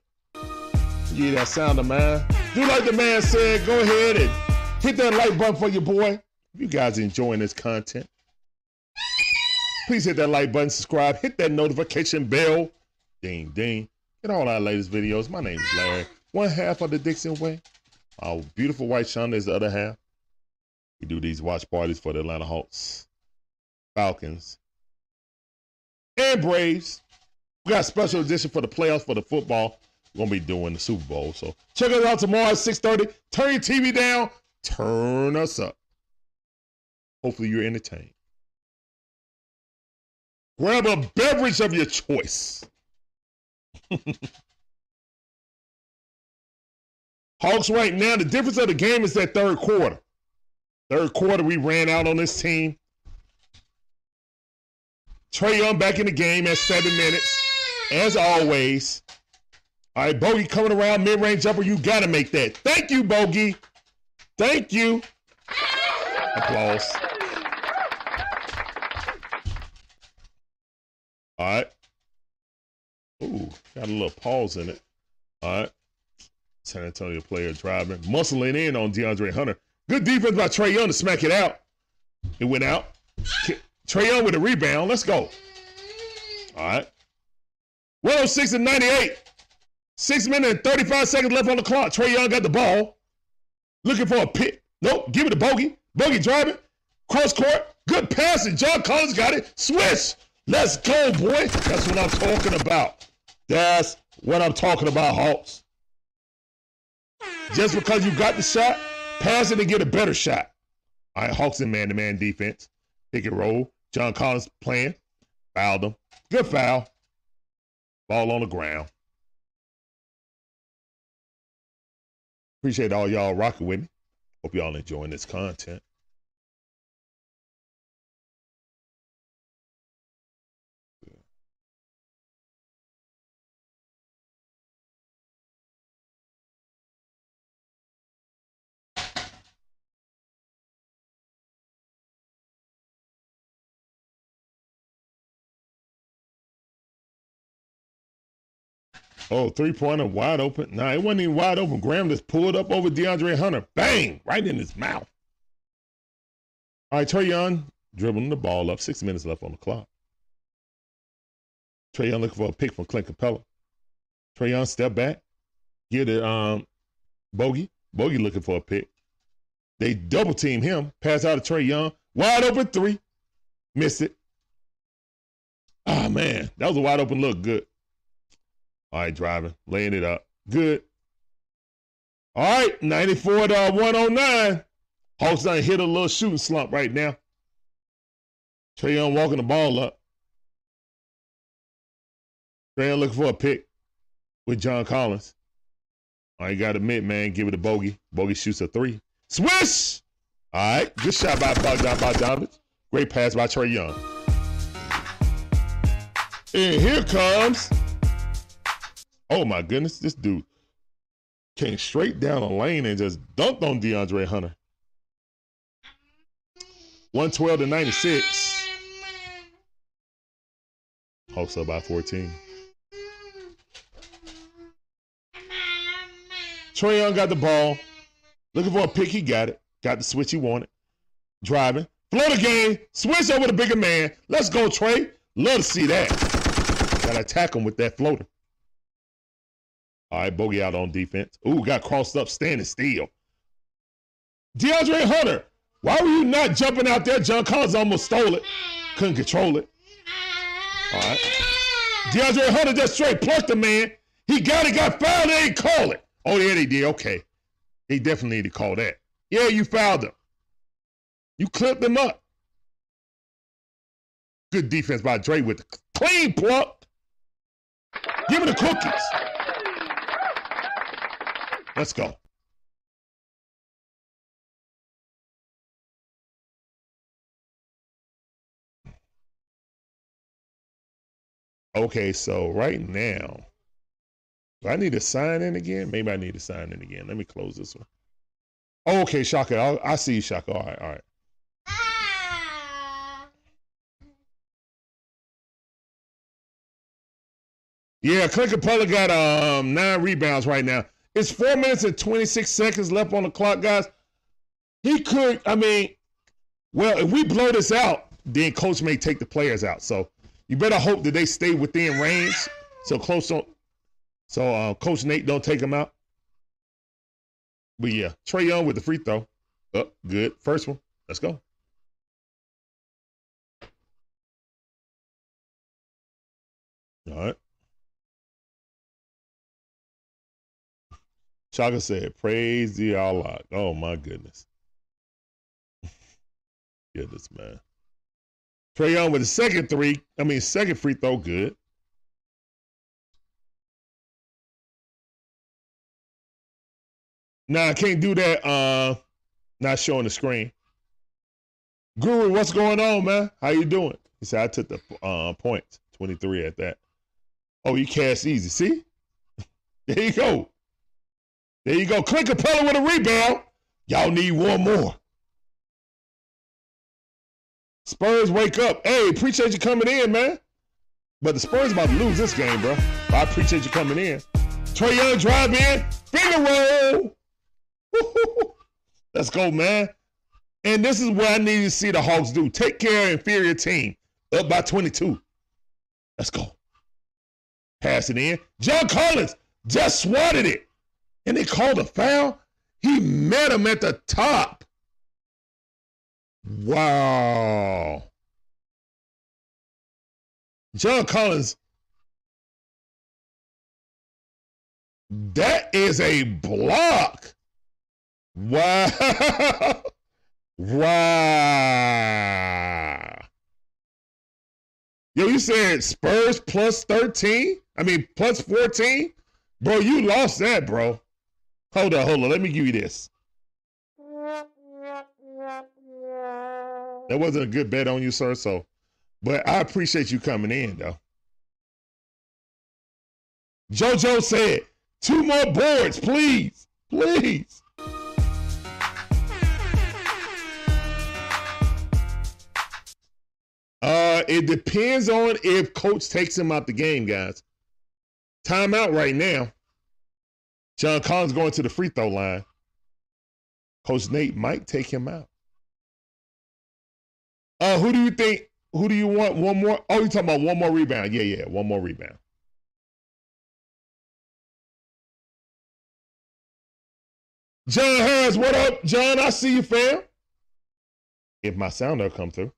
Yeah, that sounder, man. Do like the man said, go ahead and hit that like button for your boy. If you guys enjoying this content, please hit that like button, subscribe, hit that notification bell. Ding, ding. Get all our latest videos. My name is Larry, one half of the Dixon Way. Our beautiful white Shonda is the other half. We do these watch parties for the Atlanta Hawks, Falcons, and Braves. We got a special edition for the playoffs for the football. We're gonna be doing the Super Bowl. So check us out tomorrow at 6:30. Turn your TV down, turn us up. Hopefully you're entertained. Grab a beverage of your choice. [LAUGHS] Hawks right now, the difference of the game is that third quarter. Third quarter, we ran out on this team. Trae Young back in the game at seven minutes, as always. All right, Bogey coming around mid range jumper. You got to make that. Thank you, Bogey. Thank you. Applause. All right. Ooh, got a little pause in it. All right. San Antonio player driving, muscling in on DeAndre Hunter. Good defense by Trae Young to smack it out. It went out. Trae Young with a rebound. Let's go. All right. 106 and 98. Six minutes and 35 seconds left on the clock. Trae Young got the ball. Looking for a pick. Nope. Give it to Bogey. Bogey driving. Cross court. Good passing. John Collins got it. Swish. Let's go, boy. That's what I'm talking about. That's what I'm talking about, Hawks. Just because you got the shot, pass it and get a better shot. All right, Hawks in man-to-man defense. Pick and roll. John Collins playing. Fouled him. Good foul. Ball on the ground. Appreciate all y'all rocking with me. Hope y'all enjoying this content. Oh, three pointer wide open. Nah, it wasn't even wide open. Graham just pulled up over DeAndre Hunter. Bang! Right in his mouth. All right, Trae Young dribbling the ball up. Six minutes left on the clock. Trae Young looking for a pick from Clint Capela. Trae Young step back. Get it, um, Bogey. Bogey looking for a pick. They double team him. Pass out to Trae Young. Wide open three. Missed it. Ah, oh, man. That was a wide open look. Good. All right, driving, laying it up. Good. All right, 94 to 109. Hawks done hit a little shooting slump right now. Trae Young walking the ball up. Trae Young looking for a pick with John Collins. All right, got to admit, man, give it a bogey. Bogey shoots a three. Swish! All right, good shot by Bogdan Bogdanovich. Great pass by Trae Young. And here comes Oh my goodness, this dude came straight down a lane and just dunked on DeAndre Hunter. 112 to 96. Hawks up by 14. Trae Young got the ball. Looking for a pick, he got it. Got the switch he wanted. Driving. Float the game. Switch over the bigger man. Let's go, Trae. Love to see that. Gotta attack him with that floater. All right, bogey out on defense. Ooh, got crossed up, standing still. DeAndre Hunter, why were you not jumping out there? John Collins almost stole it. Couldn't control it. All right. DeAndre Hunter just straight plucked the man. He got it, got fouled, they ain't call it. Oh, yeah, they did. Okay. They definitely need to call that. Yeah, you fouled him. You clipped him up. Good defense by Dre with the clean pluck. Give me the cookies. Let's go. Okay, so right now, do I need to sign in again? Maybe I need to sign in again. Let me close this one. Oh, okay, Shaka. I, I see you, Shaka. All right, all right. Yeah, Clint Capela got um nine rebounds right now. It's four minutes and 26 seconds left on the clock, guys. He could, I mean, well, if we blow this out, then coach may take the players out. So you better hope that they stay within range. So close on so uh, Coach Nate don't take them out. But yeah, Trae Young with the free throw. Oh, good. First one. Let's go. All right. Chaka said, Praise the Allah. Oh my goodness. [LAUGHS] goodness, man. Trae Young with the second three. I mean, second free throw, good. Nah, I can't do that. Uh, not showing the screen. Guru, what's going on, man? How you doing? He said I took the uh, points, 23 at that. Oh, you cast easy. See? [LAUGHS] there you go. There you go. Clint Capela with a rebound. Y'all need one more. Spurs wake up. Hey, appreciate you coming in, man. But the Spurs about to lose this game, bro. I appreciate you coming in. Trae Young drive in. Finger roll. [LAUGHS] Let's go, man. And this is what I need to see the Hawks do. Take care of inferior team. Up by 22. Let's go. Pass it in. John Collins just swatted it. And they called a foul. He met him at the top. Wow. John Collins. That is a block. Wow. [LAUGHS] wow. Yo, you said Spurs plus 13? I mean, plus 14? Bro, you lost that, bro. Hold on, hold on. Let me give you this. That wasn't a good bet on you, sir. So, but I appreciate you coming in, though. JoJo said, two more boards, please. Please. Uh, it depends on if coach takes him out the game, guys. Timeout right now. John Collins going to the free throw line. Coach Nate might take him out. Uh, who do you think? Who do you want? One more? Oh, you talking about one more rebound? Yeah, yeah, one more rebound. John Harris, what up, John? I see you, fam. If my sound don't come through.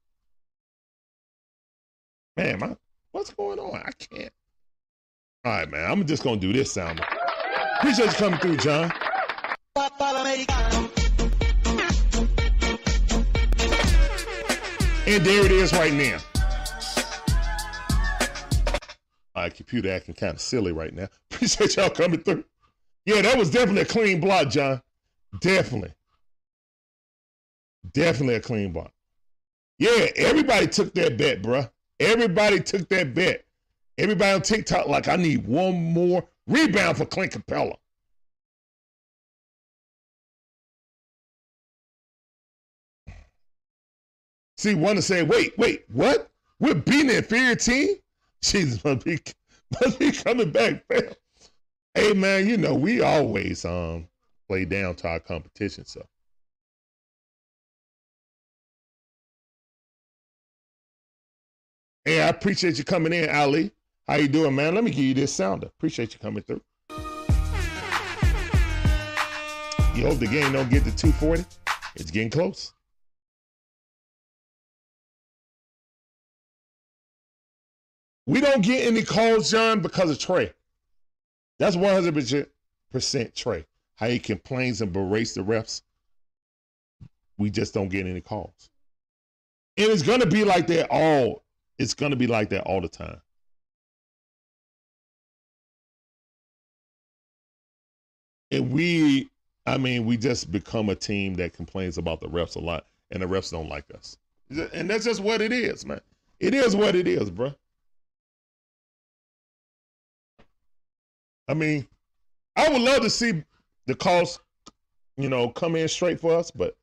Man, my, what's going on? I can't. All right, man. I'm just gonna do this sound. Appreciate you coming through, John. And there it is right now. My computer acting kind of silly right now. [LAUGHS] Appreciate y'all coming through. Yeah, that was definitely a clean block, John. Definitely. Definitely a clean block. Yeah, everybody took that bet, bruh. Everybody took that bet. Everybody on TikTok, like, I need one more rebound for Clint Capela. See, one to say, wait, wait, what? We're beating an inferior team? [LAUGHS] Jesus must be, must be coming back, fam. Hey, man, you know, we always um play down to our competition, so. Hey, I appreciate you coming in, Ali. How you doing, man? Let me give you this sounder. Appreciate you coming through. You hope the game don't get to 240. It's getting close. We don't get any calls, John, because of Trae. That's 100% Trae. How he complains and berates the refs. We just don't get any calls. And it's going to be like that all it's going to be like that all the time. And we, I mean, we just become a team that complains about the refs a lot, and the refs don't like us. And that's just what it is, man. It is what it is, bro. I mean, I would love to see the calls, you know, come in straight for us, but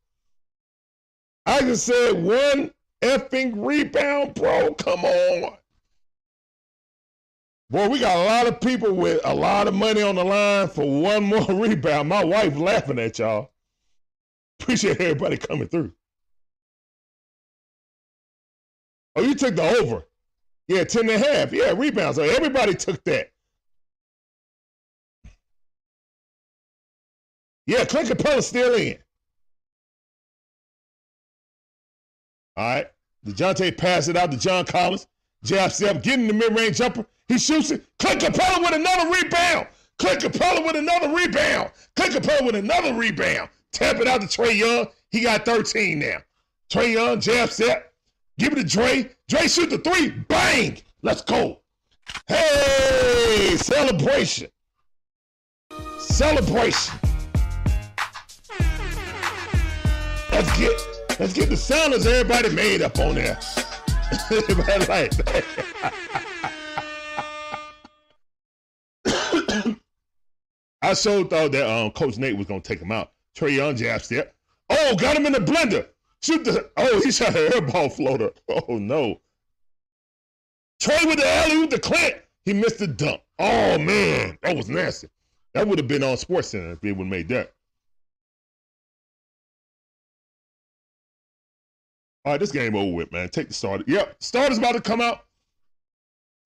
I just said one effing rebound, bro. Come on. Boy, we got a lot of people with a lot of money on the line for one more [LAUGHS] rebound. My wife laughing at y'all. Appreciate everybody coming through. Oh, you took the over. Yeah, 10 and a half. Yeah, rebounds. Everybody took that. Yeah, Clint Capela's still in. All right. DeJounte pass it out to John Collins. Jab step, getting the mid-range jumper. He shoots it. Clint Capela with another rebound. Clint Capela with another rebound. Clint Capela with another rebound. Tap it out to Trae Young. He got 13 now. Trae Young, jab step. Give it to Dre. Dre shoot the three. Bang. Let's go. Hey, celebration. Celebration. Let's get let's get the sounders everybody made up on there. I so thought that um, Coach Nate was gonna take him out. Trae Young jab step. Oh, got him in the blender. Shoot the. Oh, he shot an airball floater. Oh no. Trae with the alley with the Clint. He missed the dunk. Oh man, that was nasty. That would have been on Sports Center if he would have made that. All right, this game over with, man. Take the starter. Yep, starter's about to come out.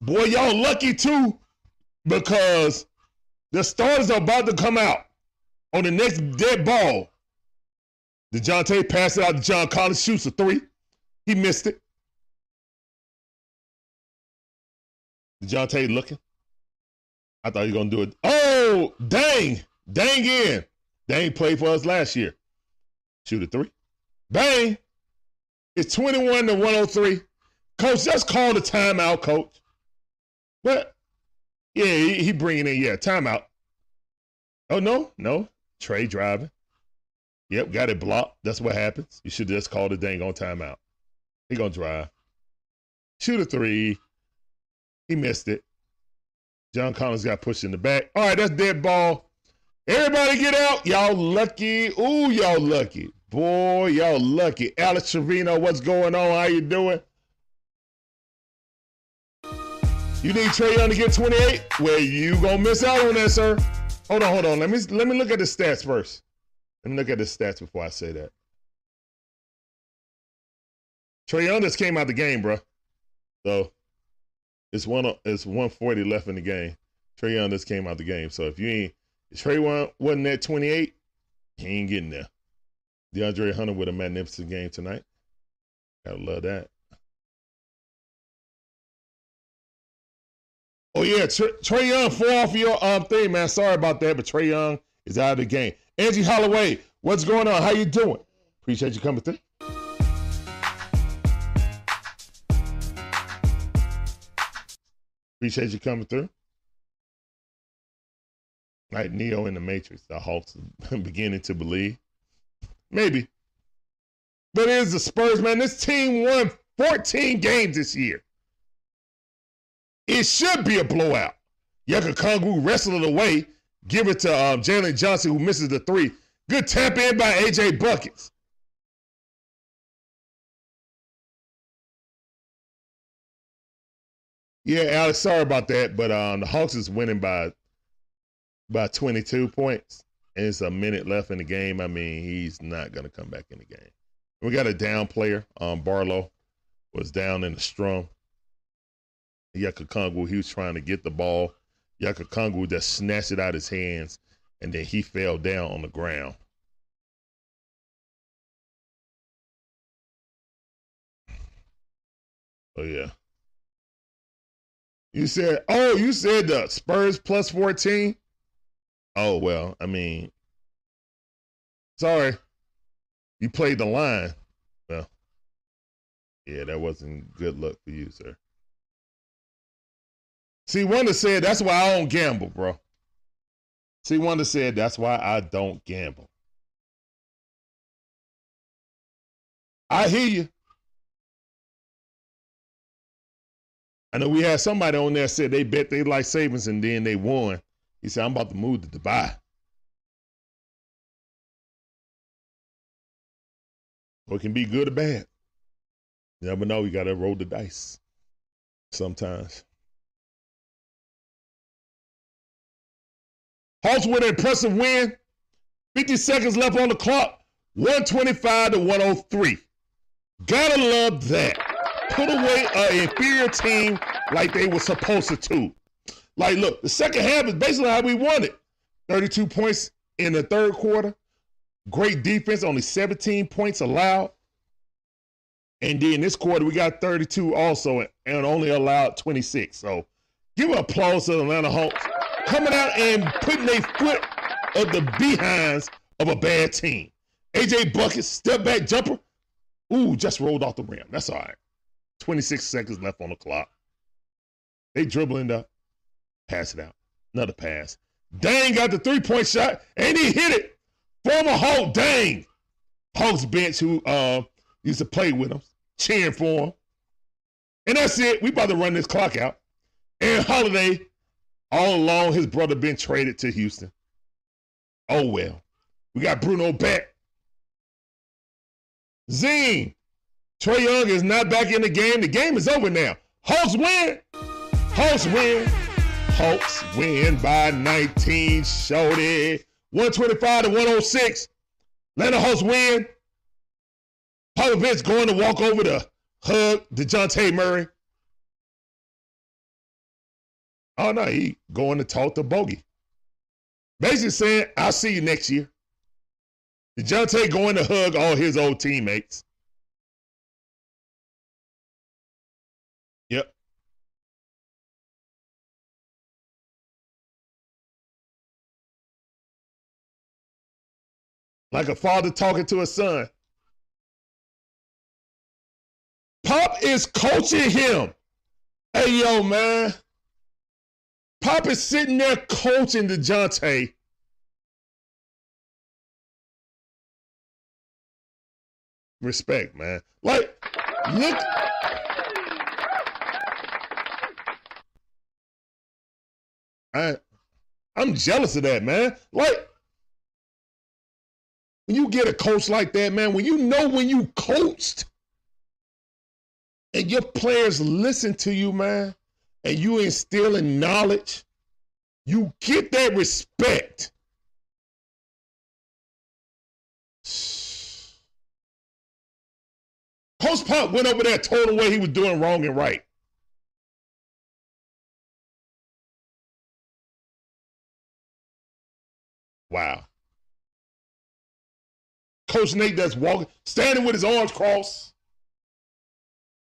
Boy, y'all lucky too, because the starters are about to come out on the next dead ball. DeJounte passed it out to John Collins, shoots a three. He missed it. DeJounte looking. I thought he was going to do it. Oh, dang. Dieng in. Dieng played for us last year. Shoot a three. Bang. It's 21 to 103. Coach, just call the timeout, coach. What? Yeah, he, he bringing in, yeah, timeout. Oh, no, no. Trae driving. Yep, got it blocked. That's what happens. You should just call the dang on timeout. He gonna drive. Shoot a three. He missed it. John Collins got pushed in the back. All right, that's dead ball. Everybody get out. Y'all lucky. Ooh, y'all lucky. Boy, y'all lucky. Alex Trevino, what's going on? How you doing? You need Trae Young to get 28? Well, you gonna miss out on that, sir. Hold on, hold on. Let me let me look at the stats first. Let me look at the stats before I say that. Trae Young just came out the game, bro. So it's one it's 140 left in the game. Trae Young just came out the game. So if you ain't if Trae wasn't at 28, he ain't getting there. DeAndre Hunter with a magnificent game tonight. Gotta love that. Oh yeah, Trae Young fall off your um thing, man. Sorry about that, but Trae Young is out of the game. Angie Holloway, what's going on? How you doing? Appreciate you coming through. Appreciate you coming through. Like Neo in the Matrix, the Hawks [LAUGHS] beginning to believe. Maybe. But it is the Spurs, man. This team won 14 games this year. It should be a blowout. Okongwu wrestled it away Give it to um, Jalen Johnson, who misses the three. Good tap in by AJ Buckets. Yeah, Alex, sorry about that, but um, the Hawks is winning by by 22 points, and it's a minute left in the game. I mean, he's not gonna come back in the game. We got a down player. Um, Barlow was down in the strum. Okongwu, he was trying to get the ball Yucca Kongu just snatched it out of his hands, and then he fell down on the ground. Oh yeah. You said, oh, you said the Spurs plus 14? Oh, well, I mean, sorry. You played the line. Well, yeah, that wasn't good luck for you, sir. See, Wonder said that's why I don't gamble, bro. See, Wanda said that's why I don't gamble. I hear you. I know we had somebody on there said they bet they like savings and then they won. He said, I'm about to move to Dubai. Or it can be good or bad. You never know. You got to roll the dice sometimes. Hawks with an impressive win. 50 seconds left on the clock. 125 to 103. Gotta love that. Put away an inferior team like they were supposed to. Like, look, the second half is basically how we won it. 32 points in the third quarter. Great defense, only 17 points allowed. And then this quarter, we got 32 also and only allowed 26. So give applause to the Atlanta Hawks coming out and putting a foot of the behinds of a bad team. AJ Bucket, step back jumper. Ooh, just rolled off the rim. That's all right. 26 seconds left on the clock. They dribbling up, pass it out. Another pass. Dieng got the three point shot and he hit it. Former Hulk Dieng. Hawks bench who uh, used to play with him, cheering for him. And that's it. We about to run this clock out. And Holiday, all along, his brother been traded to Houston. Oh well. We got Bruno back. Zine. Trae Young is not back in the game. The game is over now. Hawks win. Hawks win. Hawks win by 19. Shorty. 125 to 106. Atlanta Hawks win. Popovich going to walk over to hug DeJounte Murray. Oh no, he going to talk to Bogey. Basically saying, I'll see you next year. DeJounte going to hug all his old teammates. Like a father talking to a son. Pop is coaching him. Hey, yo, man. Pop is sitting there coaching DeJounte. Respect, man. Like, look. I, I'm jealous of that, man. Like, when you get a coach like that, man, when you know when you coached and your players listen to you, man, and you instilling knowledge, you get that respect. [SIGHS] Coach Pop went over there, told him what he was doing wrong and right. Wow. Coach Nate that's walking, standing with his arms crossed.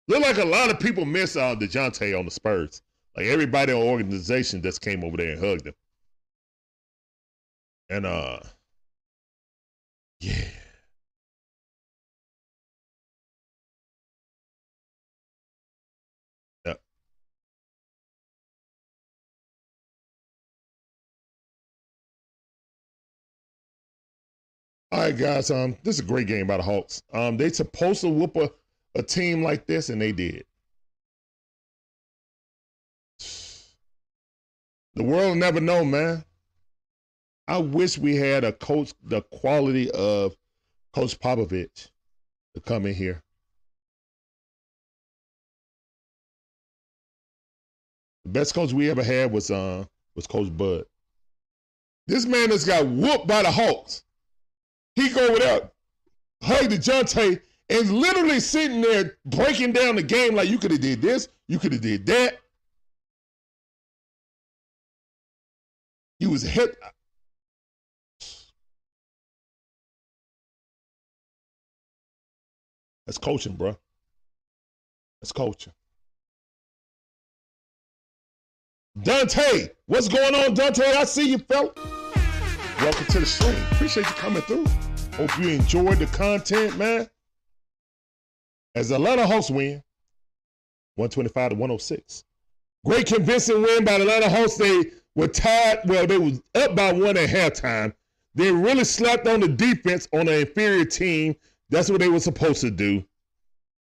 Look like a lot of people miss uh, DeJounte on the Spurs. Like everybody in the organization just came over there and hugged him. And uh yeah. All right, guys. Um, this is a great game by the Hawks. Um, they supposed to whoop a a team like this, and they did. [SIGHS] The world will never know, man. I wish we had a coach the quality of Coach Popovich to come in here. The best coach we ever had was uh was Coach Bud. This man has got whooped by the Hawks. He go there, hug DeJounte, and literally sitting there breaking down the game like you could have did this, you could have did that. He was hit. That's coaching, bro. That's coaching. Dante, what's going on, Dante? I see you, fella. Welcome to the stream. Appreciate you coming through. Hope you enjoyed the content, man as Atlanta Hawks win 125 to 106. Great convincing win by the Atlanta Hawks. They were tied. Well, they was up by one at halftime. They really slapped on the defense on an inferior team. That's what they were supposed to do.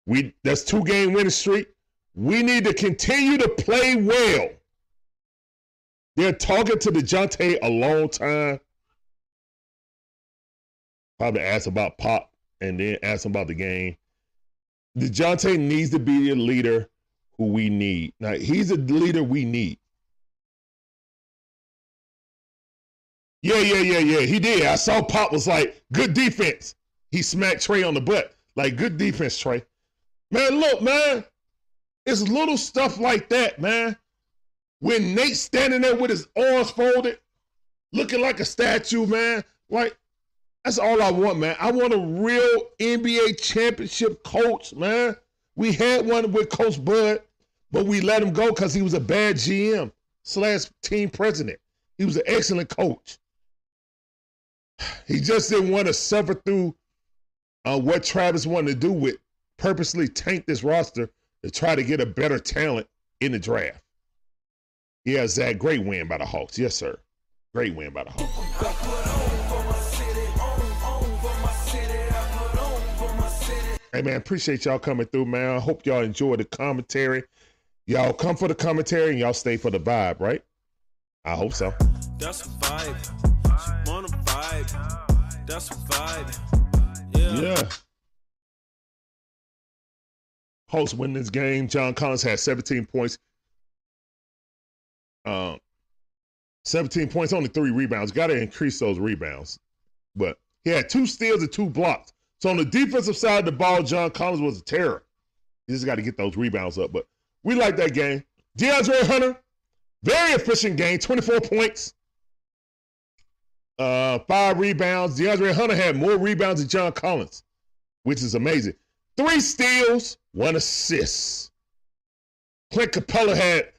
We that's two game winning streak. We need to continue to play well. They're talking to DeJounte a long time. Probably ask about Pop and then ask him about the game. DeJounte needs to be the leader who we need. Now, he's a leader we need. Yeah, yeah, yeah, yeah. He did. I saw Pop was like, good defense. He smacked Trae on the butt. Like, good defense, Trae. Man, look, man. It's little stuff like that, man. When Nate's standing there with his arms folded, looking like a statue, man. Like, that's all I want, man. I want a real NBA championship coach, man. We had one with Coach Bud, but we let him go because he was a bad GM slash team president. He was an excellent coach. He just didn't want to suffer through uh, what Travis wanted to do with purposely tank this roster to try to get a better talent in the draft. Yeah, Zach, great win by the Hawks. Yes, sir. Great win by the Hawks. Hey man, appreciate y'all coming through, man. I hope y'all enjoy the commentary. Y'all come for the commentary and y'all stay for the vibe, right? I hope so. That's a vibe. She want a vibe. That's a vibe. Yeah. Yeah. Host win this game. John Collins had 17 points. Um, 17 points, only three rebounds. Got to increase those rebounds. But he had two steals and two blocks. So on the defensive side of the ball, John Collins was a terror. You just got to get those rebounds up. But we like that game. DeAndre Hunter, very efficient game, 24 points, uh, five rebounds. DeAndre Hunter had more rebounds than John Collins, which is amazing. Three steals, one assist. Clint Capela had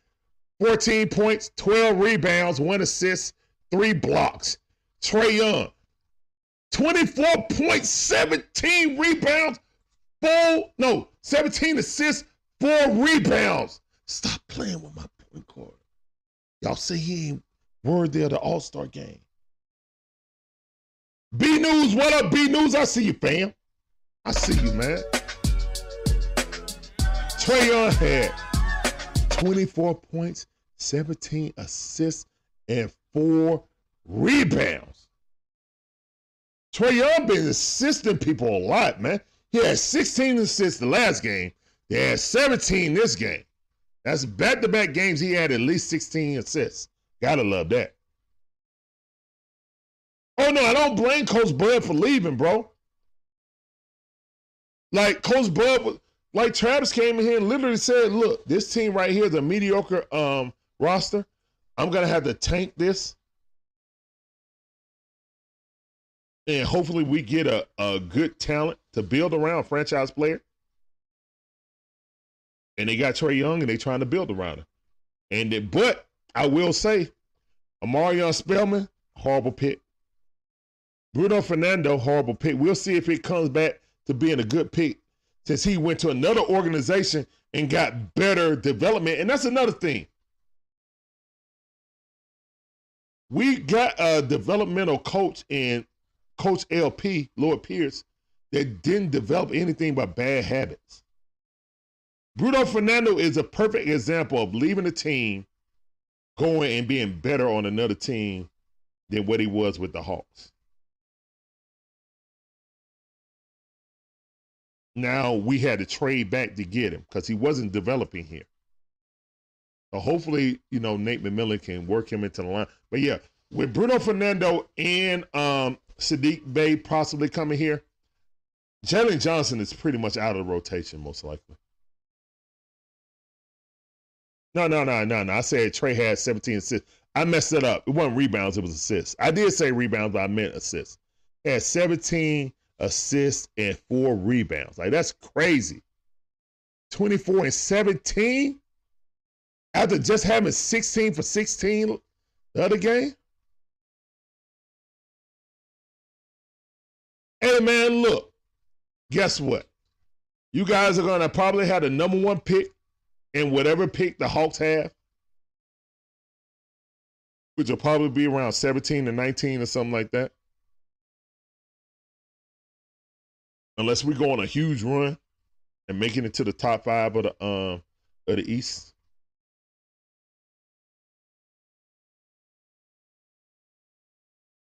14 points, 12 rebounds, one assist, three blocks. Trae Young, 24 points, 17 rebounds, four, no, 17 assists, four rebounds. Stop playing with my point guard. Y'all say he ain't worthy of the All Star game. B News, what up, B News? I see you, fam. I see you, man. Trae Young had 24 points, 17 assists, and four rebounds. Trae Young been assisting people a lot, man. He had 16 assists the last game. He had 17 this game. That's back-to-back games he had at least 16 assists. Gotta love that. Oh no, I don't blame Coach Bud for leaving, bro. Like Coach Bud, like Travis came in here and literally said, "Look, this team right here is a mediocre um, roster. I'm gonna have to tank this and hopefully we get a, a good talent to build around franchise player. And they got Trae Young and they trying to build around him. And they, but I will say, Omari Spellman, horrible pick. Bruno Fernando, horrible pick. We'll see if it comes back to being a good pick since he went to another organization and got better development. And that's another thing. We got a developmental coach in Coach LP, Lloyd Pierce, that didn't develop anything but bad habits. Bruno Fernando is a perfect example of leaving a team, going and being better on another team than what he was with the Hawks. Now we had to trade back to get him because he wasn't developing here. So hopefully, you know, Nate McMillan can work him into the line. But yeah, with Bruno Fernando and um, Saddiq Bey possibly coming here, Jalen Johnson is pretty much out of the rotation, most likely. No, no, no, no, no. I said Trae had 17 assists. I messed it up. It wasn't rebounds, it was assists. I did say rebounds, I meant assists. He had 17 assists and four rebounds. Like, that's crazy. 24 and 17 after just having 16 for 16 the other game? Hey man, look, guess what? You guys are gonna probably have the number one pick in whatever pick the Hawks have. which will probably be around 17 to 19 or something like that. Unless we go on a huge run and making it to the top five of the um of the East.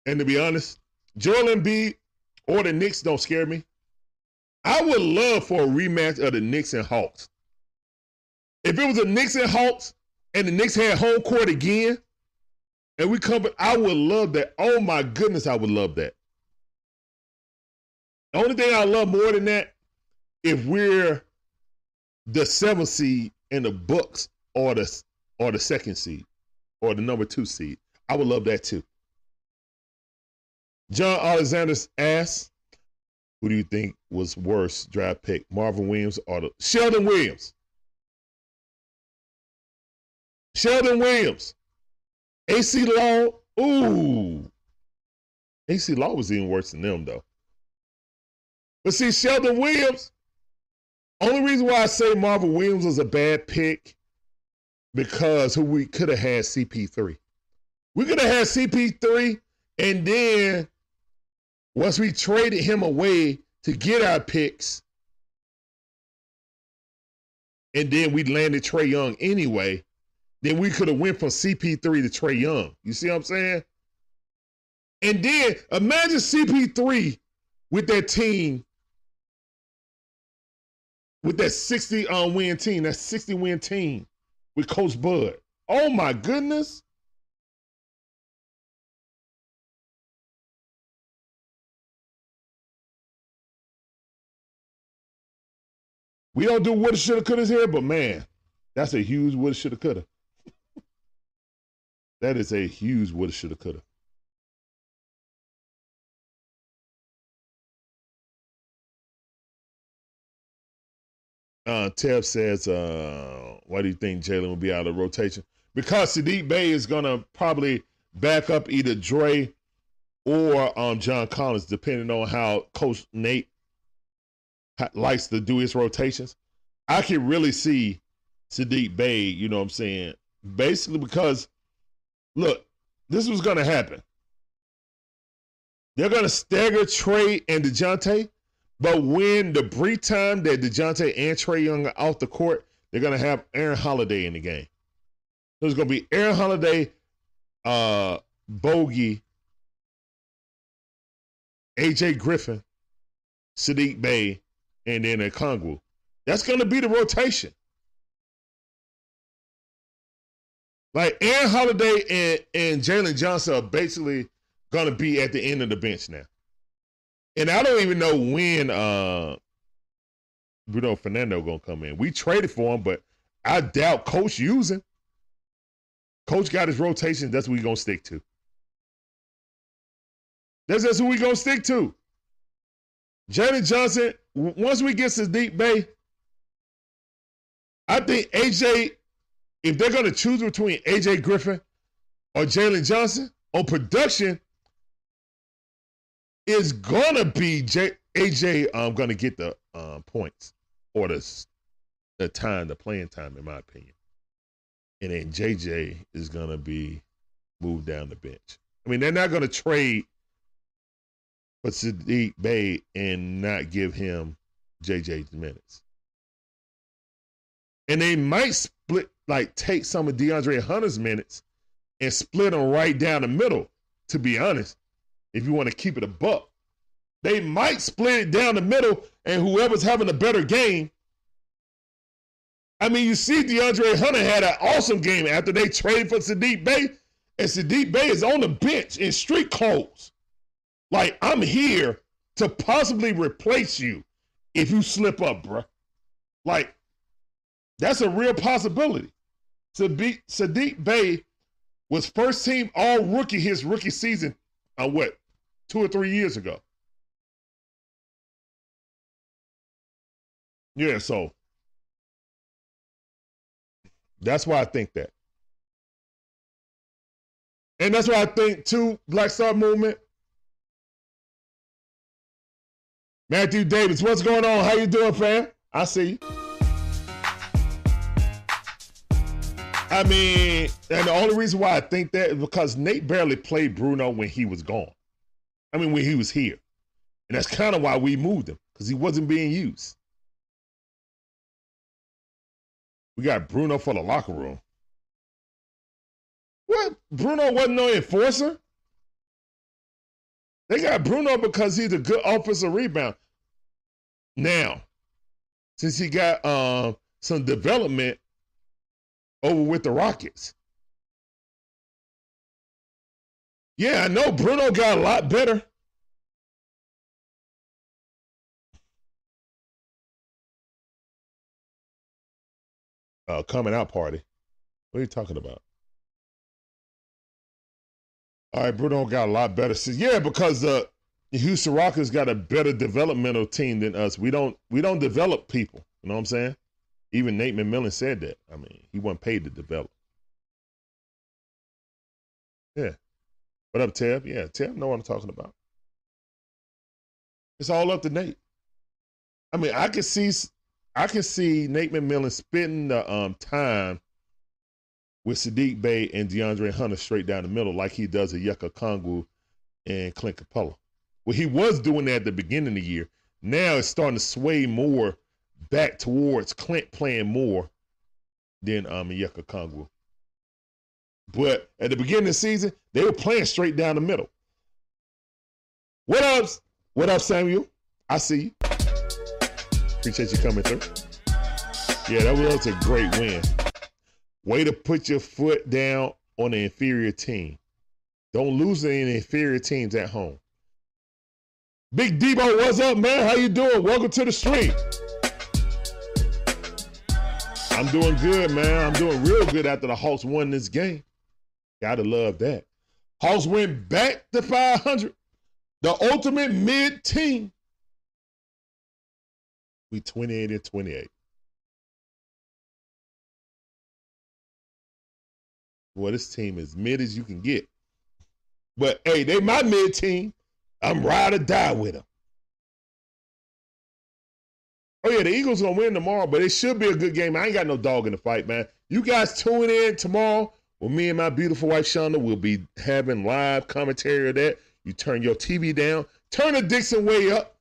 And to be honest, Joel Embiid or the Knicks don't scare me. I would love for a rematch of the Knicks and Hawks. If it was a Knicks and Hawks and the Knicks had home court again, and we come, I would love that. Oh my goodness, I would love that. The only thing I love more than that, if we're the seventh seed and the Bucks or the or the second seed or the number two seed, I would love that too. John Alexander's ass. Who do you think was worse draft pick, Marvin Williams or the Sheldon Williams? Sheldon Williams. Acie Law. Ooh. Acie Law was even worse than them, though. But see, Sheldon Williams, only reason why I say Marvin Williams was a bad pick because who we could have had CP3. We could have had CP3, and then once we traded him away to get our picks, and then we landed Trae Young anyway, then we could have went from CP3 to Trae Young. You see what I'm saying? And then imagine CP3 with that team, with that 60 um, win team, that 60 win team with Coach Bud. Oh my goodness. We don't do what shoulda, coulda here, but man, that's a huge woulda, shoulda, coulda. [LAUGHS] that is a huge woulda, shoulda, coulda. Uh, Tev says, uh, why do you think Jalen will be out of rotation? Because Saddiq Bey is to probably back up either Dre or um, John Collins, depending on how Coach Nate likes to do his rotations. I can really see Saddiq Bey, you know what I'm saying? Basically, because look, this was going to happen. They're going to stagger Trae and DeJounte, but when the brief time that DeJounte and Trae Young are off the court, they're going to have Aaron Holiday in the game. There's going to be Aaron Holiday, uh, Bogey, AJ Griffin, Saddiq Bey, and then Okongwu. That's going to be the rotation. Like Aaron Holiday and, and Jalen Johnson are basically going to be at the end of the bench now. And I don't even know when uh, Bruno Fernando going to come in. We traded for him, but I doubt Coach using. Coach got his rotation. That's what we going to stick to. That's just who we going to stick to. Jalen Johnson, once we get to deep bay, I think AJ, if they're going to choose between AJ Griffin or Jalen Johnson on production, is going to be J- AJ um, going to get the um, points or the, the time, the playing time, in my opinion. And then JJ is going to be moved down the bench. I mean, they're not going to trade for Saddiq Bey and not give him JJ's minutes. And they might split, like take some of DeAndre Hunter's minutes and split them right down the middle, to be honest, if you want to keep it a buck. They might split it down the middle, and whoever's having a better game. I mean, you see, DeAndre Hunter had an awesome game after they traded for Saddiq Bey, and Saddiq Bey is on the bench in street clothes. Like, I'm here to possibly replace you if you slip up, bruh. Like, that's a real possibility. Sadiq, Saddiq Bey was first team all rookie his rookie season, uh, what, two or three years ago. Yeah, so that's why I think that. And that's why I think, too, Black Star Movement, Matthew Davis, what's going on? How you doing, fam? I see you. I mean, and the only reason why I think that is because Nate barely played Bruno when he was gone. I mean, when he was here. And that's kind of why we moved him, because he wasn't being used. We got Bruno for the locker room. What? Bruno wasn't no enforcer? They got Bruno because he's a good offensive rebound. Now, since he got um, some development over with the Rockets. Yeah, I know Bruno got a lot better. Uh, coming out party. What are you talking about? All right, Bruno got a lot better. Yeah, because the Rockets got a better developmental team than us. We don't we don't develop people. You know what I'm saying? Even Nate McMillan said that. I mean, he wasn't paid to develop. Yeah. What up, Tab? Yeah, Tab know what I'm talking about. It's all up to Nate. I mean, I can see I can see Nate McMillan spending the um, time with Saddiq Bey and DeAndre Hunter straight down the middle, like he does at Okongwu and Clint Capela. Well, he was doing that at the beginning of the year. Now it's starting to sway more back towards Clint playing more than um Okongwu. But at the beginning of the season, they were playing straight down the middle. What up? What up, Samuel? I see you. Appreciate you coming through. Yeah, that was a great win. Way to put your foot down on an inferior team. Don't lose any inferior teams at home. Big Debo, what's up, man? How you doing? Welcome to the stream. I'm doing good, man. I'm doing real good after the Hawks won this game. Gotta love that. Hawks went back to 500. The ultimate mid team. We 28 and 28. Well, this team is mid as you can get. But hey, they my mid team. I'm ride or die with them. Oh yeah, the Eagles gonna win tomorrow, but it should be a good game. I ain't got no dog in the fight, man. You guys tune in tomorrow. Well, me and my beautiful wife Shonda will be having live commentary of that. You turn your TV down, turn the Dixon way up.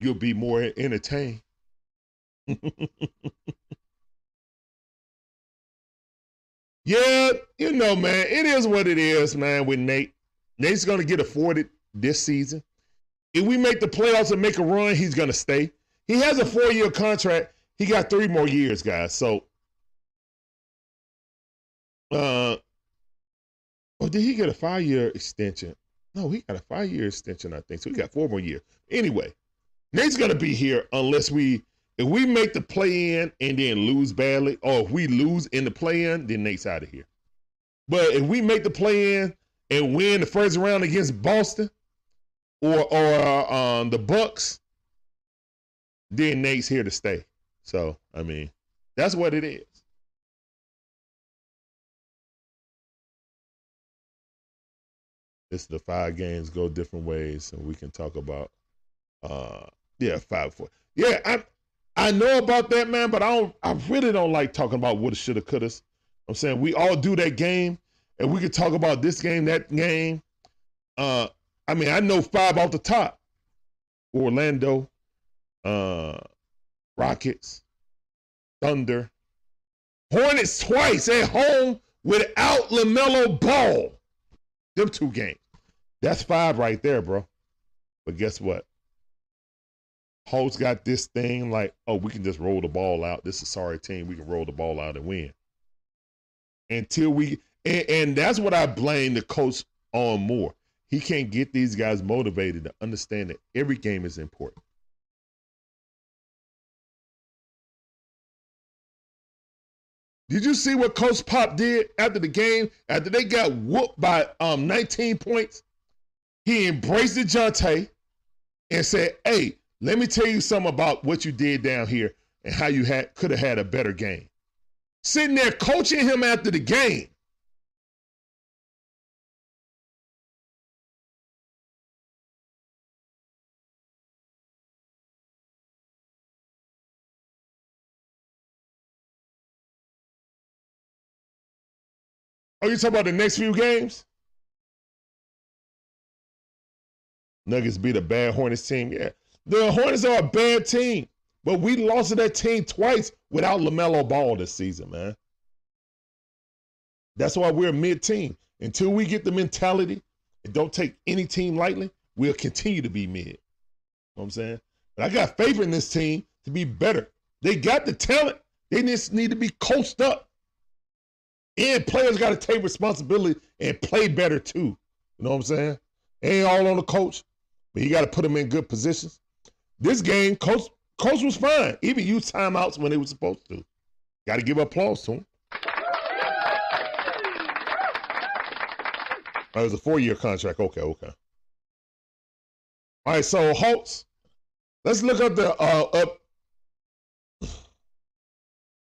You'll be more entertained. [LAUGHS] yeah, you know, man, it is what it is, man. With Nate, Nate's gonna get afforded this season. If we make the playoffs and make a run, he's gonna stay. He has a four year contract. He got three more years, guys. So, uh, oh, did he get a five year extension? No, he got a five year extension, I think. So he got four more years. Anyway, Nate's gonna be here unless we if we make the play in and then lose badly, or if we lose in the play in, then Nate's out of here. But if we make the play in and win the first round against Boston or or um, the Bucks, then Nate's here to stay. So, I mean, that's what it is. It's the five games go different ways, and we can talk about uh yeah, five four. Yeah, I I know about that, man, but I don't I really don't like talking about woulda, shoulda, coulda. I'm saying we all do that game, and we could talk about this game, that game. Uh I mean, I know five off the top. Orlando, uh, Rockets, Thunder, Hornets twice at home without LaMelo Ball. Them two games. That's five right there, bro. But guess what? Hawks got this thing like, oh, we can just roll the ball out. This is sorry team. We can roll the ball out and win. Until we, and, and that's what I blame the coach on more. He can't get these guys motivated to understand that every game is important. Did you see what Coach Pop did after the game? After they got whooped by um, 19 points, he embraced DeJounte and said, Hey, let me tell you something about what you did down here and how you had could have had a better game. Sitting there coaching him after the game. Oh, you talking about the next few games? Nuggets beat a bad Hornets team. Yeah. The Hornets are a bad team, but we lost to that team twice without LaMelo Ball this season, man. That's why we're a mid team. Until we get the mentality and don't take any team lightly, we'll continue to be mid. You know what I'm saying? But I got faith in this team to be better. They got the talent. They just need to be coached up. And players got to take responsibility and play better too. You know what I'm saying? ain't all on the coach, but you got to put them in good positions. This game, coach coach was fine. Even used timeouts when they were supposed to. Got to give applause to him. It was a four-year contract. Okay, okay. All right, so Hawks. Let's look at the uh, up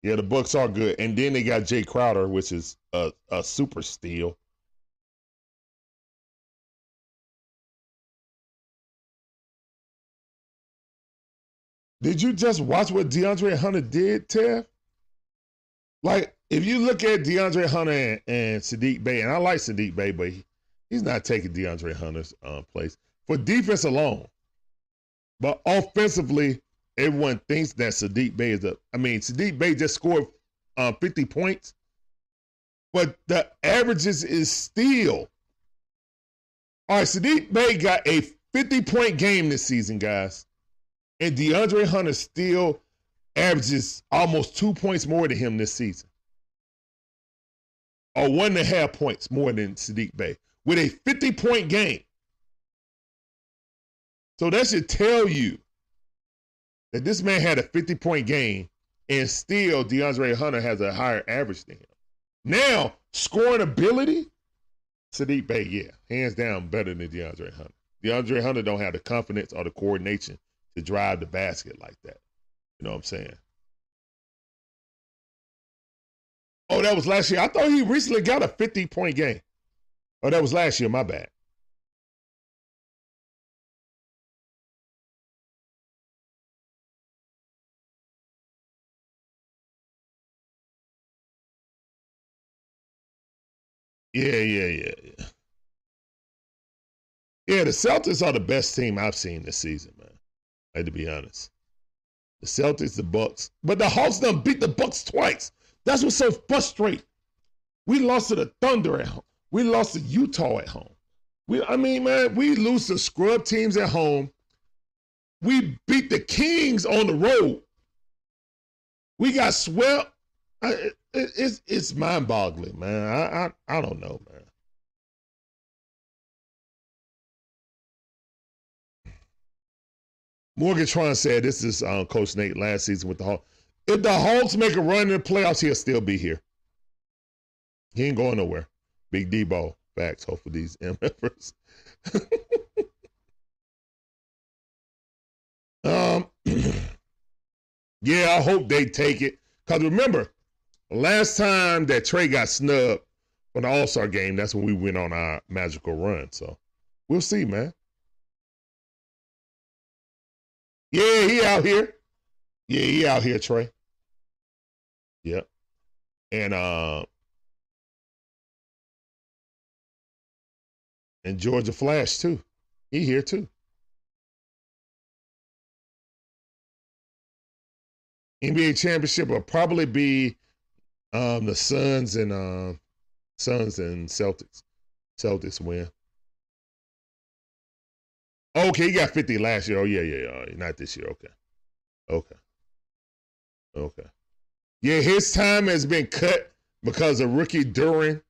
yeah, the Bucks are good, and then they got Jae Crowder, which is a, a super steal. Did you just watch what DeAndre Hunter did, Tev? Like, if you look at DeAndre Hunter and, and Saddiq Bey, and I like Saddiq Bey, but he, he's not taking DeAndre Hunter's uh, place for defense alone. But offensively, everyone thinks that Saddiq Bey is a. I mean, Saddiq Bey just scored uh, 50 points, but the averages is still. All right, Saddiq Bey got a 50 point game this season, guys. And DeAndre Hunter still averages almost two points more than him this season. Or one and a half points more than Saddiq Bey with a 50 point game. So that should tell you that this man had a 50 point game and still DeAndre Hunter has a higher average than him. Now, scoring ability, Saddiq Bey, yeah, hands down better than DeAndre Hunter. DeAndre Hunter don't have the confidence or the coordination to drive the basket like that. You know what I'm saying? Oh, that was last year. I thought he recently got a 50 point game. Oh, that was last year. My bad. Yeah, yeah, yeah, yeah. Yeah, the Celtics are the best team I've seen this season, man. I had to be honest. The Celtics, the Bucks, but the Hawks done beat the Bucks twice. That's what's so frustrating. We lost to the Thunder at home. We lost to Utah at home. We, I mean, man, we lose to scrub teams at home. We beat the Kings on the road. We got swept. It's it's mind boggling, man. I, I I don't know, man. Morgan Tron said this is um, Coach Nate last season with the Hawks. If the Hawks make a run in the playoffs, he'll still be here. He ain't going nowhere. Big Debo. Facts. Hopefully these [LAUGHS] MFers. um, [CLEARS THROAT] yeah, I hope they take it. Because remember, Last time that Trae got snubbed for the All Star game, that's when we went on our magical run. So we'll see, man. Yeah, he out here. Yeah, he out here, Trae. Yep. And uh and Georgia Flash too. He here too. NBA championship will probably be um, the Suns and uh, Suns and Celtics. Celtics win. Okay, he got 50 last year. Oh, yeah, yeah, yeah. Not this year. Okay. Okay. Okay. Yeah, his time has been cut because a rookie Duren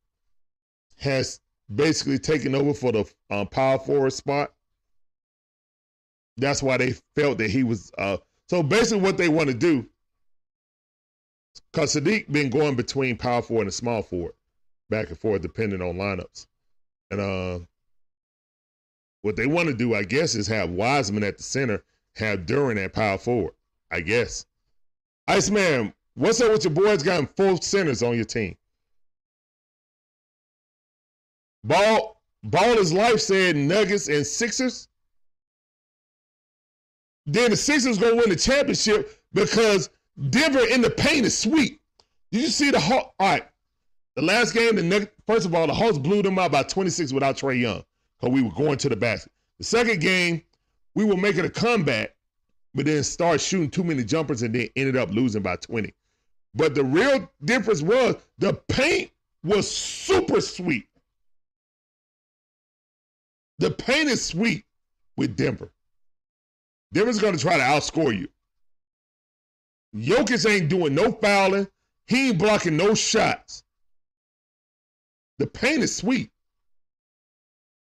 has basically taken over for the um, power forward spot. That's why they felt that he was. Uh, so basically, what they want to do because Saddiq been going between power forward and small forward, back and forth, depending on lineups. And uh, what they want to do, I guess, is have Wiseman at the center, have Duren at power forward. I guess. Iceman, what's up with your boys got four centers on your team? Ball, Ball is life said Nuggets and Sixers. Then the Sixers gonna win the championship because Denver in the paint is sweet. Did you see the Hawk? All right. The last game, the Nuggets, first of all, the Hawks blew them out by 26 without Trae Young because we were going to the basket. The second game, we were making a comeback, but then started shooting too many jumpers and then ended up losing by 20. But the real difference was the paint was super sweet. The paint is sweet with Denver. Denver's going to try to outscore you. Jokic ain't doing no fouling. He ain't blocking no shots. The paint is sweet.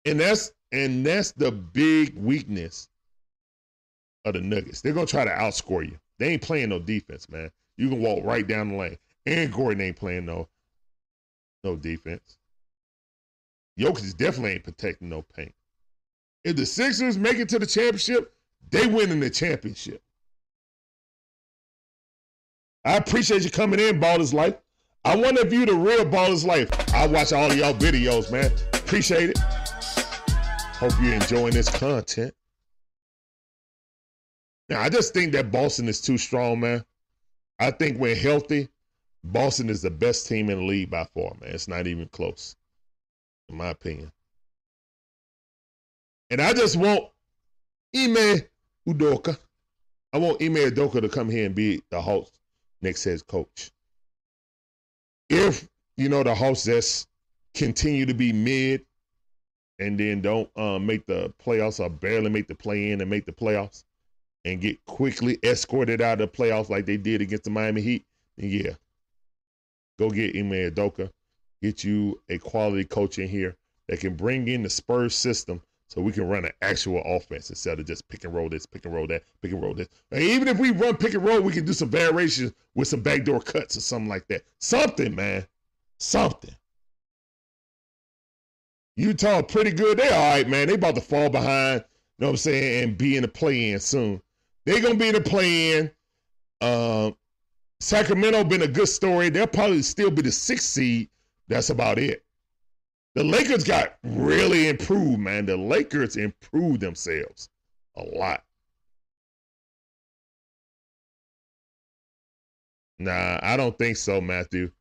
And that's and that's the big weakness of the Nuggets. They're gonna try to outscore you. They ain't playing no defense, man. You can walk right down the lane. Aaron Gordon ain't playing no no defense. Jokic definitely ain't protecting no paint. If the Sixers make it to the championship, they winning the championship. I appreciate you coming in, Ballers Life. I want to view the real Ballers Life. I watch all of y'all videos, man. Appreciate it. Hope you're enjoying this content. Now, I just think that Boston is too strong, man. I think when healthy, Boston is the best team in the league by far, man. It's not even close, in my opinion. And I just want Ime Udoka. I want Ime Udoka to come here and be the host next head coach. If, you know, the Hawks just continue to be mid and then don't um, make the playoffs or barely make the play in and make the playoffs and get quickly escorted out of the playoffs like they did against the Miami Heat, then yeah, go get Ime Udoka. Get you a quality coach in here that can bring in the Spurs system so we can run an actual offense instead of just pick and roll this, pick and roll that, pick and roll this. And even if we run pick and roll, we can do some variations with some backdoor cuts or something like that. Something, man. Something. Utah pretty good. They all right, man. They about to fall behind, you know what I'm saying, and be in the play-in soon. They're gonna be in the play-in. Um, Sacramento been a good story. They'll probably still be the sixth seed. That's about it. The Lakers got really improved, man. The Lakers improved themselves a lot. Nah, I don't think so, Matthew.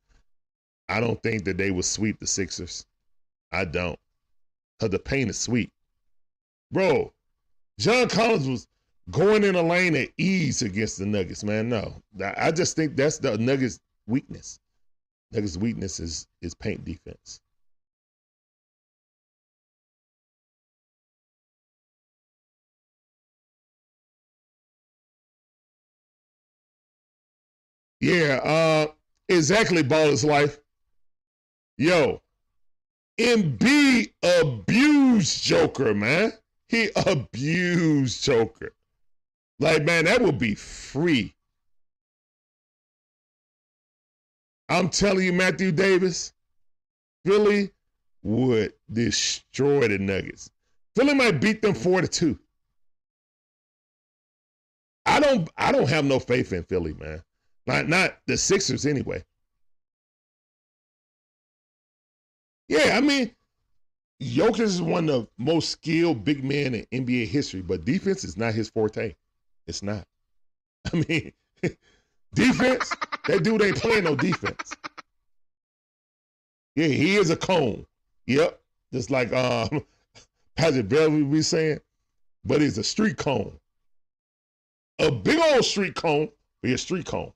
I don't think that they will sweep the Sixers. I don't. Because the pain is sweet. Bro, John Collins was going in a lane at ease against the Nuggets, man. No. I just think that's the Nuggets' weakness. Nuggets' weakness is, is paint defense. Yeah, uh, exactly, Baller's life. Yo, Embiid abused Joker, man. He abused Joker. Like, man, that would be free. I'm telling you, Matthew Davis, Philly would destroy the Nuggets. Philly might beat them four to two. I don't I don't have no faith in Philly, man. Not not the Sixers anyway. Yeah, I mean, Jokic is one of the most skilled big men in NBA history, but defense is not his forte. It's not. [LAUGHS] I mean, [LAUGHS] defense, that dude ain't playing no defense. Yeah, he is a cone. Yep. Just like um [LAUGHS] Patrick Beverley be saying, but he's a street cone. A big old street cone, but he's a street cone.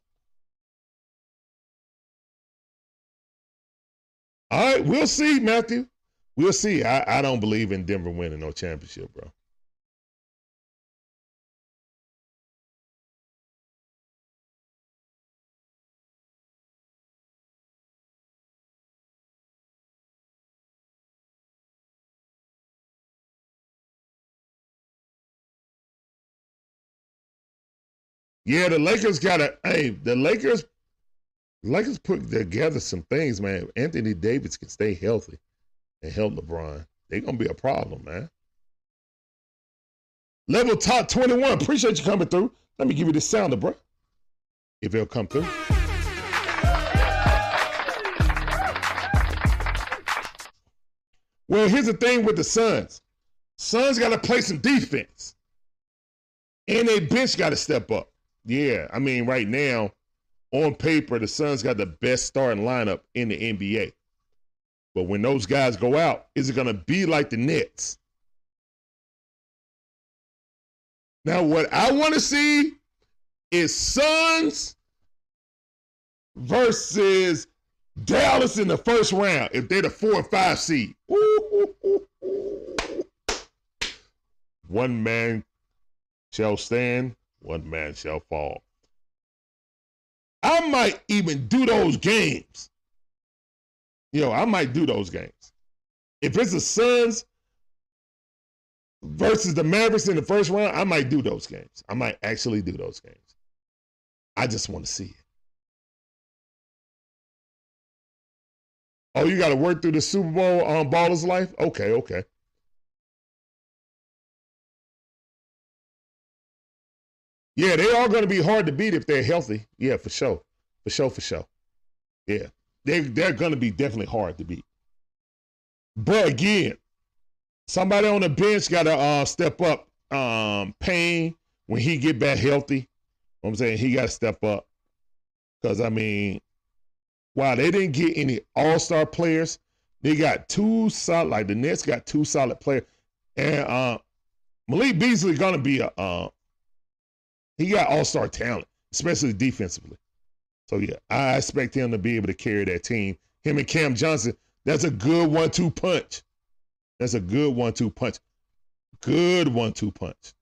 All right, we'll see, Matthew. We'll see. I, I don't believe in Denver winning no championship, bro. Yeah, the Lakers got to. Hey, the Lakers Lakers put together some things, man. Anthony Davis can stay healthy and help LeBron. They're gonna be a problem, man. Level top 21. Appreciate you coming through. Let me give you the sounder, bro. If it'll come through. Well, here's the thing with the Suns. Suns got to play some defense. And they bench got to step up. Yeah, I mean, right now, on paper, the Suns got the best starting lineup in the NBA. But when those guys go out, is it going to be like the Nets? Now, what I want to see is Suns versus Dallas in the first round if they're the four and five seed. One man shall stand, one man shall fall. I might even do those games. You know, I might do those games. If it's the Suns versus the Mavericks in the first round, I might do those games. I might actually do those games. I just want to see it. Oh, you got to work through the Super Bowl on um, Baller's Life? Okay, okay. Yeah, they are going to be hard to beat if they're healthy. Yeah, for sure. For sure, for sure. Yeah. They, they're going to be definitely hard to beat. But again, somebody on the bench got to uh, step up. Um, Payne, when he get back healthy, I'm saying he got to step up. Because, I mean, Wow, they didn't get any all star players. They got two solid, like the Nets got two solid players. And uh, Malik Beasley gonna be a uh, he got all star talent, especially defensively. So yeah, I expect him to be able to carry that team. Him and Cam Johnson, that's a good one two punch. That's a good one two punch. Good one two punch.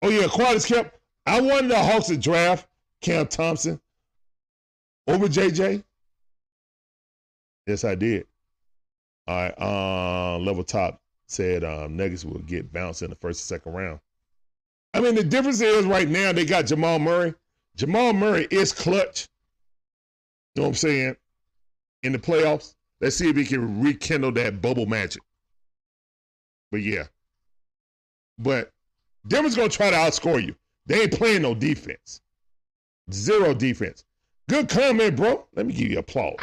Oh yeah, Quadras kept. I wanted the Hawks to draft Cam Thompson over JJ. Yes, I did. All right. Uh, level top said um, Nuggets will get bounced in the first and second round. I mean, the difference is right now they got Jamal Murray. Jamal Murray is clutch. You know what I'm saying? In the playoffs, let's see if he can rekindle that bubble magic. But yeah. But Denver's gonna try to outscore you. They ain't playing no defense. Zero defense. Good comment, bro. Let me give you applause.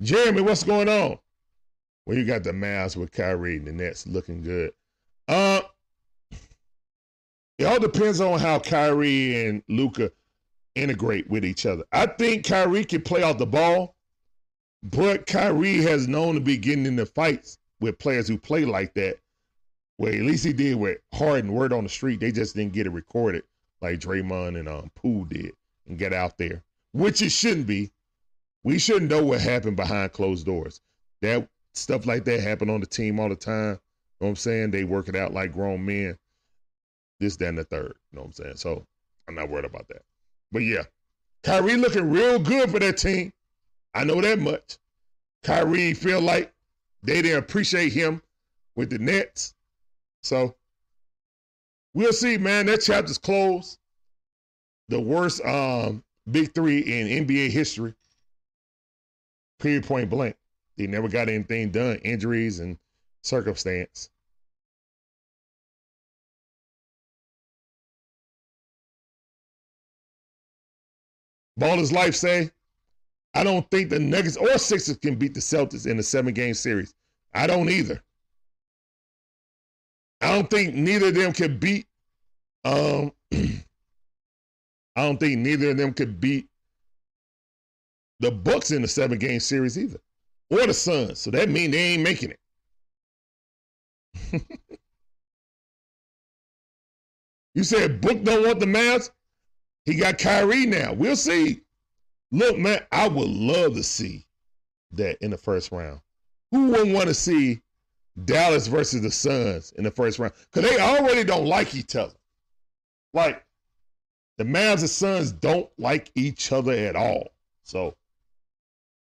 Jeremy, what's going on? Well, you got the Mavs with Kyrie and the Nets looking good. Uh, it all depends on how Kyrie and Luka integrate with each other. I think Kyrie can play off the ball, but Kyrie has known to be getting into fights with players who play like that. Well, at least he did with Harden, word on the street. They just didn't get it recorded like Draymond and um, Poole did and get out there, which it shouldn't be we shouldn't know what happened behind closed doors. That stuff like that happen on the team all the time. You know what I'm saying? They work it out like grown men. This, that, and the third. You know what I'm saying? So I'm not worried about that. But yeah, Kyrie looking real good for that team. I know that much. Kyrie feel like they didn't appreciate him with the Nets. So we'll see, man. That chapter's closed. The worst um, big three in NBA history period point blank. They never got anything done, injuries and circumstance. Baller's life say, I don't think the Nuggets or Sixers can beat the Celtics in a seven game series. I don't either. I don't think neither of them could beat. Um, [CLEARS THROAT] I don't think neither of them could beat the Bucks in the seven game series either, or the Suns. So that means they ain't making it. [LAUGHS] you said Book don't want the Mavs. He got Kyrie now. We'll see. Look, man, I would love to see that in the first round. Who wouldn't want to see Dallas versus the Suns in the first round? Because they already don't like each other. Like the Mavs and Suns don't like each other at all. So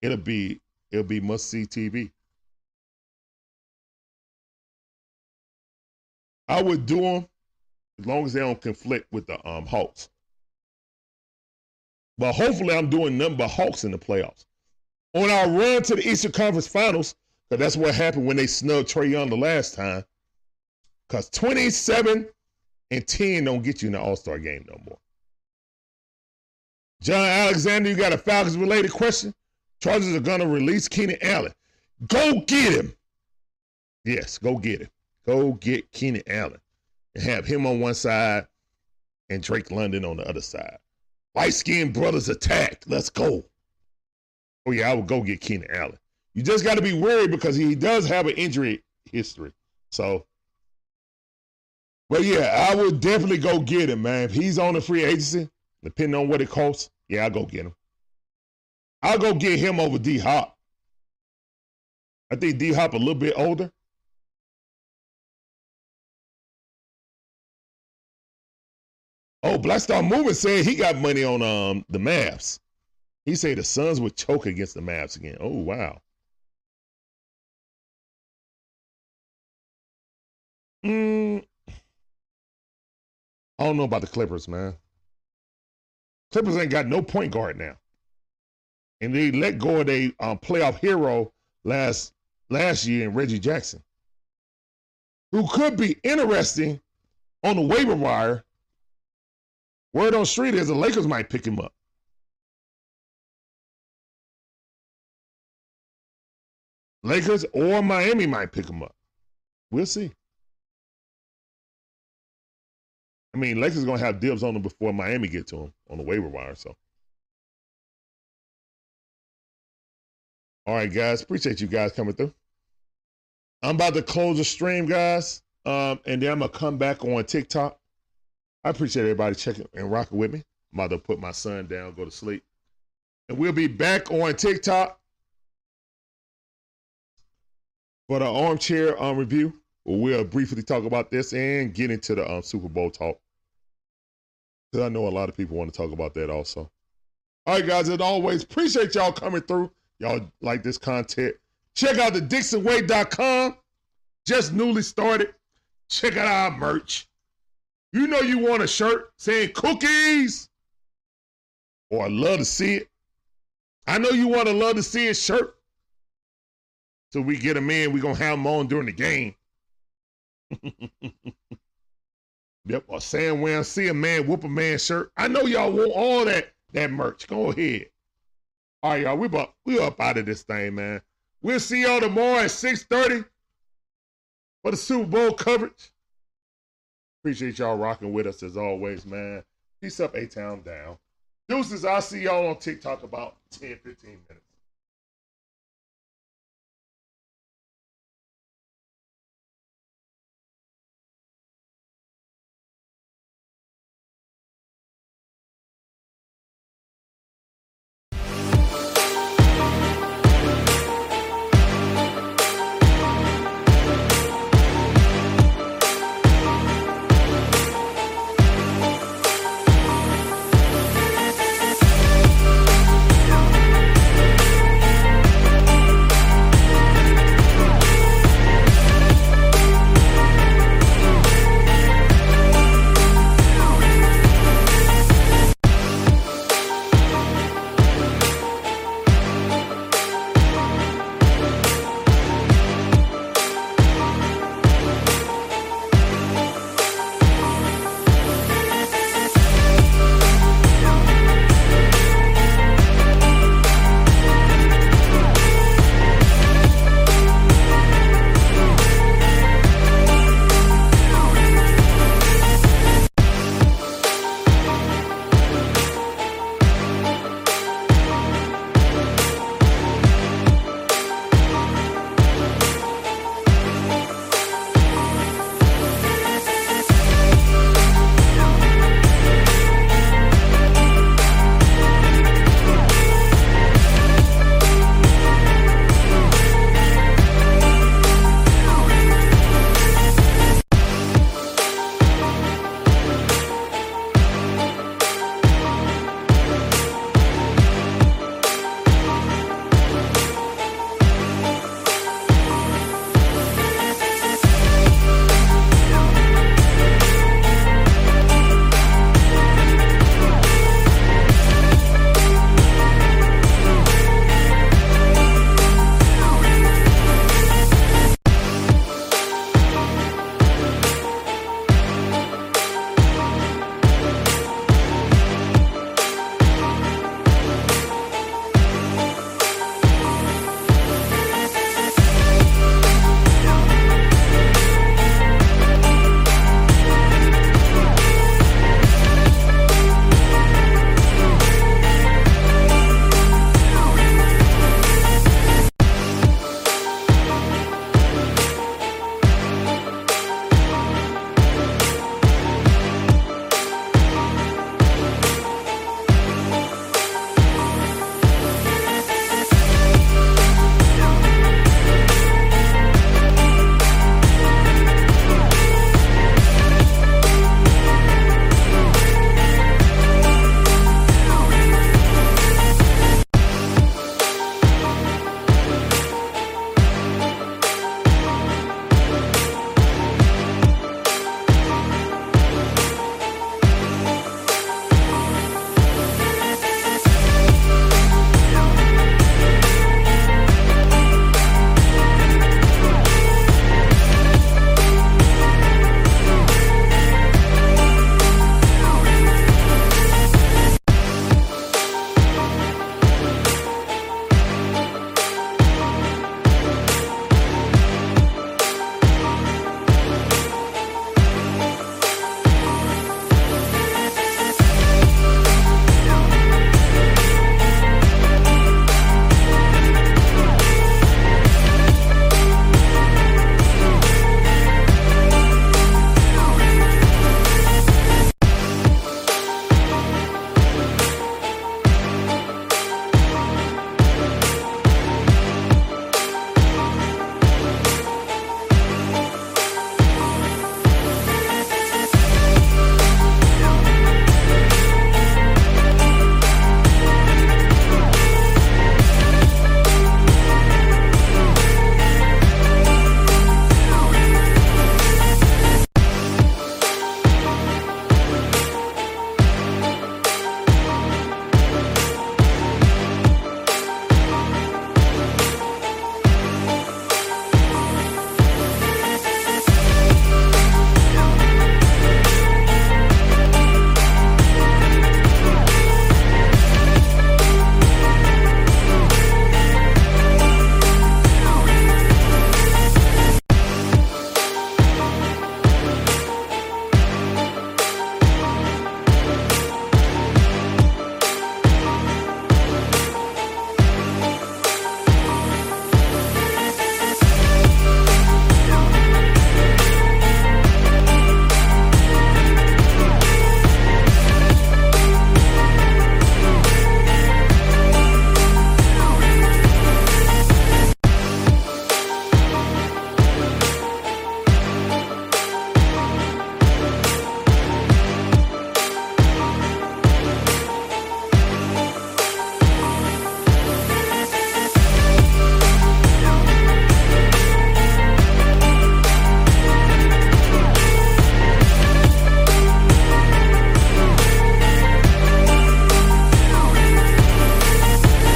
it'll be it'll be must see TV. I would do them as long as they don't conflict with the um, Hawks. But hopefully, I'm doing nothing but Hawks in the playoffs. On our run to the Eastern Conference Finals, because that's what happened when they snubbed Trae Young the last time. Because 27 and 10 don't get you in the All Star game no more. John Alexander, you got a Falcons related question? Chargers are going to release Keenan Allen. Go get him. Yes, go get him. Go get Keenan Allen and have him on one side and Drake London on the other side. Light skinned brothers attacked. Let's go. Oh, yeah, I would go get Keenan Allen. You just got to be worried because he does have an injury history. So, but yeah, I would definitely go get him, man. If he's on the free agency, depending on what it costs, yeah, I'll go get him. I'll go get him over D Hop. I think D Hop a little bit older. Oh, Black Star Movement said he got money on um the Mavs. He said the Suns would choke against the Mavs again. Oh wow. Mm, I don't know about the Clippers, man. Clippers ain't got no point guard now, and they let go of their um, playoff hero last last year in Reggie Jackson, who could be interesting on the waiver wire Word on street is the Lakers might pick him up. Lakers or Miami might pick him up. We'll see. I mean, Lakers gonna have dibs on him before Miami get to him on the waiver wire. So, all right, guys, appreciate you guys coming through. I'm about to close the stream, guys, um, and then I'm gonna come back on TikTok. I appreciate everybody checking and rocking with me. I'm about to put my son down, go to sleep. And we'll be back on TikTok for the armchair um, review. We'll briefly talk about this and get into the um, Super Bowl talk. Because I know a lot of people want to talk about that also. All right, guys, as always, appreciate y'all coming through. Y'all like this content. Check out the DixonWay.com. Just newly started. Check out our merch. You know you want a shirt saying cookies. Or I love to see it. I know you want to love to see a shirt. So we get them in, we gonna have them on during the game. [LAUGHS] yep, or saying when I see a man whoop a man shirt. I know y'all want all that that merch. Go ahead. All right, y'all. We up we up out of this thing, man. We'll see y'all tomorrow at 6:30 for the Super Bowl coverage. Appreciate y'all rocking with us as always, man. Peace up, A Town down. Deuces, I'll see y'all on TikTok about 10, 15 minutes.